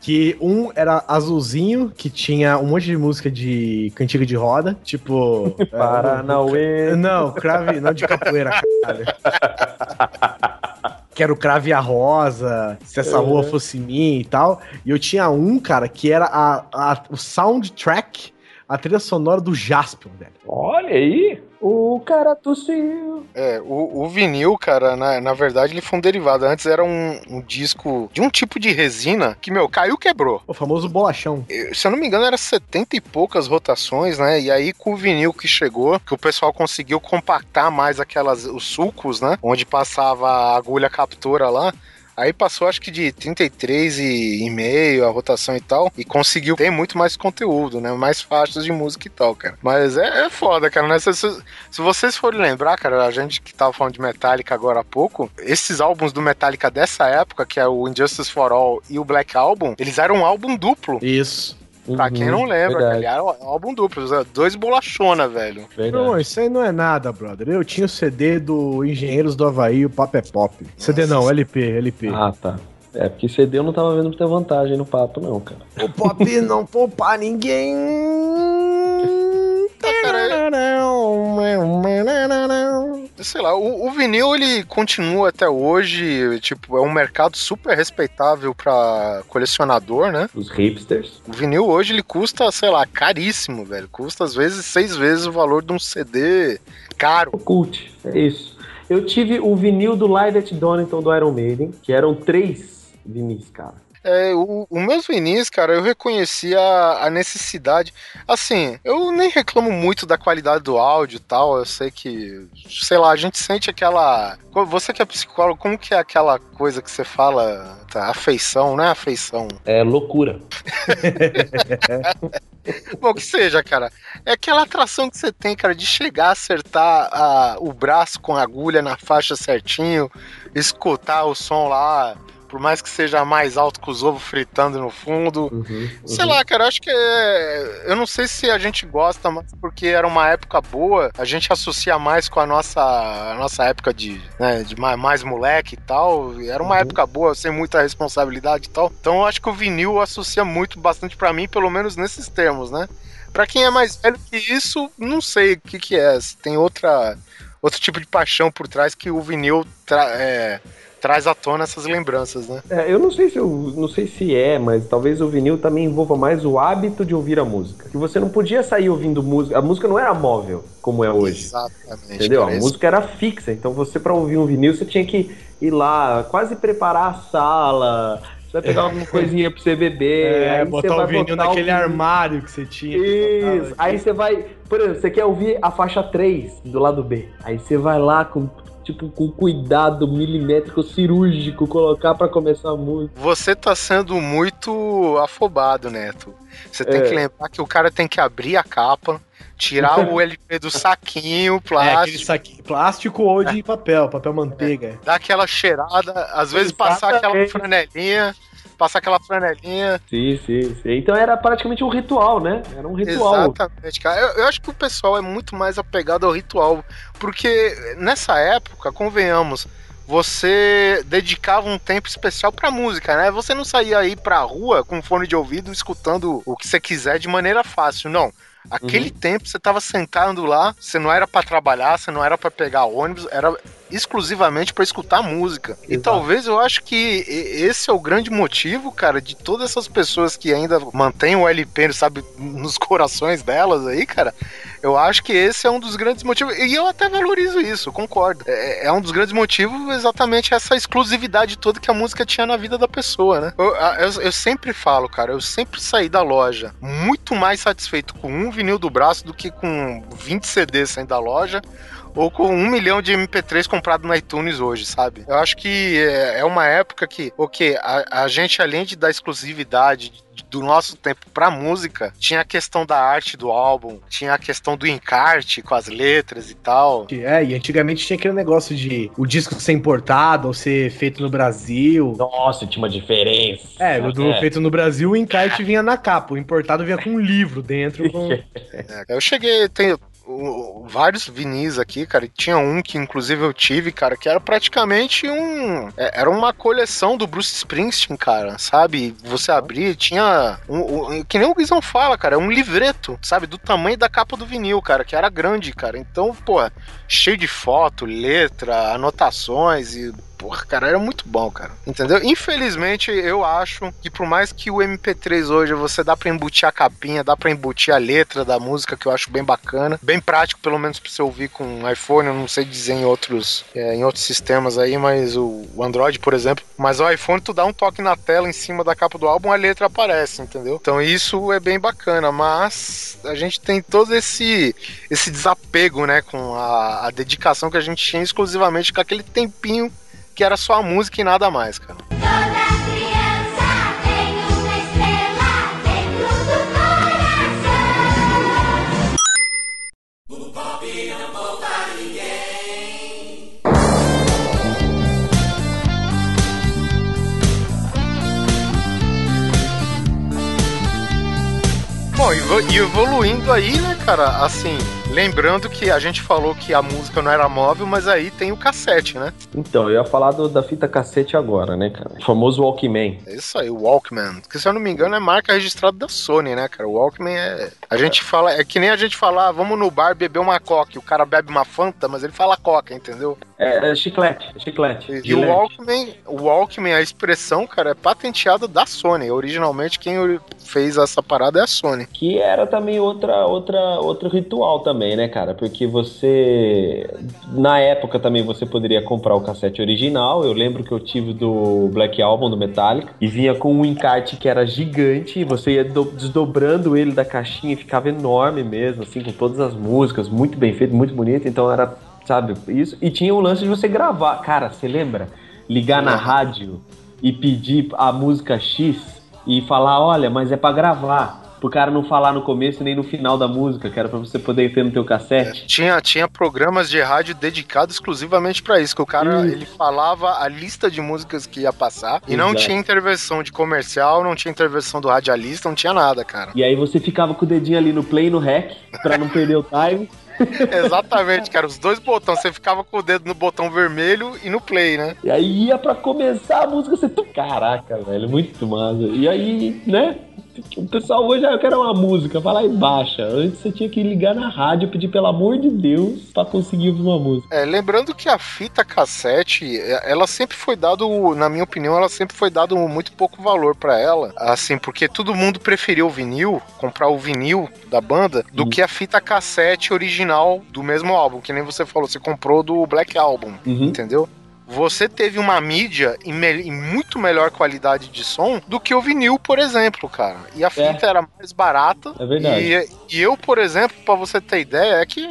Que um era azulzinho, que tinha um monte de música de cantiga de roda, tipo. é, Paranauê. Não, crave, não de capoeira, caralho. Que era o Crave a Rosa, se essa rua fosse minha e tal. E eu tinha um, cara, que era a, a- o soundtrack, a trilha sonora do Jaspion, velho. Olha aí. O cara tossiu. É, o, o vinil, cara, na, na verdade, ele foi um derivado. Antes era um, um disco de um tipo de resina que, meu, caiu quebrou. O famoso bolachão. Eu- Se eu não me engano, era 70 e poucas rotações, né? E aí, com o vinil que chegou, que o pessoal conseguiu compactar mais aquelas, os sulcos, né? Onde passava a agulha captura lá. Aí passou, acho que de 33 e, meio a rotação e tal, e conseguiu ter muito mais conteúdo, né? Mais faixas de música e tal, cara. Mas é, é foda, cara, né? Se, se- se vocês forem lembrar, cara, a gente que tava falando de Metallica agora há pouco, esses álbuns do Metallica dessa época, que é o Injustice for All e o Black Album, eles eram um álbum duplo. Isso. Pra quem não lembra, cara, Uhum, verdade, ele era um álbum duplo, dois bolachona, velho. verdade. Não, isso aí não é nada, brother. Eu tinha o CD do Engenheiros do Havaí, o Papo é Pop. CD não, LP, LP. Ah, tá. É, porque CD eu não tava vendo muita vantagem no papo, não, cara. O Pop não poupa ninguém. Sei lá, o, o vinil ele continua até hoje, tipo, é um mercado super respeitável pra colecionador, né? Os hipsters. O vinil hoje ele custa, sei lá, caríssimo, velho. Custa às vezes seis vezes o valor de um CD caro. O cult. É isso. Eu tive o vinil do Live at Donington do Iron Maiden, que eram três vinis, cara. É, o, o vinis, cara, eu reconheci a, a necessidade. Assim, eu nem reclamo muito da qualidade do áudio e tal. Eu sei que, sei lá, a gente sente aquela. Você que é psicólogo, como que é aquela coisa que você fala? Tá, afeição, não é afeição? É loucura. Bom, que seja, cara. É aquela atração que você tem, cara, de chegar, acertar a- o braço com a agulha na faixa certinho, escutar o som lá, por mais que seja mais alto que os ovos fritando no fundo. Uhum, Sei lá, cara, acho que é. Eu não sei se a gente gosta, mas porque era uma época boa, a gente associa mais com a nossa, a nossa época de, né, de mais, mais moleque e tal. Era uma época boa, sem muita responsabilidade e tal. Então eu acho que o vinil associa muito, bastante pra mim, pelo menos nesses termos, né? Pra quem é mais velho que isso, não sei o que, que é. Se tem outra, outro tipo de paixão por trás que o vinil é, traz à tona essas lembranças, né? É, eu não sei se eu não sei se é, mas talvez o vinil também envolva mais o hábito de ouvir a música. Que você não podia sair ouvindo música. A música não era móvel como é hoje. Exatamente. Entendeu? A música era fixa, então você pra ouvir um vinil você tinha que ir lá, quase preparar a sala. Você vai pegar alguma coisinha pra você beber. É, aí botar você o vinil botar o naquele vinil. armário que você tinha. Isso. Aí você vai, por exemplo, você quer ouvir a faixa 3 do lado B. Aí você vai lá com tipo com cuidado milimétrico cirúrgico colocar pra começar a música. Você tá sendo muito afobado, Neto. Você tem É. que lembrar que o cara tem que abrir a capa, tirar o LP do saquinho, É, plástico, aquele saque, plástico ou de papel, papel manteiga. dar aquela cheirada, às vezes passar aquela Exatamente. Passar aquela franelinha. Sim, sim, sim. Então era praticamente um ritual, né? Era um ritual. Exatamente, cara. Eu, eu acho que o pessoal é muito mais apegado ao ritual, porque nessa época, convenhamos, você dedicava um tempo especial pra música, né? Você não saía aí pra rua com fone de ouvido escutando o que você quiser de maneira fácil, não. Aquele tempo você tava sentado lá, você não era pra trabalhar, você não era pra pegar ônibus, era exclusivamente pra escutar música. E Exato. talvez eu acho que e- esse é o grande motivo, cara, de todas essas pessoas que ainda mantêm o LP, sabe, nos corações delas aí, cara. Eu acho que esse é um dos grandes motivos. E eu até valorizo isso, concordo. É, é um dos grandes motivos exatamente essa exclusividade toda que a música tinha na vida da pessoa, né? Eu, eu, eu sempre falo, cara, eu sempre saí da loja muito mais satisfeito com um vinil do braço do que com 20 CDs saindo da loja ou com um milhão de MP3 comprado no iTunes hoje, sabe? Eu acho que é, é uma época que, ok, a, a gente, além de dar exclusividade do nosso tempo pra música, tinha a questão da arte do álbum, tinha a questão do encarte com as letras e tal. É, e antigamente tinha aquele negócio de o disco ser importado ou ser feito no Brasil. Nossa, tinha uma diferença. É, o do feito no Brasil, o encarte vinha na capa, o importado vinha com um livro dentro. Com... É, eu cheguei, tenho o- vários vinis aqui, cara, e tinha um que inclusive eu tive, cara, que era praticamente um. é, Era uma coleção do Bruce Springsteen, cara, sabe? Você abria, tinha. Um, um- que nem o Guizão fala, cara, é um livreto, sabe? Do tamanho da capa do vinil, cara, que era grande, cara. Então, pô, cheio de foto, letra, anotações e. Porra, cara, era muito bom, cara. Entendeu? Infelizmente, eu acho que por mais que o MP3 hoje você dá pra embutir a capinha, dá pra embutir a letra da música, que eu acho bem bacana, bem prático, pelo menos pra você ouvir com iPhone, eu não sei dizer em outros, é, em outros sistemas aí, mas o, o Android, por exemplo. Mas o iPhone, tu dá um toque na tela em cima da capa do álbum, a letra aparece, entendeu? Então isso é bem bacana, mas a gente tem todo esse, esse desapego, né, com a, a dedicação que a gente tinha exclusivamente com aquele tempinho que era só a música e nada mais, cara. Toda criança tem uma estrela dentro do coração. Bom, e vo- evoluindo aí, né, cara, assim, lembrando que a gente falou que a música não era móvel, mas aí tem o cassete, né? Então, eu ia falar do- da fita cassete agora, né, cara? O famoso Walkman. É isso aí, o Walkman. Que se eu não me engano é marca registrada da Sony, né, cara? O Walkman é. A gente fala. É que nem a gente falar, vamos no bar beber uma coca. e O cara bebe uma Fanta, mas ele fala coca, entendeu? É, é chiclete, é chiclete. E o Gillette. Walkman, o Walkman, a expressão, cara, é patenteada da Sony. Originalmente, quem fez essa parada é a Sony. Que era também outra, outra, outro ritual também, né, cara? Porque você. Na época também você poderia comprar o cassete original. Eu lembro que eu tive do Black Album do Metallica. E vinha com um encarte que era gigante. E você ia do- desdobrando ele da caixinha e ficava enorme mesmo, assim, com todas as músicas. Muito bem feito, muito bonito. Então era, sabe, isso. E tinha o lance de você gravar. Cara, você lembra? Ligar na rádio e pedir a música X e falar, olha, mas é pra gravar. Pro cara não falar no começo nem no final da música, que era pra você poder ter no teu cassete. Tinha, tinha programas de rádio dedicados exclusivamente pra isso, que o cara ele falava a lista de músicas que ia passar e não tinha intervenção de comercial, não tinha intervenção do radialista, não tinha nada, cara. E aí você ficava com o dedinho ali no play e no rec, pra não perder o time. Exatamente, cara, os dois botões, você ficava com o dedo no botão vermelho e no play, né? E aí ia pra começar a música, você... Caraca, velho, muito massa. E aí, né, o pessoal hoje, ah, eu quero uma música, vai lá e baixa. Antes você tinha que ligar na rádio e pedir pelo amor de Deus pra conseguir uma música. É, lembrando que a fita cassete, é, ela sempre foi dado, na minha opinião, ela sempre foi dado muito pouco valor pra ela, assim, porque todo mundo preferiu o vinil, comprar o vinil da banda, do Uhum. que a fita cassete original do mesmo álbum, que nem você falou, você comprou do Black Album, Uhum. entendeu? Você teve uma mídia em, me- em muito melhor qualidade de som do que o vinil, por exemplo, cara. E a fita era mais barata. É verdade. E, e eu, por exemplo, pra você ter ideia, é que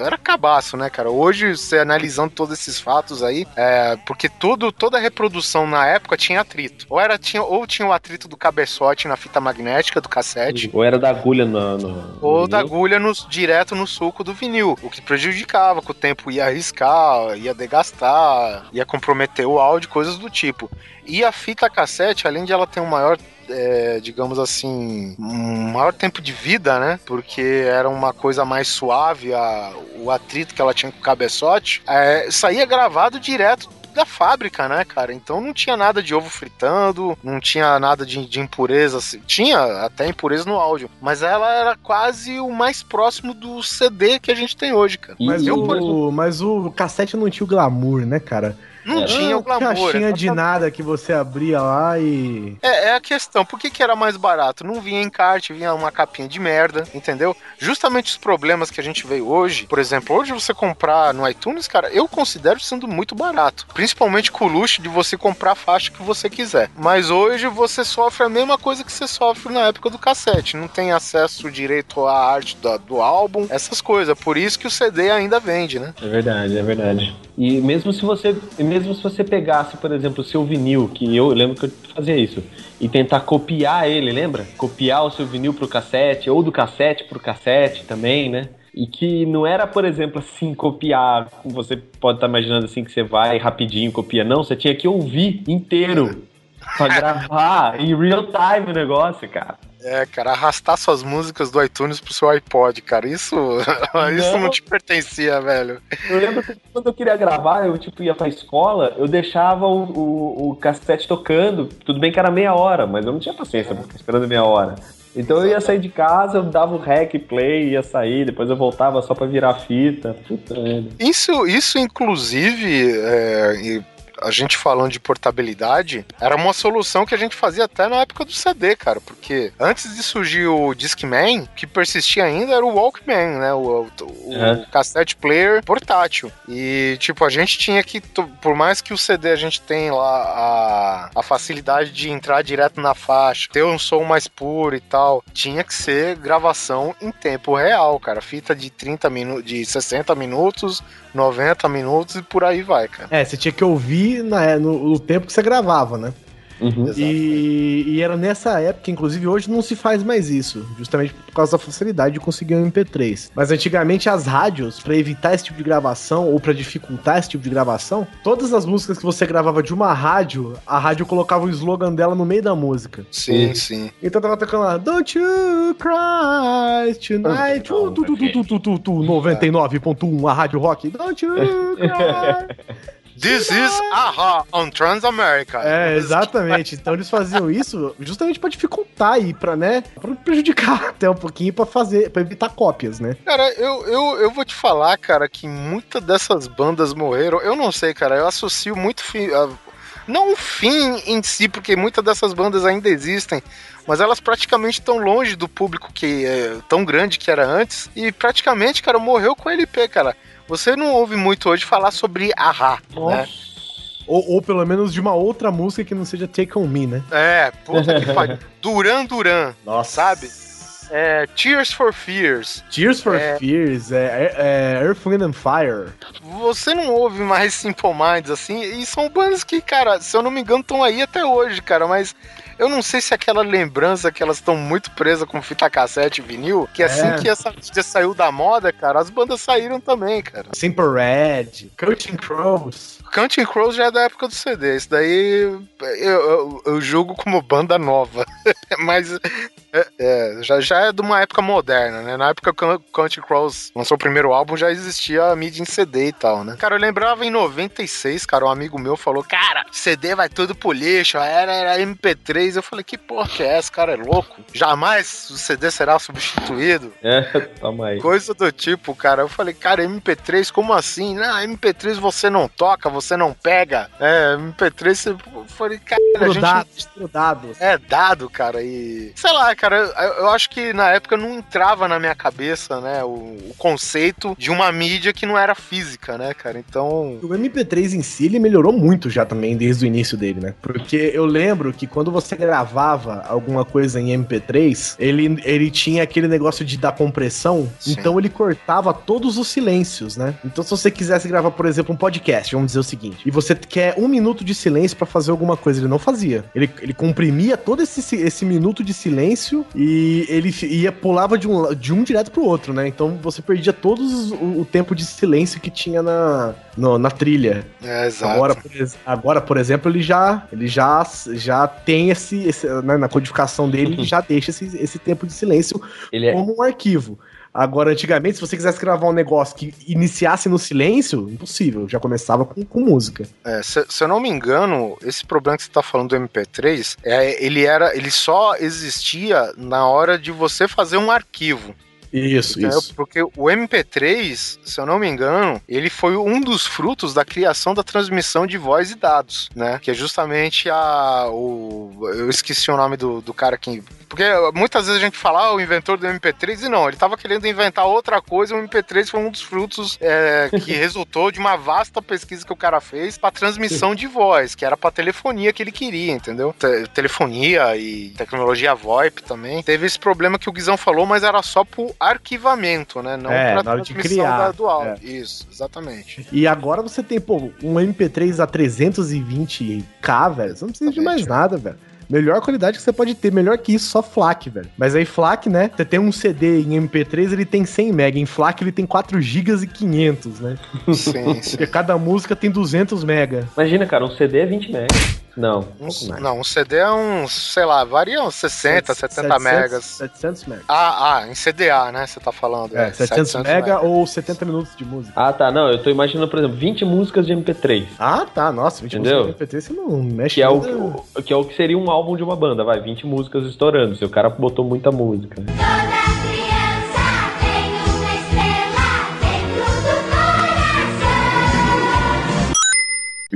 era cabaço, né, cara? Hoje, você analisando todos esses fatos aí, é, porque tudo, toda reprodução na época tinha atrito. Ou, era, tinha, ou tinha o atrito do cabeçote na fita magnética do cassete, Ou era da agulha no. no- ou no da vinil. agulha no- direto no suco do vinil, o que prejudicava, que o tempo ia arriscar, ia degastar, ia comprometer o áudio, coisas do tipo. E a fita cassete, além de ela ter um maior, é, digamos assim, um maior tempo de vida, né? Porque era uma coisa mais suave, a- o atrito que ela tinha com o cabeçote, é, saía gravado direto da fábrica, né, cara? Então não tinha nada de ovo fritando, não tinha nada de, de impureza. assim. Tinha até impureza no áudio, mas ela era quase o mais próximo do CD que a gente tem hoje, cara. Mas, E- o, mas o cassete não tinha o glamour, né, cara? Não Era. tinha o glamour. Caixinha de nada que você abria lá e. É, é a questão. Por que, que era mais barato? Não vinha encarte, vinha uma capinha de merda, entendeu? Justamente os problemas que a gente vê hoje, por exemplo, hoje você comprar no iTunes, cara, eu considero sendo muito barato. Principalmente com o luxo de você comprar a faixa que você quiser. Mas hoje você sofre a mesma coisa que você sofre na época do cassete. Não tem acesso direito à arte da- do álbum, essas coisas. Por isso que o CD ainda vende, né? É verdade, é verdade. E mesmo se você, mesmo se você pegasse, por exemplo, o seu vinil, que eu lembro que eu fazia isso, e tentar copiar ele, lembra? Copiar o seu vinil pro cassete, ou do cassete pro cassete também, né? E que não era, por exemplo, assim, copiar, como você pode estar imaginando assim, que você vai rapidinho copia. Não, você tinha que ouvir inteiro pra gravar em real time o negócio, cara. É, cara, arrastar suas músicas do iTunes pro seu iPod, cara. Isso, isso não Não. te pertencia, velho. Eu lembro que quando eu queria gravar, eu tipo ia pra escola, eu deixava o, o, o cassete tocando. Tudo bem que era meia hora, mas eu não tinha paciência pra ficar esperando meia hora. Então eu ia sair de casa, eu dava o rec play, ia sair, depois eu voltava só pra virar fita. Puta. Isso, isso inclusive, é, a gente falando de portabilidade, era uma solução que a gente fazia até na época do CD, cara, porque antes de surgir o Discman, o que persistia ainda era o Walkman, né, o, o, É. o cassette player portátil. E, tipo, a gente tinha que, por mais que o CD a gente tem lá a, a facilidade de entrar direto na faixa, ter um som mais puro e tal, tinha que ser gravação em tempo real, cara, fita de 30 minutos, de 60 minutos, 90 minutos e por aí vai, cara. É, você tinha que ouvir na, no, no tempo que você gravava, né? Uhum. E, e era nessa época, inclusive hoje não se faz mais isso, justamente por causa da facilidade de conseguir um MP3. Mas antigamente as rádios, pra evitar esse tipo de gravação ou pra dificultar esse tipo de gravação, todas as músicas que você gravava de uma rádio, a rádio colocava o slogan dela no meio da música. Sim, sim. Então tava tocando lá, Don't you cry tonight, tu, tu, tu, tu, tu, tu, tu, tu, 99.1, a rádio rock, Don't you cry. This is Aha on Transamerica. É, exatamente. Então eles faziam isso justamente pra dificultar e pra, né, pra prejudicar até um pouquinho pra fazer, para evitar cópias, né? Cara, eu, eu, eu vou te falar, cara, que muitas dessas bandas morreram. Eu não sei, cara, eu associo muito. Fi, a- não o fim em si, porque muitas dessas bandas ainda existem. Mas elas praticamente estão longe do público que é tão grande que era antes. E praticamente, cara, morreu com LP, cara. Você não ouve muito hoje falar sobre Ahá, né? Ou, ou pelo menos de uma outra música que não seja Take On Me, né? É, puta que pariu. Duran Duran, Nossa. sabe? É, Tears for Fears. Tears for É. Fears, é, é Earth, Wind and Fire. Você não ouve mais Simple Minds assim, e são bandas que, cara, se eu não me engano, estão aí até hoje, cara, mas eu não sei se aquela lembrança que elas estão muito presas com fita cassete e vinil, que assim É. que essa mídia saiu da moda, cara, as bandas saíram também, cara. Simple Red, Coaching Crows. Counting Crows já é da época do CD, isso daí eu, eu, eu julgo como banda nova, mas é, é, já, já é de uma época moderna, né? Na época que o Counting Crows lançou o primeiro álbum, já existia a mídia em CD e tal, né? Cara, eu lembrava em 96, cara, um amigo meu falou, cara, CD vai tudo pro lixo, era, era MP3, eu falei, que porra que é essa, cara é louco, jamais o CD será substituído, É, toma aí. Coisa do tipo, cara. Eu falei, cara, MP3, como assim? Não, MP3 você não toca, você não pega. É, MP3, você... eu falei, cara, a gente grudados. é dado, cara, e. Sei lá, cara, eu, eu acho que na época não entrava na minha cabeça, né, o, o conceito de uma mídia que não era física, né, cara? Então. O MP3 em si, ele melhorou muito já também desde o início dele, né? Porque eu lembro que quando você gravava alguma coisa em MP3, ele, ele tinha aquele negócio de dar compressão, Sim. então ele cortava todos os silêncios, né? Então se você quisesse gravar, por exemplo, um podcast, vamos dizer o seguinte, e você quer um minuto de silêncio pra fazer alguma coisa, ele não fazia. Ele, ele comprimia todo esse, esse minuto de silêncio e ele ia pulava de um, de um direto pro outro, né? Então você perdia todo o, o tempo de silêncio que tinha na, no- na trilha. É, exato. Agora, por, agora, por exemplo, ele já, ele já, já tem esse, esse né, na codificação dele, ele já deixa esse, esse tempo de silêncio Ele é, como um arquivo. Agora, antigamente, se você quisesse gravar um negócio que iniciasse no silêncio, impossível, já começava com, com música. É, se, se eu não me engano, esse problema que você tá falando do MP3, é, ele era, ele só existia na hora de você fazer um arquivo. Isso, Entendeu? isso. Porque o MP3, se eu não me engano, ele foi um dos frutos da criação da transmissão de voz e dados, né? Que é justamente a. O, eu esqueci o nome do, do cara que. Porque muitas vezes a gente fala, ah, o inventor do MP3, e não, ele tava querendo inventar outra coisa, o MP3 foi um dos frutos é, que resultou de uma vasta pesquisa que o cara fez pra transmissão de voz, que era pra telefonia que ele queria, entendeu? Te- telefonia e tecnologia VoIP também. Teve esse problema que o Guizão falou, mas era só pro arquivamento, né? Não É, pra na hora de transmissão criar, do áudio. Isso, exatamente. E agora você tem, pô, um MP3 a 320k, velho. Você não precisa de mais nada, velho. Melhor qualidade que você pode ter, melhor que isso, só FLAC, velho. Mas aí FLAC, né? Você tem um CD em MP3, ele tem 100 MB, em FLAC ele tem 4 GB e 500, né? Sim, sim. Porque cada música tem 200 MB. Imagina, cara, um CD é 20 mega. Não, Um- não, um CD é uns, sei lá, varia uns 60, 70 megas. 700 MB. Ah, ah, em CDA, né? Você tá falando. É, 700 MB ou 70 minutos de música. Ah, tá. Não, eu tô imaginando, por exemplo, 20 músicas de MP3. Ah, tá. Nossa, 20 Entendeu? músicas de MP3 você não mexe Que é, o, o- que é o que seria um álbum de uma banda, vai, 20 músicas estourando. Se o cara botou muita música. Toda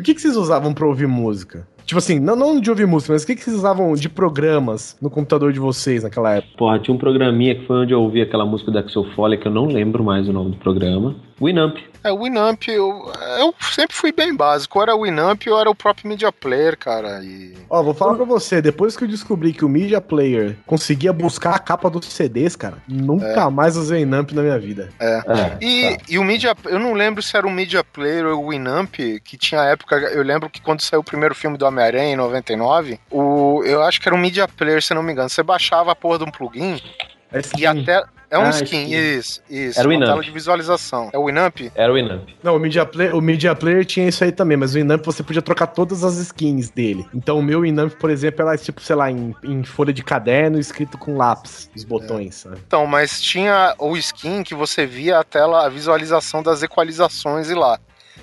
o que, que vocês usavam pra ouvir música? Tipo assim, não, não de ouvir música, mas o que, que vocês usavam de programas no computador de vocês naquela época? Porra, tinha um programinha que foi onde eu ouvi aquela música da Axel Foley, que eu não lembro mais o nome do programa. Winamp. É, o Winamp, eu, eu sempre fui bem básico. Ou era o Winamp ou era o próprio Media Player, cara. E... Ó, vou falar pra você, depois que eu descobri que o Media Player conseguia buscar a capa dos CDs, cara, nunca mais usei Inamp na minha vida. É. É, E, tá. e o Media, eu não lembro se era o Media Player ou o Winamp, que tinha época, eu lembro que quando saiu o primeiro filme do Homem-Aranha em 99, o, eu acho que era um Media Player, se não me engano. Você baixava a porra de um plugin É e até. É um Ah, skin, skin. isso, isso. Era o uma Winamp. tela de visualização. É o Winamp? Era o Winamp. Não, o Media, Player, o Media Player tinha isso aí também, mas o Inamp você podia trocar todas as skins dele. Então o meu Inamp, por exemplo, era tipo, sei lá, em, em folha de caderno escrito com lápis, os botões, sabe? Então, mas tinha o skin que você via a tela, a visualização das equalizações e lá.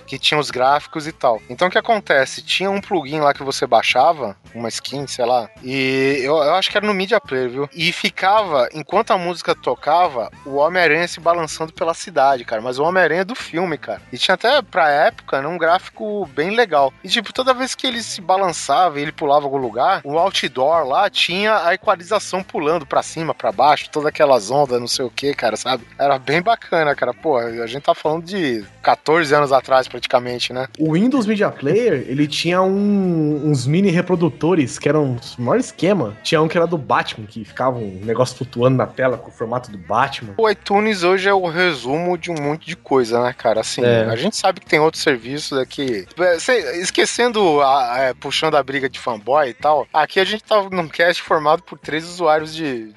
Que tinha os gráficos e tal. Então o que acontece? Tinha um plugin lá que você baixava, uma skin, sei lá. E eu, eu acho que era no Media Player, viu? E ficava, enquanto a música tocava, o Homem-Aranha se balançando pela cidade, cara. Mas o Homem-Aranha é do filme, cara. E tinha até, pra época, né, um gráfico bem legal. E tipo, toda vez que ele se balançava e ele pulava algum lugar, o outdoor lá tinha a equalização pulando pra cima, pra baixo, todas aquelas ondas, não sei o que, cara, sabe? Era bem bacana, cara. Pô, a gente tá falando de 14 anos atrás, praticamente, né? O Windows Media Player, ele tinha um- uns mini reprodutores que eram o maior esquema. Tinha um que era do Batman, que ficava um negócio flutuando na tela com o formato do Batman. O iTunes hoje é o resumo de um monte de coisa, né, cara? Assim, É. a gente sabe que tem outros serviços aqui. É, Esquecendo, a- é, puxando a briga de fanboy e tal, aqui a gente tá num cast formado por três usuários de.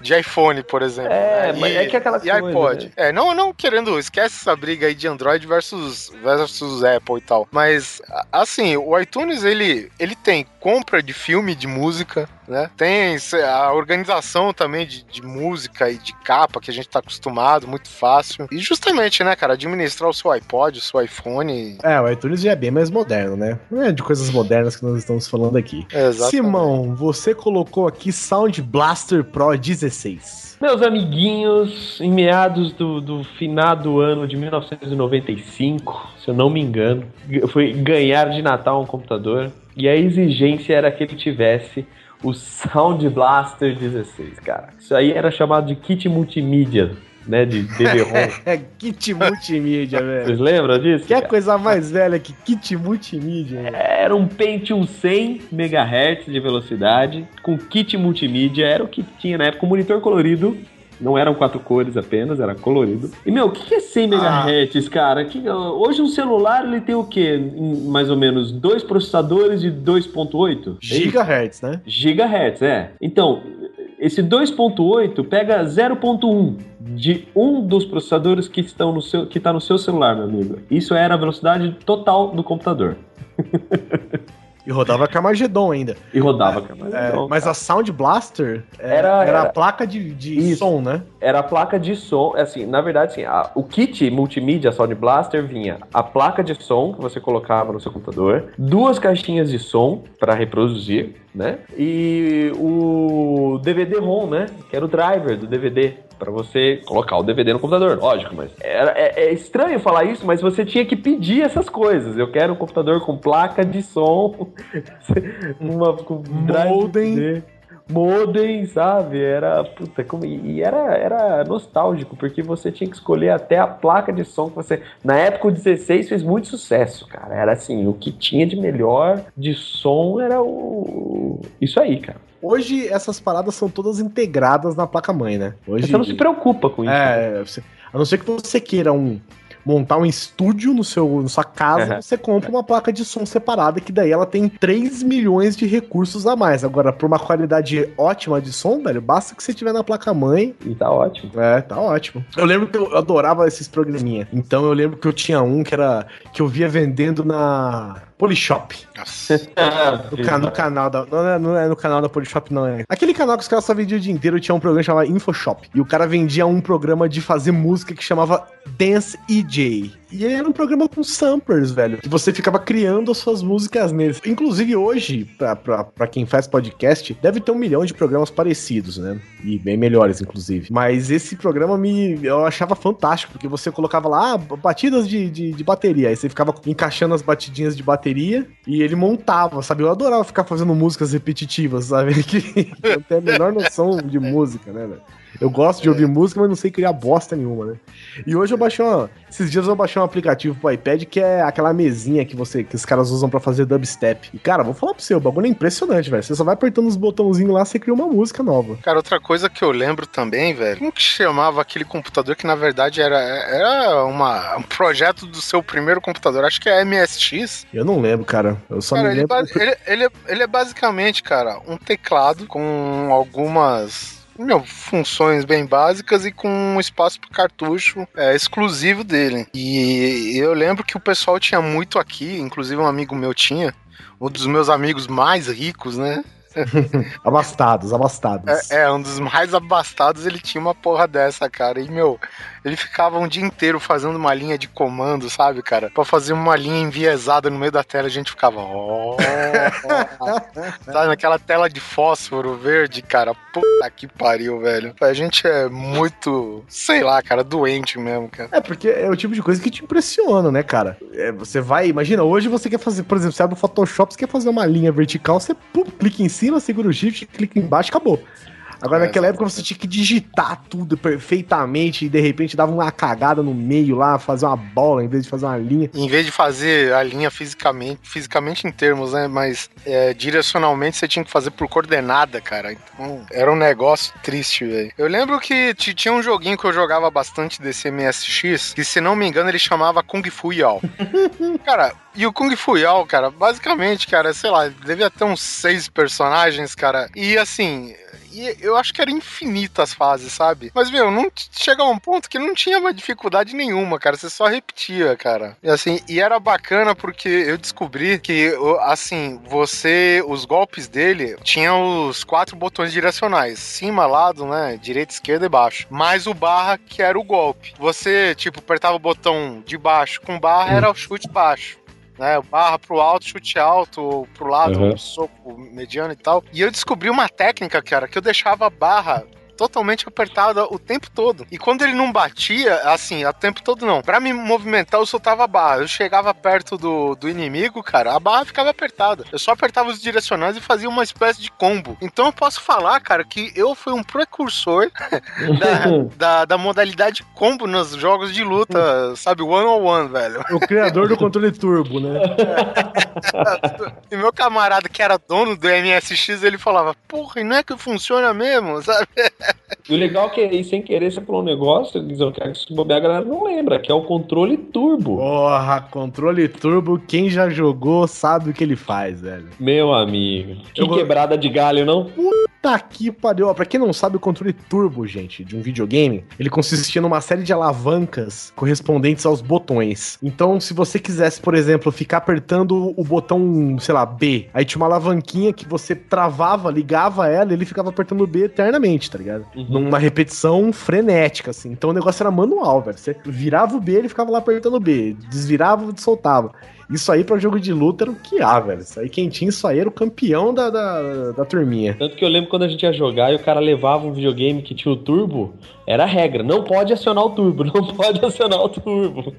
De iPhone, por exemplo. É, né? mas é que aquela e coisa, iPod. né? É, não, não querendo, esquece essa briga aí de Android versus, versus Apple e tal. Mas, assim, o iTunes, ele, ele tem compra de filme, de música, né? Tem a organização também de, de música e de capa que a gente tá acostumado, muito fácil. E justamente, né, cara, administrar o seu iPod, o seu iPhone. É, o iTunes já é bem mais moderno, né? Não é de coisas modernas que nós estamos falando aqui. Exatamente. Simão, você colocou aqui Sound Blaster Pro 16. Meus amiguinhos, em meados do, do finado ano de 1995, se eu não me engano, eu fui ganhar de Natal um computador e a exigência era que ele tivesse o Sound Blaster 16, cara. Isso aí era chamado de kit multimídia, né, de DVD-ROM. É kit multimídia, velho. Vocês lembram disso? Que é cara? coisa mais velha que kit multimídia? velho? Era um Pentium 100 MHz de velocidade, com kit multimídia, era o que tinha na época, um monitor colorido. Não eram quatro cores apenas, era colorido. E, meu, o que que é 100 MHz, cara? Que, hoje um celular, ele tem o quê? Mais ou menos dois processadores de 2.8? É? Gigahertz, né? Gigahertz, é. Então, esse 2.8 pega 0.1 de um dos processadores que estão no seu que está no seu celular, meu amigo. Isso era a velocidade total do computador. E rodava Carmageddon ainda. E rodava. Mas, É, mas a Sound Blaster é, Era- era, a era- placa de, de som, né? era a placa de som, assim, na verdade, assim, a- o kit multimídia Sound Blaster vinha a placa de som que você colocava no seu computador, duas caixinhas de som para reproduzir, né? E o DVD-ROM, né? Que era o driver do DVD. Pra você colocar o DVD no computador, lógico, mas era, é, é estranho falar isso, mas você tinha que pedir essas coisas. Eu quero um computador com placa de som, uma com drive Modem. Modem, sabe? Era puta, como, e era, era nostálgico, porque você tinha que escolher até a placa de som que você. Na época o 16 fez muito sucesso, cara. Era assim, o que tinha de melhor de som era o. Isso aí, cara. Hoje essas paradas são todas integradas na placa-mãe, né? Hoje, Você não se preocupa com isso. É, você- a não ser que você queira um montar um estúdio no seu, na sua casa, Uhum. você compra uma placa de som separada, que daí ela tem 3 milhões de recursos a mais. Agora, por uma qualidade ótima de som, velho, basta que você tiver na placa-mãe. E tá ótimo. É, tá ótimo. Eu lembro que eu adorava esses programinha. Então eu lembro que eu tinha um que era que eu via vendendo na Polishop. Nossa. No, ca- no canal da. Não é, não é no canal da Polishop, não é. Aquele canal que os caras só vendiam o dia inteiro tinha um programa chamado Infoshop. E o cara vendia um programa de fazer música que chamava Dance EJ. E era um programa com samplers, velho. Que você ficava criando as suas músicas neles. Inclusive hoje, pra, pra, pra quem faz podcast, deve ter um milhão de programas parecidos, né? E bem melhores, inclusive. Mas esse programa me eu achava fantástico, porque você colocava lá ah, batidas de, de, de bateria. Aí você ficava encaixando as batidinhas de bateria e ele montava, sabe? Eu adorava ficar fazendo músicas repetitivas, sabe? Que eu tenho a menor noção de música, né, velho? Eu gosto de ouvir música, mas não sei criar bosta nenhuma, né? E hoje eu baixei uma. Esses dias eu baixei um aplicativo pro iPad que é aquela mesinha que você que os caras usam pra fazer dubstep. E, cara, vou falar pro você, o bagulho é impressionante, velho. Você só vai apertando os botãozinhos lá, você cria uma música nova. Cara, outra coisa que eu lembro também, velho, como que chamava aquele computador que na verdade era, era uma, um projeto do seu primeiro computador? Acho que é MSX. Eu não lembro, cara. Eu só Cara, me ele, lembro. ba- ele, ele é, ele é basicamente, cara, um teclado com algumas meu, funções bem básicas e com um espaço para cartucho é, exclusivo dele. E eu lembro que o pessoal tinha muito aqui, inclusive um amigo meu tinha, um dos meus amigos mais ricos, né? Abastados, abastados. É, é, um dos mais abastados, ele tinha uma porra dessa, cara. E, meu, ele ficava um dia inteiro fazendo uma linha de comando, sabe, cara? Pra fazer uma linha enviesada no meio da tela, a gente ficava. ó, sabe, naquela tela de fósforo verde, cara. Puta que pariu, velho. A gente é muito, sei lá, cara, doente mesmo, cara. É, porque é o tipo de coisa que te impressiona, né, cara? É, você vai, imagina, hoje você quer fazer, por exemplo, você abre o Photoshop, você quer fazer uma linha vertical, você pum, clica em cima, segura o shift, clica embaixo, acabou. Agora, É, naquela época você tinha que digitar tudo perfeitamente e de repente dava uma cagada no meio lá, fazer uma bola em vez de fazer uma linha. Em vez de fazer a linha fisicamente, fisicamente em termos, né? Mas é, direcionalmente você tinha que fazer por coordenada, cara. Então era um negócio triste, velho. Eu lembro que tinha um joguinho que eu jogava bastante desse MSX, que se não me engano ele chamava Kung Fu Yao. cara, e o Kung Fu Yao, cara, basicamente, cara, sei lá, devia ter uns seis personagens, cara. E assim. E eu acho que era infinita as fases, sabe? Mas, meu, não t- chega a um ponto que não tinha mais dificuldade nenhuma, cara. Você só repetia, cara. E assim, e era bacana porque eu descobri que, assim, você. Os golpes dele tinham os quatro botões direcionais: cima, lado, né? Direita, esquerda e baixo. Mais o barra, que era o golpe. Você, tipo, apertava o botão de baixo com barra, era o chute baixo né? Barra pro alto, chute alto, pro lado, Uhum. soco mediano e tal. E eu descobri uma técnica, cara, que eu deixava a barra totalmente apertada o tempo todo. E quando ele não batia, assim, o tempo todo não. Pra me movimentar, eu soltava a barra. Eu chegava perto do, do inimigo, cara, a barra ficava apertada. Eu só apertava os direcionais e fazia uma espécie de combo. Então eu posso falar, cara, que eu fui um precursor da, da, da modalidade combo nos jogos de luta, sabe? One on one, velho. O criador do controle turbo, né? E meu camarada que era dono do MSX, ele falava, porra, e não é que funciona mesmo, sabe? E o legal é que aí, sem querer, você falou um negócio, Guizão, que se bobear a galera não lembra, que é o controle turbo. Porra, controle turbo, quem já jogou sabe o que ele faz, velho. Meu amigo. Que Eu quebrada de galho, não? Tá que pariu. Pra quem não sabe, o controle turbo, gente, de um videogame, ele consistia numa série de alavancas correspondentes aos botões. Então, se você quisesse, por exemplo, ficar apertando o botão, sei lá, B, aí tinha uma alavanquinha que você travava, ligava ela e ele ficava apertando o B eternamente, tá ligado? Numa repetição frenética, assim. Então o negócio era manual, velho. Você virava o B, ele ficava lá apertando o B. Desvirava e soltava. Isso aí pra jogo de luta era o que há, velho. Isso aí, quem tinha isso aí era o campeão da, da, da turminha. Tanto que eu lembro quando a gente ia jogar e o cara levava um videogame que tinha o turbo, era a regra. Não pode acionar o turbo, não pode acionar o turbo.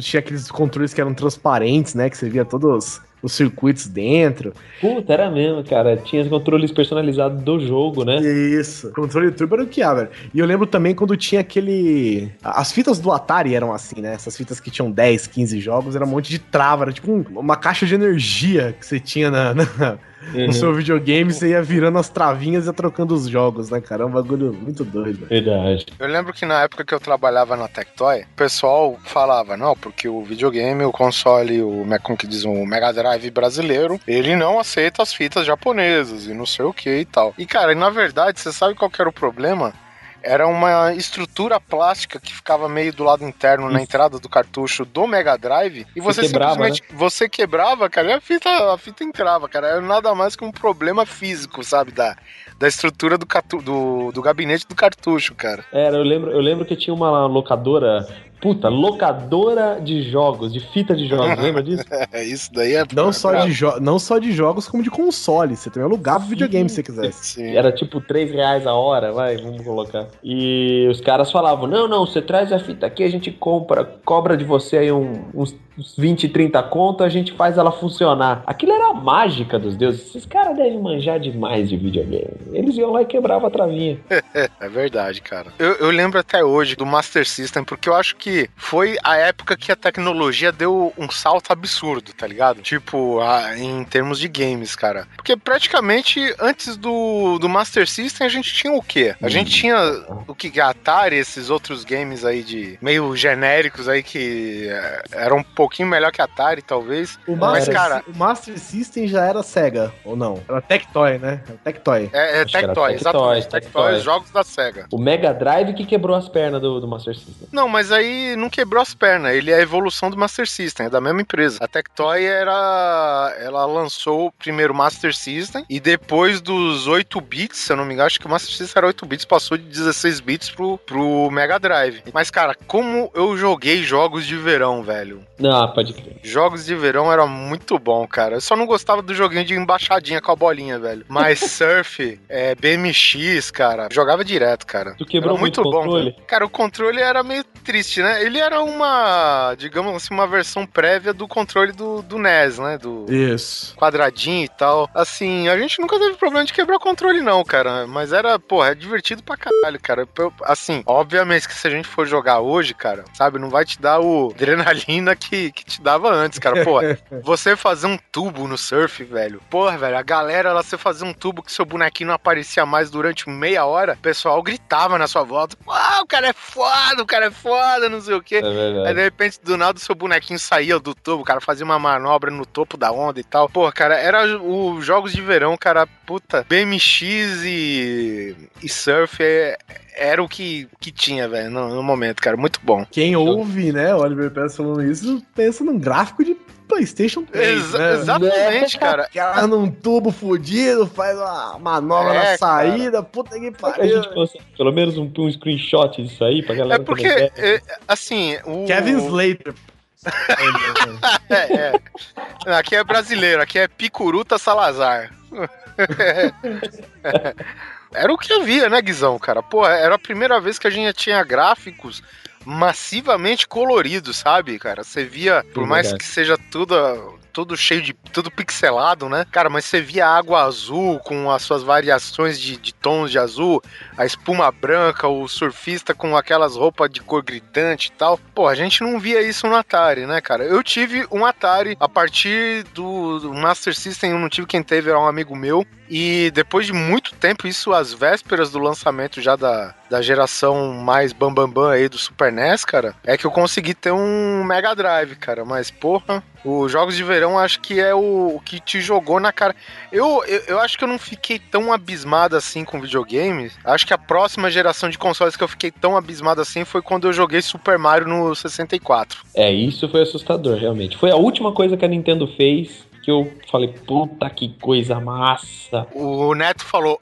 Tinha aqueles controles que eram transparentes, né? Que você via todos os circuitos dentro. Puta, era mesmo, cara. Tinha os controles personalizados do jogo, né? Isso. Controle turbo era o que há, velho. E eu lembro também quando tinha aquele. As fitas do Atari eram assim, né? Essas fitas que tinham 10, 15 jogos, era um monte de trava, era tipo um- uma caixa de energia que você tinha na, na- Uhum. no seu videogame, você ia virando as travinhas e ia trocando os jogos, né, cara? É um bagulho muito doido. Verdade. Eu lembro que na época que eu trabalhava na Tectoy, o pessoal falava, não, porque o videogame, o console, o, como que diz, o Mega Drive brasileiro, ele não aceita as fitas japonesas e não sei o que e tal. E cara, na verdade, você sabe qual que era o problema? Era uma estrutura plástica que ficava meio do lado interno na entrada do cartucho do Mega Drive e você, quebrava, simplesmente você quebrava, cara, e a fita, a fita entrava, cara. Era nada mais que um problema físico, sabe, da, da estrutura do, do, do gabinete do cartucho, cara. Era, eu lembro, eu lembro que tinha uma locadora. Puta, locadora de jogos, de fita de jogos, lembra disso? É, isso daí é. Não só, de jo- não só de jogos, como de console. Você também alugava o videogame se você quisesse. Sim. Era tipo 3 reais a hora, vai, vamos colocar. E os caras falavam: não, não, você traz a fita aqui, a gente compra, cobra de você aí um- uns, uns 20, 30 conto, a gente faz ela funcionar. Aquilo era a mágica dos deuses. Esses caras devem manjar demais de videogame. Eles iam lá e quebravam a travinha. É verdade, cara. Eu, eu lembro até hoje do Master System, porque eu acho que foi a época que a tecnologia deu um salto absurdo, tá ligado? Tipo, a- em termos de games, cara. Porque praticamente antes do, do Master System a gente tinha o quê? A gente tinha o que? Atari, esses outros games aí de meio genéricos aí que é, eram um pouquinho melhor que Atari, talvez. O Mas, Master, cara, o Master System já era Sega, ou não? Era Tectoy, né? Era Tectoy. é, é que Tectoy, exatamente. Tectoy. Tectoy, jogos da SEGA. O Mega Drive que quebrou as pernas do, do Master System. Não, mas aí não quebrou as pernas. Ele é a evolução do Master System, é da mesma empresa. A Tectoy era. Ela lançou o primeiro Master System e depois dos 8 bits, se eu não me engano, acho que o Master System era 8 bits, passou de 16 bits pro, pro Mega Drive. Mas, cara, como eu joguei jogos de verão, velho. Ah, pode crer. Jogos de verão era muito bom, cara. Eu só não gostava do joguinho de embaixadinha com a bolinha, velho. Mas Surf, é, BMX, cara, jogava direto, cara. Tu quebrou Era muito muito bom. Cara, o controle era meio triste, né? Ele era uma, digamos assim, uma versão prévia do controle do, do NES, né? Do Isso. quadradinho e tal. Assim, a gente nunca teve problema de quebrar controle, não, cara. Mas era, porra, é divertido pra caralho, cara. Assim, obviamente que se a gente for jogar hoje, cara, sabe, não vai te dar o adrenalina que, que te dava antes, cara. Pô, você fazer um tubo no surf, velho. Porra, velho, a galera, ela você fazer um tubo que seu bonequinho não aparecia mais durante meia hora, o pessoal gritava na sua volta. Ah, o cara é foda, o cara é foda, não sei o quê. É. Aí de repente, do nada, o seu bonequinho saía do tubo, o cara fazia uma manobra no topo da onda e tal. Pô, cara, era os jogos de verão, cara, puta, BMX e, e surf é- era o que, que tinha, velho, no, no momento, cara. Muito bom. Quem ouve, né, o Oliver Pérez falando isso, pensa num gráfico de PlayStation 3, Exa- né? Exatamente, cara. Que ela num tubo fudido, faz uma manobra É, na saída, puta que pariu. pelo menos um, um screenshot disso aí pra galera É porque, é, assim, o. Kevin Slater. É, é. Aqui é brasileiro, aqui é Picuruta Salazar. Era o que havia, né, Guizão, cara? Pô, era a primeira vez que a gente tinha gráficos massivamente coloridos, sabe, cara? Você via, por mais que seja tudo, tudo cheio de. tudo pixelado, né? Cara, mas você via a água azul com as suas variações de, de tons de azul, a espuma branca, o surfista com aquelas roupas de cor gritante e tal. Pô, a gente não via isso no Atari, né, cara? Eu tive um Atari a partir do, do Master System, eu não tive quem teve, era um amigo meu. E depois de muito tempo, isso às vésperas do lançamento já da, da geração mais bambambam bam, bam aí do Super NES, cara, é que eu consegui ter um Mega Drive, cara. Mas, porra, os jogos de verão acho que é o, o que te jogou na cara. Eu, eu, eu acho que eu não fiquei tão abismado assim com videogames. Acho que a próxima geração de consoles que eu fiquei tão abismado assim foi quando eu joguei Super Mario no 64. É, isso foi assustador, realmente. Foi a última coisa que a Nintendo fez que eu falei, puta que coisa massa. O Neto falou.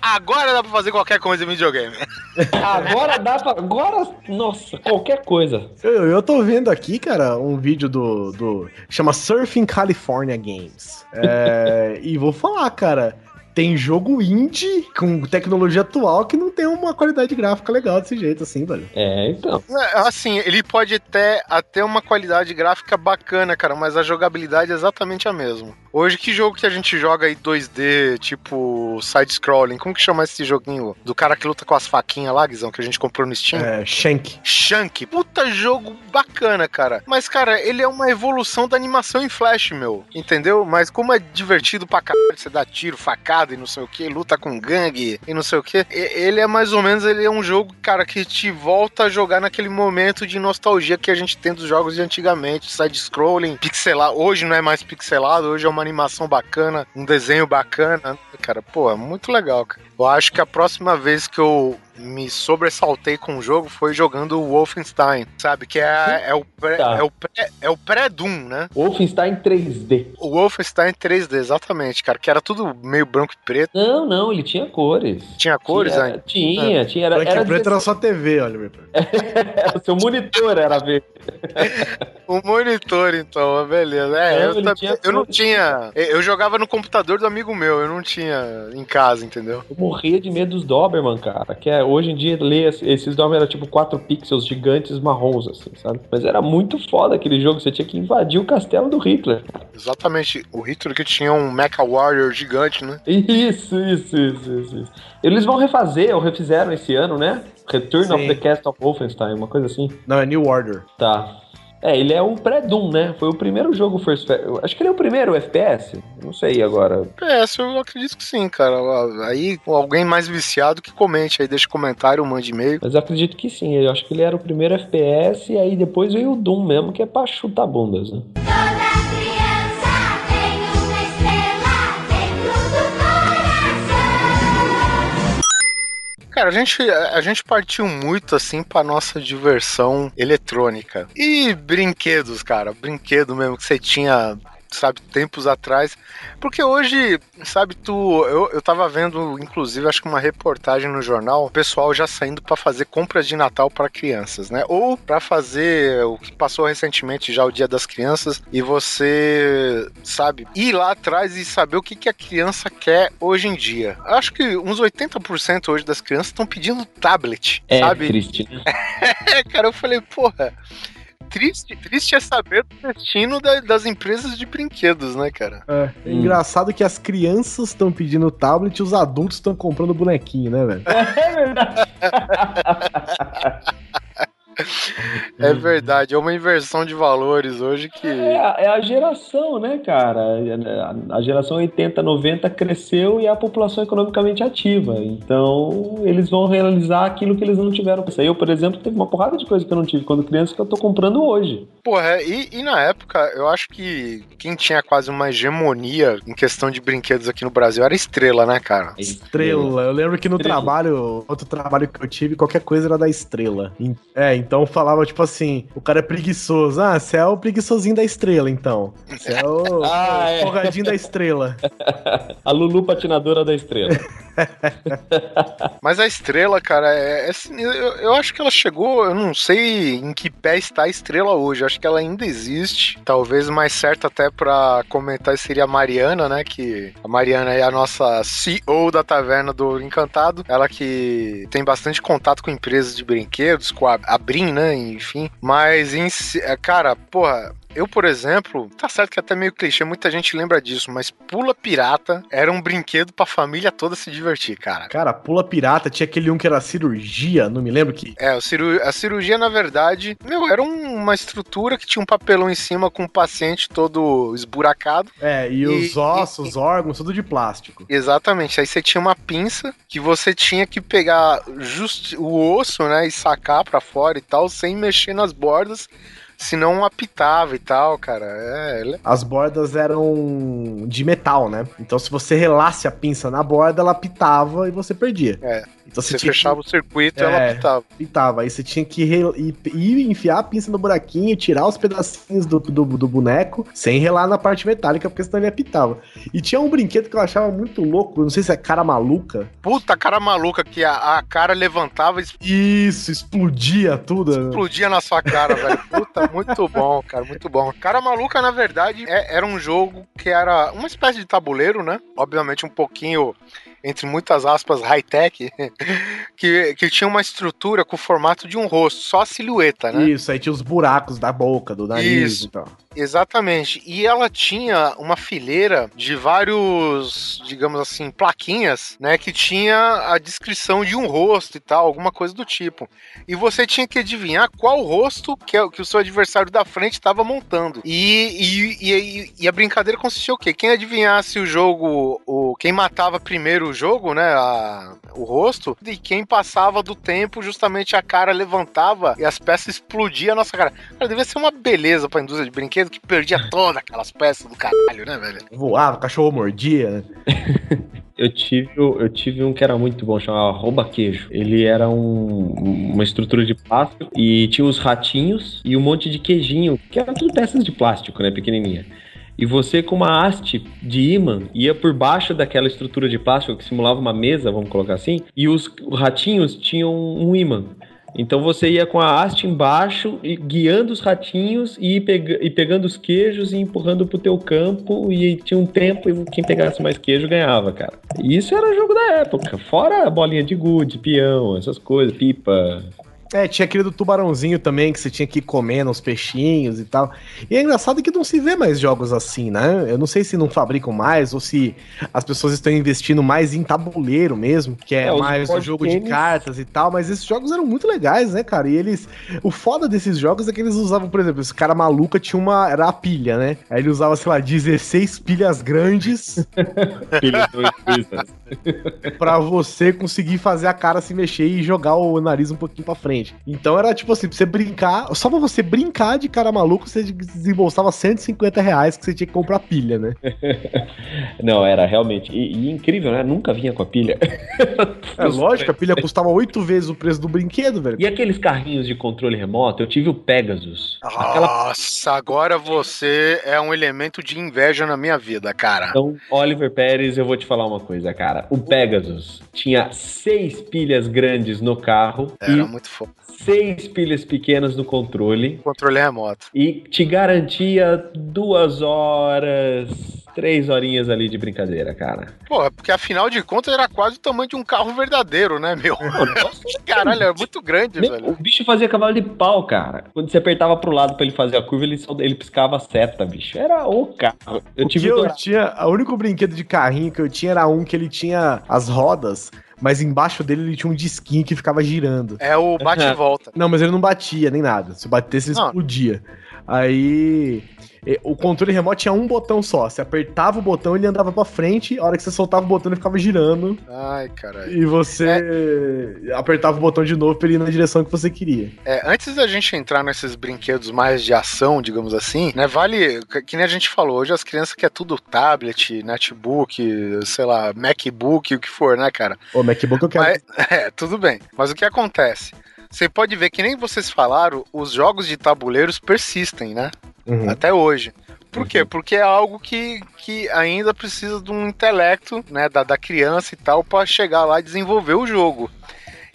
Agora dá pra fazer qualquer coisa em videogame. Agora dá pra. Agora, nossa, qualquer coisa. Eu, eu tô vendo aqui, cara, um vídeo do. do chama Surfing California Games. É, e vou falar, cara. Tem jogo indie com tecnologia atual que não tem uma qualidade gráfica legal desse jeito, assim, velho. É, então. É, Assim, ele pode ter até uma qualidade gráfica bacana, cara, mas a jogabilidade é exatamente a mesma. Hoje, que jogo que a gente joga aí 2D, tipo side-scrolling? Como que chama esse joguinho? Do cara que luta com as faquinhas lá, Guizão, que a gente comprou no Steam? É, Shank. Shank. Puta jogo bacana, cara. Mas, cara, ele é uma evolução da animação em Flash, meu. Entendeu? Mas como é divertido pra caralho, você dá tiro, facada e não sei o que, luta com gangue e não sei o que. Ele é mais ou menos, ele é um jogo, cara, que te volta a jogar naquele momento de nostalgia que a gente tem dos jogos de antigamente. Side-scrolling, pixelado. Hoje não é mais pixelado, hoje é uma animação bacana, um desenho bacana. Cara, pô, é muito legal, cara. Eu acho que a próxima vez que eu me sobressaltei com o jogo foi jogando o Wolfenstein, sabe? Que é, é o pré, Tá. é o pré, é o pré-Doom, né? Wolfenstein 3D. O Wolfenstein 3D, exatamente, cara, que era tudo meio branco e preto. Não, não, ele tinha cores. Tinha cores tinha, ainda? Tinha, tinha. Era, Branco era e preto era só TV, olha, o seu monitor era verde. O monitor, então, beleza. É, Não, eu, também- eu não tinha. Eu jogava no computador do amigo meu, eu não tinha em casa, entendeu? Eu morria de medo dos Doberman, cara. Que é, hoje em dia, ler esse- esses Doberman era tipo 4 pixels gigantes marrons, assim, sabe? Mas era muito foda aquele jogo. Você tinha que invadir o castelo do Hitler. Exatamente. O Hitler que tinha um Mecha Warrior gigante, né? Isso, isso, isso, isso. isso. Eles vão refazer, ou refizeram esse ano, né? Return of Sim. the Cast of Wolfenstein, uma coisa assim. Não, é New Order. Tá. É, ele é o pré-Doom, né? Foi o primeiro jogo First Acho que ele é o primeiro FPS. Não sei agora. PS, eu acredito que sim, cara. Aí, alguém mais viciado que comente aí, deixa comentário, mande e-mail. Mas eu acredito que sim. Eu acho que ele era o primeiro FPS e aí depois veio o Doom mesmo, que é pra chutar bundas, né? Cara, a gente, a gente partiu muito assim pra nossa diversão eletrônica. E brinquedos, cara. Brinquedo mesmo que você tinha, sabe, tempos atrás. Porque hoje, sabe, tu. Eu, eu tava vendo, inclusive, acho que uma reportagem no jornal, o pessoal já saindo pra fazer compras de Natal pra crianças, né? Ou pra fazer o que passou recentemente já o Dia das Crianças e você, sabe, ir lá atrás e saber o que, que a criança quer hoje em dia. Acho que uns 80% hoje das crianças estão pedindo tablet, É sabe? triste, né? É, cara, eu falei, porra. Triste, triste é saber do destino da- das empresas de brinquedos, né, cara? É, Hum. engraçado que as crianças estão pedindo tablet e os adultos estão comprando bonequinho, né, velho? É verdade. É verdade, é uma inversão de valores hoje que. É a, é a geração, né, cara? A, geração 80, 90 cresceu e é a população economicamente ativa. Então, eles vão realizar aquilo que eles não tiveram. Eu, por exemplo, teve uma porrada de coisa que eu não tive quando criança que eu tô comprando hoje. Porra, e, e na época, eu acho que quem tinha quase uma hegemonia em questão de brinquedos aqui no Brasil era Estrela, né, cara? Estrela. Eu lembro que no Estrela. trabalho, outro trabalho que eu tive, qualquer coisa era da estrela. É, então falava tipo assim: o cara é preguiçoso. Ah, você é o preguiçosinho da estrela, então. Você é o, Ah, o é. da estrela. A Lulu patinadora da estrela. Mas a estrela, cara, é, é assim, eu, eu acho que ela chegou, eu não sei em que pé está a estrela hoje. Eu acho que ela ainda existe. Talvez mais certo até pra comentar seria a Mariana, né? Que a Mariana é a nossa CEO da taverna do Encantado. Ela que tem bastante contato com empresas de brinquedos, com a, Brin, né? Enfim. Mas, em é, cara, porra. Eu, por exemplo, tá certo que é até meio clichê, muita gente lembra disso, mas Pula Pirata era um brinquedo pra família toda se divertir, cara. Cara, pula pirata, tinha aquele um que era cirurgia, não me lembro que. É, ciru- a cirurgia, na verdade, meu, era um- uma estrutura que tinha um papelão em cima com o paciente todo esburacado. É, e, E- os ossos, os órgãos, tudo de plástico. Exatamente. Aí você tinha uma pinça que você tinha que pegar just o osso, né, e sacar pra fora e tal, sem mexer nas bordas, senão apitava e tal, cara. É, ele- As bordas eram de metal, né? Então se você relasse a pinça na borda, ela pitava e você perdia. Então Você que- fechava o circuito e É. ela pitava. pitava. Aí você tinha que re- ir, enfiar a pinça no buraquinho, tirar os pedacinhos do, do, do boneco, sem relar na parte metálica, porque senão ele apitava. E tinha um brinquedo que eu achava muito louco, não sei se é cara maluca. Puta cara maluca que a, a cara levantava e Isso, explodia tudo. né? explodia na sua cara, velho. Puta, muito bom, cara, muito bom. Cara Maluca, na verdade, é- era um jogo que era uma espécie de tabuleiro, né? Obviamente um pouquinho, entre muitas aspas, high-tech, que, que tinha uma estrutura com o formato de um rosto, só a silhueta, né? Isso, aí tinha os buracos da boca, do nariz Isso. e tal. Exatamente. E ela tinha uma fileira de vários, digamos assim, plaquinhas, né? Que tinha a descrição de um rosto e tal, alguma coisa do tipo. E você tinha que adivinhar qual rosto que, é- que o seu adversário da frente estava montando. E, e, e, e a brincadeira consistia o quê? Quem adivinhasse o jogo, o, quem matava primeiro o jogo, né? a- o rosto, e quem passava do tempo, justamente a cara levantava e as peças explodiam a nossa cara. Cara, devia ser uma beleza pra indústria de brinquedo que perdia todas aquelas peças do caralho, né, velho? Voava, o cachorro mordia, né? Eu tive, eu tive um que era muito bom, chamava Rouba Queijo. Ele era um- uma estrutura de plástico e tinha os ratinhos e um monte de queijinho, que eram tudo peças de plástico, né, pequenininha. E você com uma haste de imã ia por baixo daquela estrutura de plástico que simulava uma mesa, vamos colocar assim, e os ratinhos tinham um imã. Então você ia com a haste embaixo e guiando os ratinhos e, e pegando os queijos e empurrando pro teu campo e tinha um tempo e quem pegasse mais queijo ganhava, cara. E isso era jogo da época. Fora a bolinha de gude, peão, essas coisas, pipa. É, tinha aquele do tubarãozinho também, que você tinha que ir comendo os peixinhos e tal. E é engraçado que não se vê mais jogos assim, né? Eu não sei se não fabricam mais ou se as pessoas estão investindo mais em tabuleiro mesmo, que é, É, mais o board jogo de games. cartas e tal. Mas esses jogos eram muito legais, né, cara? E eles. O foda desses jogos é que eles usavam, por exemplo, esse cara maluca tinha uma. Era a pilha, né? Aí ele usava, sei lá, 16 pilhas grandes Espírito. pra você conseguir fazer a cara se mexer e jogar o nariz um pouquinho pra frente. Então era tipo assim, pra você brincar, só pra você brincar de cara maluco, você desembolsava 150 reais que você tinha que comprar pilha, né? Não, era realmente. E, e incrível, né? Nunca vinha com a pilha. É lógico, a pilha custava oito vezes o preço do brinquedo, velho. E aqueles carrinhos de controle remoto, eu tive o Pegasus. Aquela Nossa, agora você é um elemento de inveja na minha vida, cara. Então, Oliver Pérez, eu vou te falar uma coisa, cara. O Pegasus tinha seis pilhas grandes no carro Era e muito foda. Seis pilhas pequenas no controle. Controle remoto. E te garantia duas horas, três horinhas ali de brincadeira, cara. Porra, porque afinal de contas era quase o tamanho de um carro verdadeiro, né, meu? Caralho, é muito grande, Nem- velho. O bicho fazia cavalo de pau, cara. Quando você apertava pro lado pra ele fazer a curva, ele, só, ele piscava a seta, bicho. Era o carro. Eu O tive que eu tinha, o único brinquedo de carrinho que eu tinha era um que ele tinha as rodas, mas embaixo dele ele tinha um disquinho que ficava girando. É o bate e volta. Não, mas ele não batia nem nada. Se batesse, ele Não. explodia. Aí. O controle remoto tinha um botão só. Você apertava o botão, ele andava pra frente. A hora que você soltava o botão, ele ficava girando. Ai, caralho. E você apertava o botão de novo pra ele ir na direção que você queria. É, antes da gente entrar nesses brinquedos mais de ação, digamos assim, né, vale, que- que nem a gente falou, hoje as crianças querem tudo tablet, netbook, sei lá, MacBook, o que for, né, cara? Ô, MacBook eu quero. Mas, é, tudo bem. Mas o que acontece? Você pode ver que nem vocês falaram, os jogos de tabuleiros persistem, né? Uhum. Até hoje. Por quê? Porque é algo que, que ainda precisa de um intelecto, né, da, da criança e tal, pra chegar lá e desenvolver o jogo.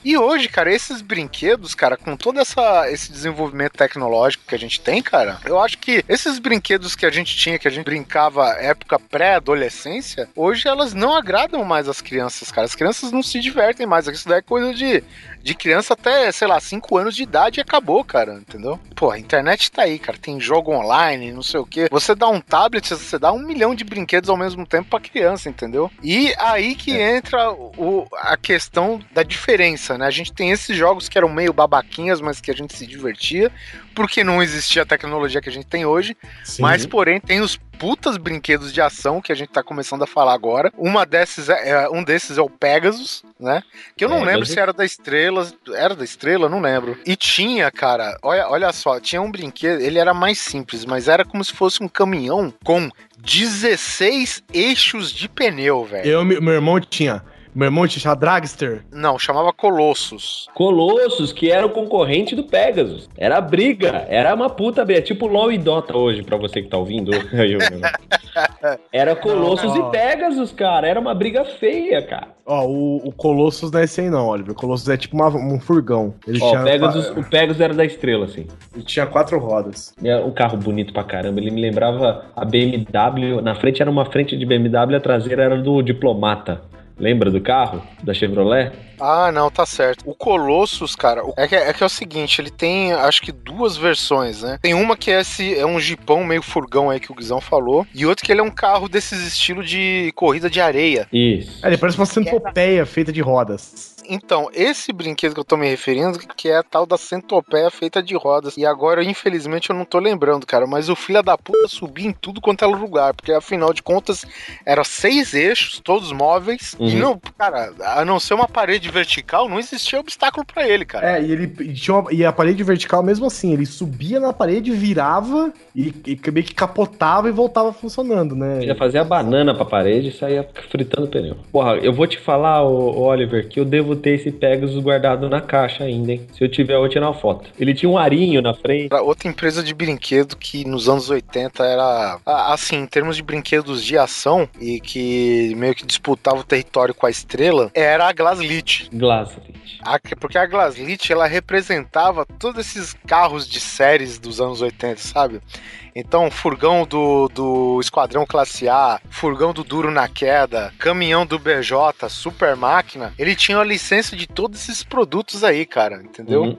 E hoje, cara, esses brinquedos, cara, com todo essa, esse desenvolvimento tecnológico que a gente tem, cara, eu acho que esses brinquedos que a gente tinha, que a gente brincava época pré-adolescência, hoje elas não agradam mais as crianças, cara. As crianças não se divertem mais. Isso daí é coisa de, de criança até, sei lá, 5 anos de idade e acabou, cara, entendeu? Pô, a internet tá aí, cara. Tem jogo online, não sei o quê. Você dá um tablet, você dá um milhão de brinquedos ao mesmo tempo pra criança, entendeu? E aí que entra o, a questão da diferença, né? A gente tem esses jogos que eram meio babaquinhas, mas que a gente se divertia, porque não existia a tecnologia que a gente tem hoje. Sim. Mas, porém, tem os putas brinquedos de ação que a gente tá começando a falar agora. Uma desses é, é- um desses é o Pegasus, né? Que eu não É, lembro mas- se era da Estrela, era da Estrela, não lembro. E tinha, cara, olha, olha só, tinha um brinquedo, ele era mais simples, mas era como se fosse um caminhão com 16 eixos de pneu, velho. Eu, meu irmão tinha Meu irmão tinha chamado Dragster. Não, chamava Colossus. Colossus, que era o concorrente do Pegasus. Era briga, era uma puta briga. Tipo LOL e Dota hoje, pra você que tá ouvindo. Era Colossus Não, ó. e Pegasus, cara. Era uma briga feia, cara. Ó, o, o Colossus não é esse aí não, Oliver. O Colossus é tipo uma- um furgão. Ele Ó, tinha, o Pegasus, o Pegasus era da estrela, assim. ele tinha quatro rodas. É um carro bonito pra caramba. Ele me lembrava a BMW. Na frente era uma frente de BMW, a traseira era do Diplomata. Lembra do carro? Da Chevrolet? Ah, não, tá certo. O Colossus, cara, é que, é que é o seguinte, ele tem, acho que duas versões, né? Tem uma que é esse é um jipão meio furgão aí que o Guizão falou, e outro que ele é um carro desses estilo de corrida de areia. Isso. É, ele parece uma centopeia feita de rodas. Então, esse brinquedo que eu tô me referindo, que é a tal da centopeia feita de rodas. E agora, infelizmente, eu não tô lembrando, cara. Mas o filho da puta subia em tudo quanto era lugar. Porque, afinal de contas, eram seis eixos, todos móveis. E Uhum. não, cara, a não ser uma parede vertical, não existia obstáculo pra ele, cara. É, e ele e tinha uma- e a parede vertical mesmo assim, ele subia na parede, virava e, e meio que capotava e voltava funcionando, né? Ia fazer a banana pra parede e saía fritando o pneu. Porra, eu vou te falar, ô Oliver, que eu devo ter esse Pegasus guardado na caixa ainda, hein? Se eu tiver, eu vou tirar uma foto. Ele tinha um arinho na frente. Era outra empresa de brinquedo que nos anos 80 era, assim, em termos de brinquedos de ação e que meio que disputava o território com a estrela, era a Glaslit. Glaslit. A- Porque a Glaslit, ela representava todos esses carros de séries dos anos 80, sabe? Então, furgão do, do Esquadrão Classe A, furgão do Duro na Queda, caminhão do BJ, Super Máquina, ele tinha a licença de todos esses produtos aí, cara, entendeu? Uhum.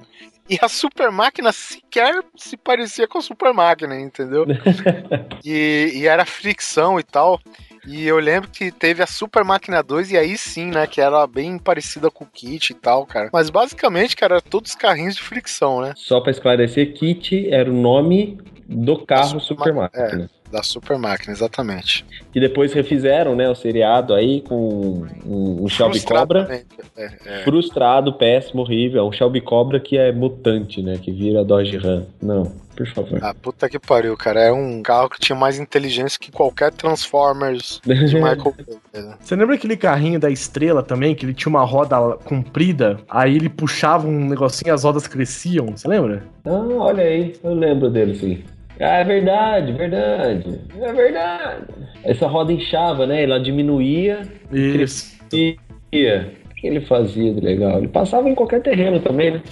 E a Super Máquina sequer se parecia com a Super Máquina, entendeu? e, e era fricção e tal. E eu lembro que teve a Super Máquina 2, e aí sim, né? Que era bem parecida com o kit e tal, cara. Mas basicamente, cara, era todos carrinhos de fricção, né? Só pra esclarecer, Kit era o nome do carro Super Máquina. Da Super Máquina, exatamente. Que depois refizeram, né, o seriado aí com um, um Shelby Cobra. É, é. Frustrado, péssimo, horrível. É um Shelby Cobra que é mutante, né? Que vira Dodge Ram. Não, por favor. Ah, puta que pariu, cara. É um carro que tinha mais inteligência que qualquer Transformers de Michael né? Você lembra aquele carrinho da estrela também, que ele tinha uma roda comprida, aí ele puxava um negocinho e as rodas cresciam, você lembra? Ah, olha aí, eu lembro dele sim. Ah, é verdade, verdade. É verdade. Essa roda inchava, né? Ela diminuía Isso. e ia. O que ele fazia de legal? Ele passava em qualquer terreno também, né?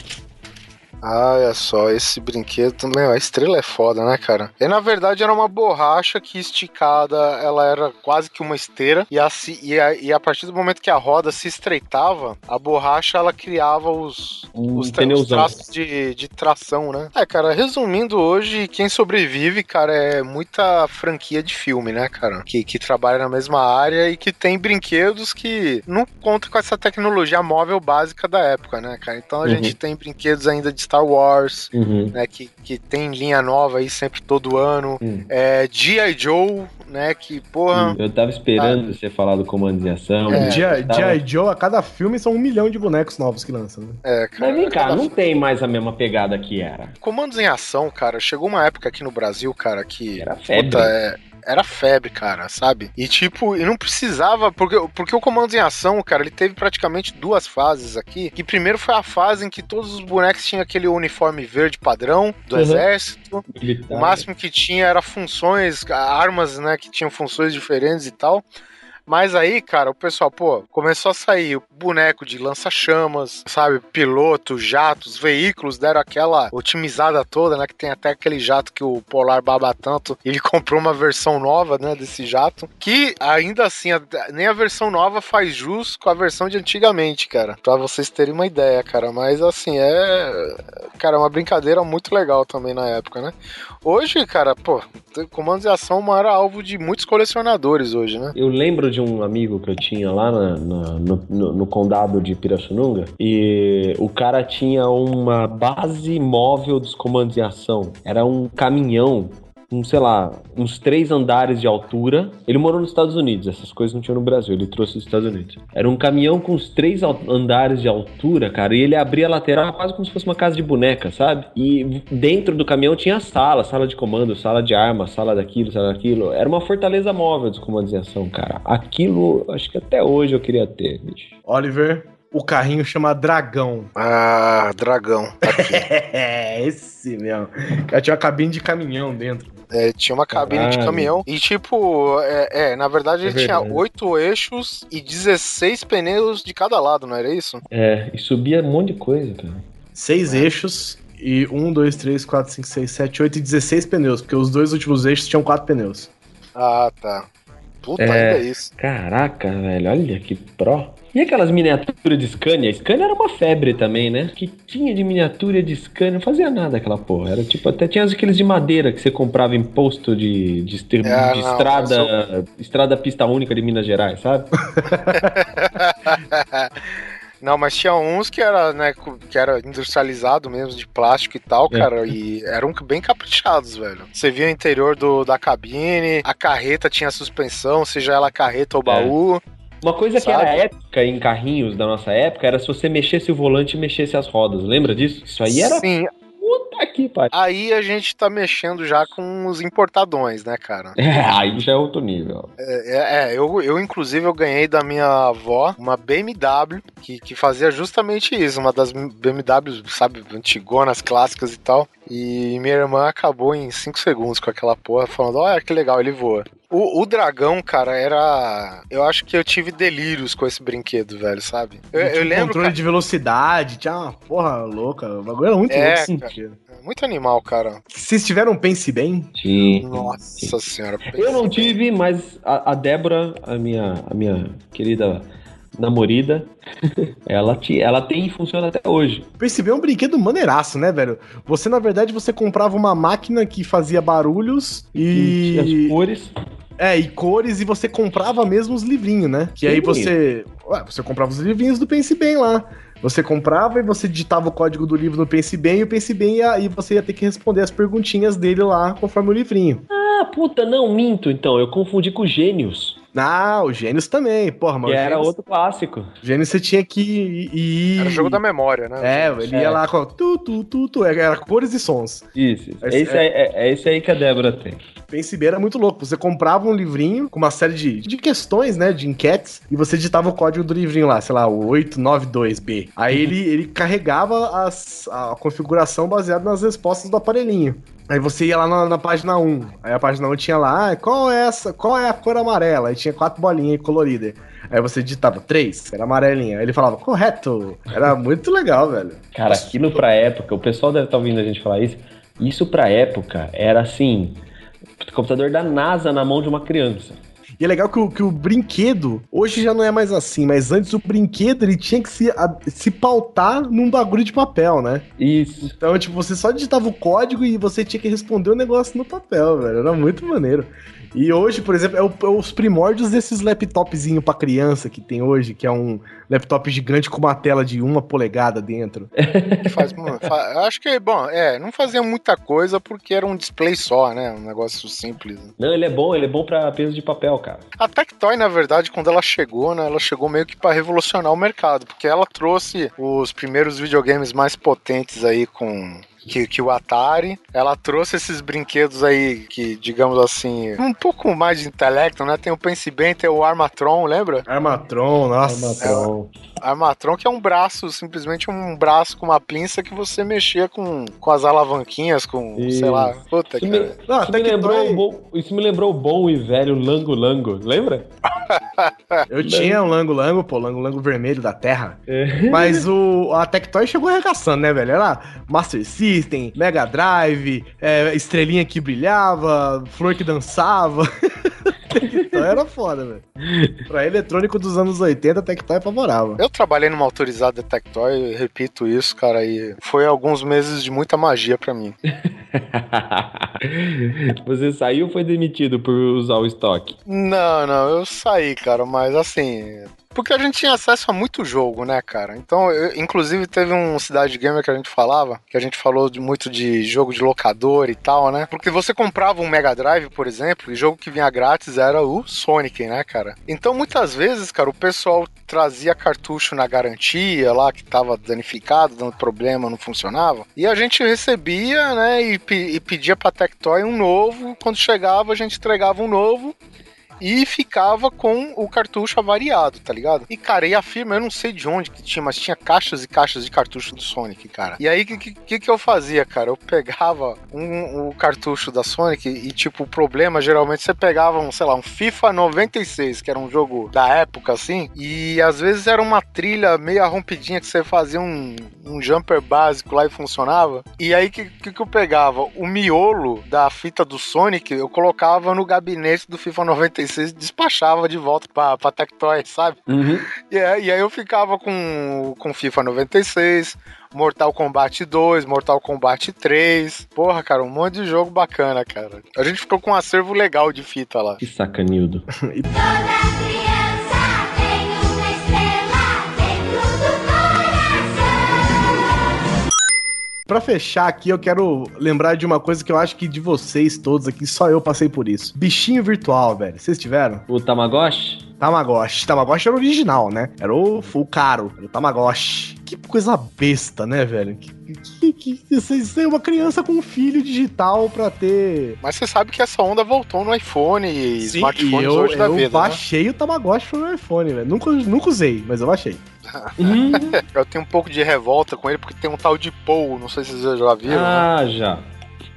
Ah, olha só, esse brinquedo, meu, a estrela é foda, né, cara? E na verdade era uma borracha que esticada, ela era quase que uma esteira, e, assim, e, a, e a partir do momento que a roda se estreitava, a borracha ela criava os, Um os, tra- os traços de, de tração, né? É, cara, resumindo hoje, quem sobrevive, cara, é muita franquia de filme, né, cara? Que, que trabalha na mesma área e que tem brinquedos que não conta com essa tecnologia móvel básica da época, né, cara? Então a Uhum. gente tem brinquedos ainda de Star Wars, Uhum. né, que, que tem linha nova aí sempre todo ano. Hum. É, G.I. Joe, né, que, porra... Eu tava esperando você falar do comando de ação. É, G.I. Tava-. Joe, a cada filme são um milhão de bonecos novos que lançam, né? É, cara, Mas vem cá, cada não tem mais a mesma pegada que era. Comandos em ação, cara, chegou uma época aqui no Brasil, cara, que. Era febre. puta, é, era febre, cara, sabe? E tipo, e não precisava, porque, porque o Comandos em Ação, cara, ele teve praticamente duas fases aqui. Que primeiro foi a fase em que todos os bonecos tinham aquele uniforme verde padrão do Uhum. exército. Militar. O máximo que tinha era funções, armas, né, que tinham funções diferentes e tal. Mas aí, cara, o pessoal, pô, começou a sair o boneco de lança-chamas, sabe? Piloto, jatos, veículos, deram aquela otimizada toda, né? Que tem até aquele jato que o Polar baba tanto. Ele comprou uma versão nova, né? Desse jato. Que ainda assim, nem a versão nova faz jus com a versão de antigamente, cara. Pra vocês terem uma ideia, cara. Mas assim, é. Cara, é uma brincadeira muito legal também na época, né? Hoje, cara, pô, comandos de ação era alvo de muitos colecionadores hoje, né? Eu lembro de um amigo que eu tinha lá na- na- no, no- condado de Pirassununga e o cara tinha uma base móvel dos comandos em ação. Era um caminhão uns, sei lá, uns três andares de altura. Ele morou nos Estados Unidos, essas coisas não tinham no Brasil, ele trouxe dos Estados Unidos. Era um caminhão com uns três andares de altura, cara, e ele abria a lateral quase como se fosse uma casa de boneca, sabe? E dentro do caminhão tinha sala, sala de comando, sala de armas, sala daquilo, sala daquilo. Era uma fortaleza móvel dos comandos em ação, cara. Aquilo, acho que até hoje eu queria ter, bicho. Oliver, o carrinho chama Dragão. Ah, dragão. Tá aqui. É, esse mesmo. Cara, tinha uma cabine de caminhão dentro. É, tinha uma cabine de Caralho. caminhão. E, tipo, é, é, na verdade É ele tinha verdade. oito eixos e 16 pneus de cada lado, não era isso? É, e subia um monte de coisa, cara. Seis eixos e um, dois, três, quatro, cinco, seis, sete, oito e 16 pneus, porque os dois últimos eixos tinham quatro pneus. Ah, tá. Puta, É. ainda é isso. Caraca, velho, olha que pró. E aquelas miniaturas de Scania? Scania era uma febre também, né? Que tinha de miniatura de Scania, não fazia nada aquela porra. Era tipo, até tinha aqueles de madeira que você comprava em posto de, de, estre- É, de não, estrada, estrada pista única de Minas Gerais, sabe? Não, mas tinha uns que era, né, que era industrializado mesmo, de plástico e tal, É. cara, e eram bem caprichados, velho. Você via o interior do, da cabine, a carreta tinha suspensão, seja ela carreta ou É. Uma coisa que Sabe? era épica em carrinhos da nossa época era se você mexesse o volante e mexesse as rodas. Lembra disso? Isso aí era Sim, puta que pariu. aí a gente tá mexendo já com os importadões, né, cara? É, aí já é outro nível. É, é, eu, eu inclusive eu ganhei da minha avó uma BMW que, que fazia justamente isso, uma das BMWs, sabe, antigonas, clássicas e tal. E minha irmã acabou em 5 segundos com aquela porra, falando: Olha que legal, ele voa. O, o dragão, cara, era. Eu acho que eu tive delírios com esse brinquedo, velho, sabe? Eu, Tinha eu um lembro. controle cara, de velocidade, tinha uma porra louca. O bagulho era muito É, louco cara. Muito animal, cara. Vocês tiveram Pense Bem? Tinha. Nossa senhora. Eu não tive, mas a, a Débora, a minha, a minha querida namorida, ela, ti- ela tem e funciona até hoje. Pense Bem é um brinquedo maneiraço, né, velho? Você, na verdade, você comprava uma máquina que fazia barulhos E e... as cores. É, e cores, e você comprava mesmo os livrinhos, né? Que aí você. Ué, você comprava os livrinhos do Pense Bem lá. Você comprava e você digitava o código do livro no Pense Bem, e o Pense Bem ia, e você ia ter que responder as perguntinhas dele lá conforme o livrinho. Ah, puta, não, minto então. Eu confundi com Gênios, Ah, o Gênios também, porra, mas que era Gênios, outro clássico. Gênios você tinha que ir. Era o jogo da memória, né? É, ele É. ia lá com tu, tu, tu, tu, era cores e sons. Isso, isso. Esse É, esse aí, é, é esse aí que a Débora tem. Pense Bem era muito louco. Você comprava um livrinho com uma série de, de questões, né? De enquetes, e você digitava o código do livrinho lá, sei lá, o 892B. Aí ele, ele carregava as, a configuração baseada nas respostas do aparelhinho. Aí você ia lá na, na página 1. Aí a página 1 tinha lá, ah, qual é essa? Qual é a cor amarela? Aí tinha quatro bolinhas coloridas. Aí você digitava três, era amarelinha. Aí ele falava, correto. Era muito legal, velho. Cara, aquilo pra época, o pessoal deve estar ouvindo a gente falar isso. Isso pra época era assim: computador da NASA na mão de uma criança. E é legal que o, que o brinquedo, hoje já não é mais assim, mas antes o brinquedo ele tinha que se, a- se pautar num bagulho de papel, né? Isso. Então, tipo, você só digitava o código e você tinha que responder o negócio no papel, velho. Era muito maneiro. E hoje, por exemplo, é, o- é os primórdios desses laptopzinho pra criança que tem hoje, que é um laptop gigante com uma tela de uma polegada dentro. Faz, mu- fa- eu acho que, bom, é, não fazia muita coisa porque era um display só, né? Um negócio simples. Não, ele é bom, ele é bom pra peso de papel, cara. A Tectoy, na verdade, quando ela chegou, né, ela chegou meio que pra revolucionar o mercado, porque ela trouxe os primeiros videogames mais potentes aí com que, que o Atari. Ela trouxe esses brinquedos aí que, digamos assim, um pouco mais de intelecto, né? Tem o Pense Bem, tem o Armatron, lembra? Armatron, nossa. Armatron. Armatron que é um braço, simplesmente um braço com uma pinça que você mexia com, com as alavanquinhas, com, sei Isso. lá, puta, Isso me, cara. Não, isso me lembrou o bom, isso me lembrou o bom e velho Lango Lango, lembra? Eu tinha um Lango Lango, pô, Lango Lango vermelho da Terra. Mas o, a Tectoy chegou arregaçando, né, velho? Era Master System, Mega Drive, é, estrelinha que brilhava, flor que dançava. Tectoy era foda, velho. Pra eletrônico dos anos 80, a Tectoy é favorável. Eu trabalhei numa autorizada Tectoy, repito isso, cara, e foi alguns meses de muita magia pra mim. Você saiu ou foi demitido por usar o estoque? Não, não, eu saí, cara, mas assim, Porque a gente tinha acesso a muito jogo, né, cara? Então, eu- inclusive, teve um Cidade Gamer que a gente falava, que a gente falou de- muito de jogo de locador e tal, né? Porque você comprava um Mega Drive, por exemplo, e o jogo que vinha grátis era o Sonic, né, cara? Então, muitas vezes, cara, o pessoal trazia cartucho na garantia lá, que tava danificado, dando problema, não funcionava. E a gente recebia, né, e, pe- e pedia pra Tectoy um novo. Quando chegava, a gente entregava um novo e ficava com o cartucho avariado, tá ligado? E, cara, e a firma, eu não sei de onde que tinha, mas tinha caixas e caixas de cartucho do Sonic, cara. E aí, o que, que, que eu fazia, cara? Eu pegava um, o cartucho da Sonic e, tipo, o problema, geralmente, você pegava, um, sei lá, um FIFA 96, que era um jogo da época, assim, e às vezes era uma trilha meio rompidinha que você fazia um, um jumper básico lá e funcionava. E aí, o que, que, que eu pegava? O miolo da fita do Sonic, eu colocava no gabinete do FIFA 96 e despachava de volta pra, pra Tectoy, sabe? Uhum. E, aí- e aí eu ficava com, com FIFA 96, Mortal Kombat 2, Mortal Kombat 3. Porra, cara, um monte de jogo bacana, cara. A gente ficou com um acervo legal de fita lá. Que sacanildo. Toda criança Pra fechar aqui, eu quero lembrar de uma coisa que eu acho que de vocês todos aqui, só eu passei por isso. Bichinho virtual, velho. Vocês tiveram? O Tamagotchi? Tamagotchi. Tamagotchi era o original, né? Era o, o caro, era o Tamagotchi. Que coisa besta, né, velho? Que, que, que, vocês têm uma criança com um filho digital pra ter. Mas você sabe que essa onda voltou no iPhone e Sim, smartphones e eu, hoje da eu vida, né? baixei o Tamagotchi pro meu iPhone, velho. Nunca, nunca usei, mas eu baixei. Uhum. Eu tenho um pouco de revolta com ele porque tem um tal de Paul, não sei se vocês já viram, né? ah, já.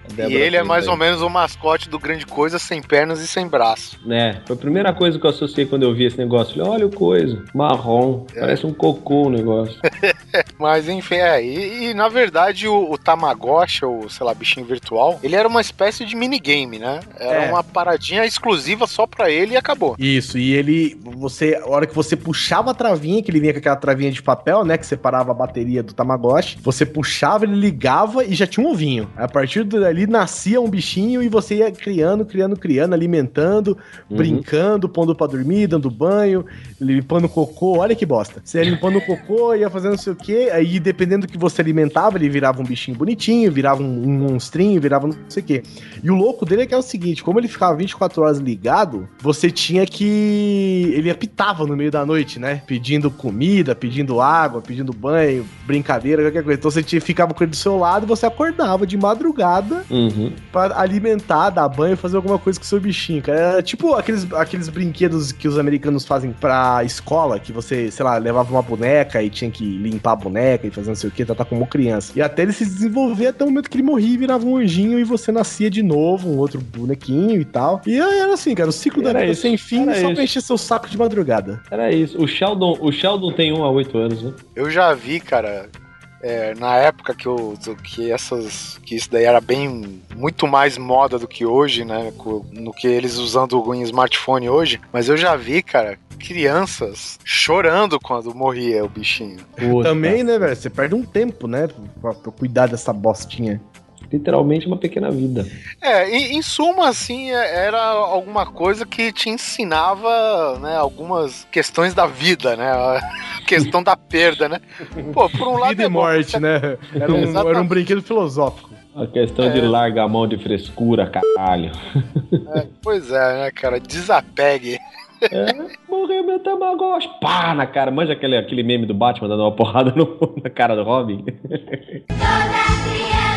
A E Débora ele é mais aí. ou menos o mascote do Grande Coisa, sem pernas e sem braço. É, foi a primeira coisa que eu associei quando eu vi esse negócio. Falei, olha o coisa, marrom, É. parece um cocô o negócio. Mas enfim, é. E, e, na verdade o, o Tamagotchi, ou sei lá, bichinho virtual, ele era uma espécie de minigame, né? Era É. uma paradinha exclusiva só pra ele e acabou. Isso, e ele, você, a hora que você puxava a travinha, que ele vinha com aquela travinha de papel, né, que separava a bateria do Tamagotchi, você puxava, ele ligava e já tinha um ovinho. A partir dali nascia um bichinho e você ia criando, criando, criando, alimentando, Uhum. brincando, pondo pra dormir, dando banho, limpando cocô, olha que bosta. Você ia limpando o cocô, ia fazendo não sei o quê, aí dependendo do que você alimentava, ele virava um bichinho bonitinho, virava um, um monstrinho, virava não sei o quê. E o louco dele é que é o seguinte, como ele ficava 24 horas ligado, você tinha que... ele apitava no meio da noite, né? Pedindo comida, pedindo água, pedindo banho, brincadeira, qualquer coisa. Então você tinha, ficava com ele do seu lado e você acordava de madrugada Uhum. pra alimentar, dar banho, fazer alguma coisa com o seu bichinho, cara. Era tipo aqueles, aqueles brinquedos que os americanos fazem pra escola, que você, sei lá, levava uma boneca e tinha que limpar a boneca e fazer não sei o que, tratar como criança. E até ele se desenvolver até o momento que ele morria e virava um anjinho e você nascia de novo, um outro bonequinho e tal. E era assim, cara, o ciclo da Era vida isso, sem fim era só isso. pra encher seu saco de madrugada. Era isso. O Sheldon, o Sheldon tem 1 a 8 anos, né? Eu já vi, cara, é, na época que, eu, que essas. que isso daí era bem. muito mais moda do que hoje, né? No que eles usando em smartphone hoje. Mas eu já vi, cara, crianças chorando quando morria o bichinho. Puta, Também, né, velho? Você perde um tempo, né, pra, pra cuidar dessa bostinha. Literalmente uma pequena vida. É, em, em suma, assim, é- era alguma coisa que te ensinava, né, algumas questões da vida, né? A questão da perda, né? Pô, por um lado Vida é e bom, morte, né? Era um, era um brinquedo filosófico. A questão de É. largar a mão de frescura, caralho. Pois é, né, cara? Desapegue. É, morreu meu Tamagotchi. Pá, na cara. Manja aquele, aquele meme do Batman dando uma porrada no- na cara do Robin? Toda criança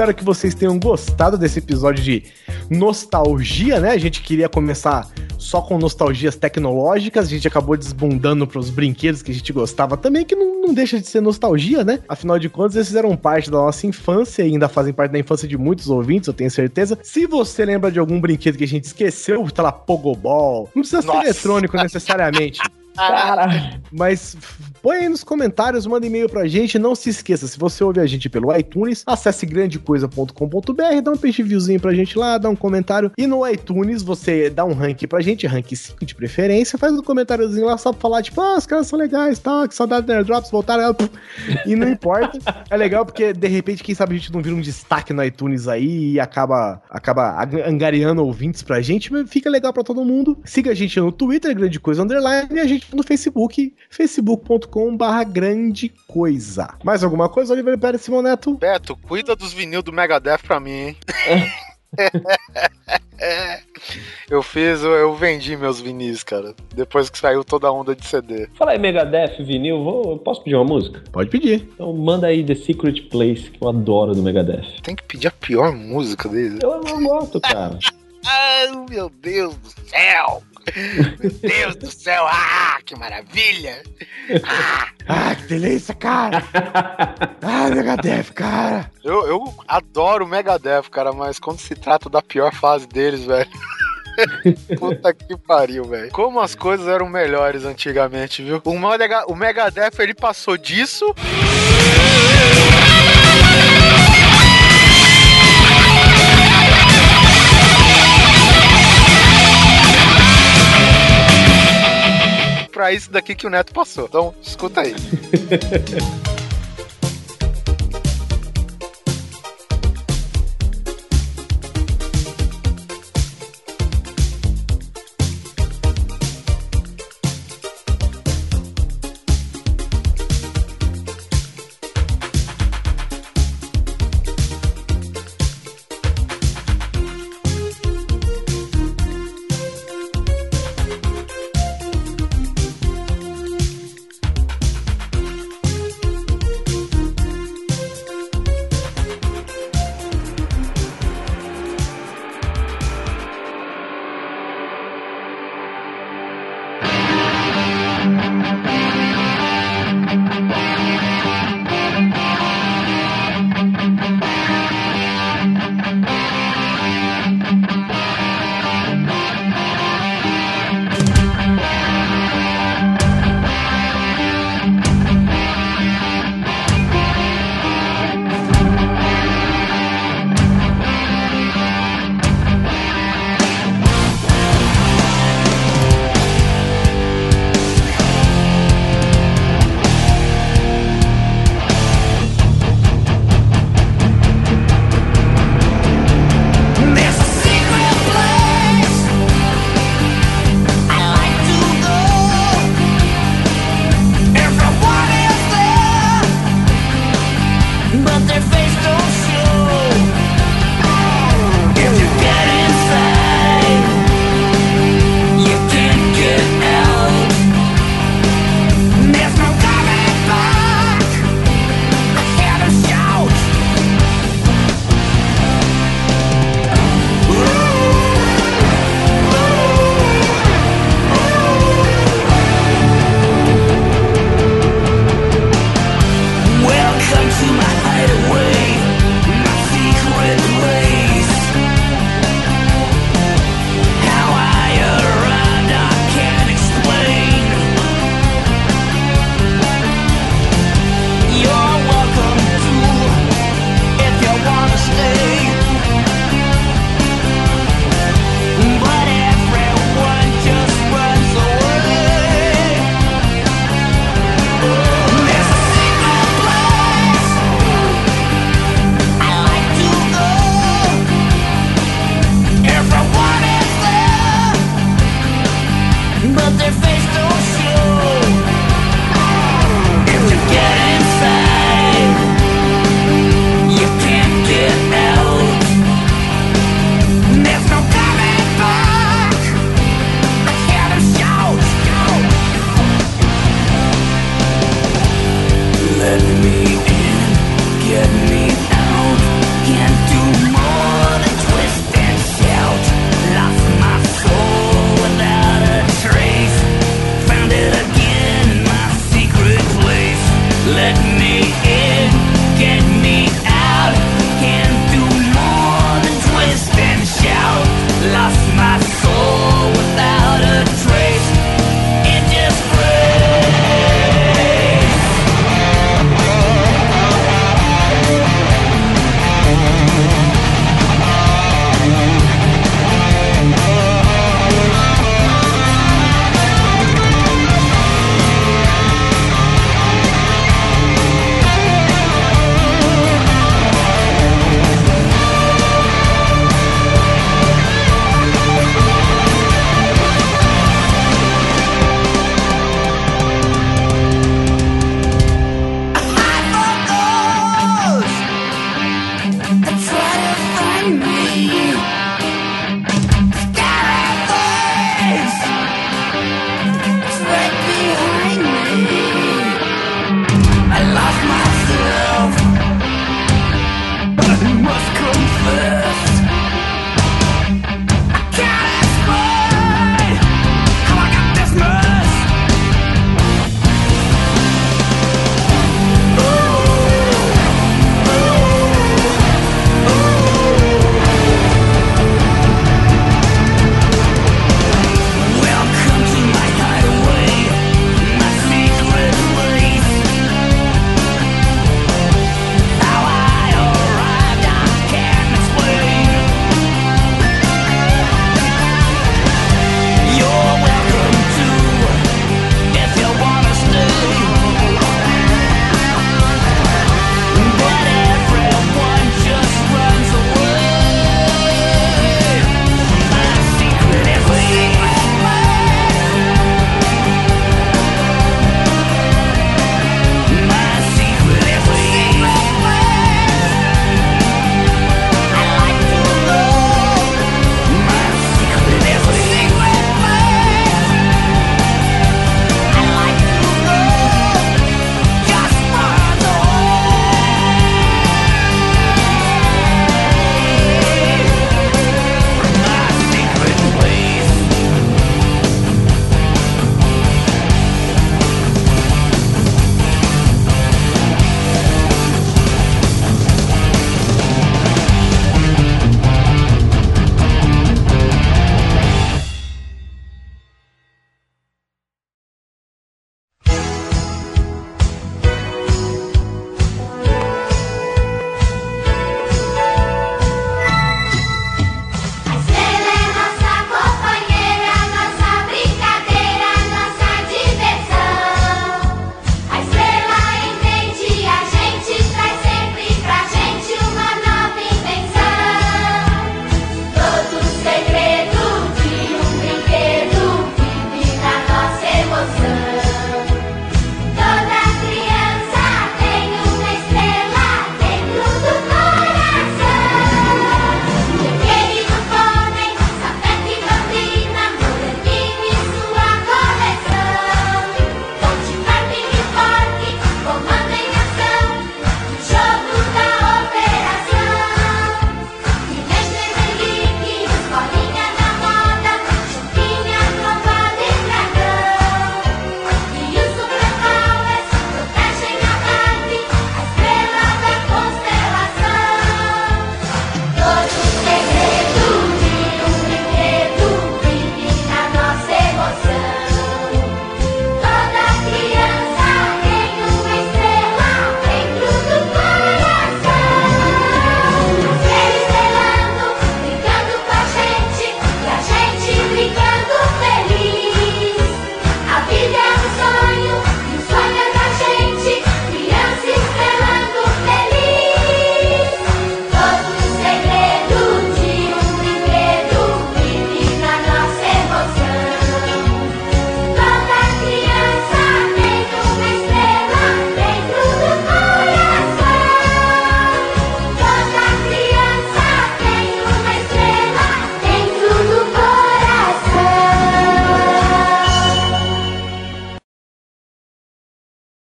espero que vocês tenham gostado desse episódio de nostalgia, né? A gente queria começar só com nostalgias tecnológicas, a gente acabou desbundando pros brinquedos que a gente gostava também, que não, não deixa de ser nostalgia, né? Afinal de contas, eles fizeram parte da nossa infância e ainda fazem parte da infância de muitos ouvintes, eu tenho certeza. Se você lembra de algum brinquedo que a gente esqueceu, sei lá, Pogobol, não precisa ser Nossa. eletrônico necessariamente. Caralho. Mas f- põe aí nos comentários, manda e-mail pra gente. Não se esqueça, se você ouve a gente pelo iTunes, acesse grandecoisa.com.br, dá um peixe viewzinho pra gente lá, dá um comentário. E no iTunes você dá um rank pra gente, rank 5 de preferência, faz um comentáriozinho lá só pra falar, tipo, ah, os caras são legais, tá? Que saudade do Airdrops, voltaram. ah. E não importa. É legal porque, de repente, quem sabe a gente não vira um destaque no iTunes aí e acaba, acaba angariando ouvintes pra gente, mas fica legal pra todo mundo. Siga a gente no Twitter, Grande Coisa Underline, e a gente no Facebook, facebook.com barra Grande Coisa. Mais alguma coisa, Oliver Pérez Simoneto? Beto, cuida dos vinil do Megadeth pra mim, hein? eu fiz, eu, eu vendi meus vinis, cara. Depois que saiu toda a onda de CD. Fala aí, Megadeth, vinil, vou, posso pedir uma música? Pode pedir. Então manda aí The Secret Place, que eu adoro do Megadeth. Tem que pedir a pior música deles. Eu não gosto, cara. Ai, meu Deus do céu! Meu Deus do céu! Ah, que maravilha! Ah, que delícia, cara! ah, Megadeth, cara! Eu, eu adoro o Megadeth, cara, mas quando se trata da pior fase deles, velho. Puta que pariu, velho. Como as coisas eram melhores antigamente, viu? O, Mega, o Megadeth, ele passou disso. Pra isso daqui que o Neto passou. Então, escuta aí.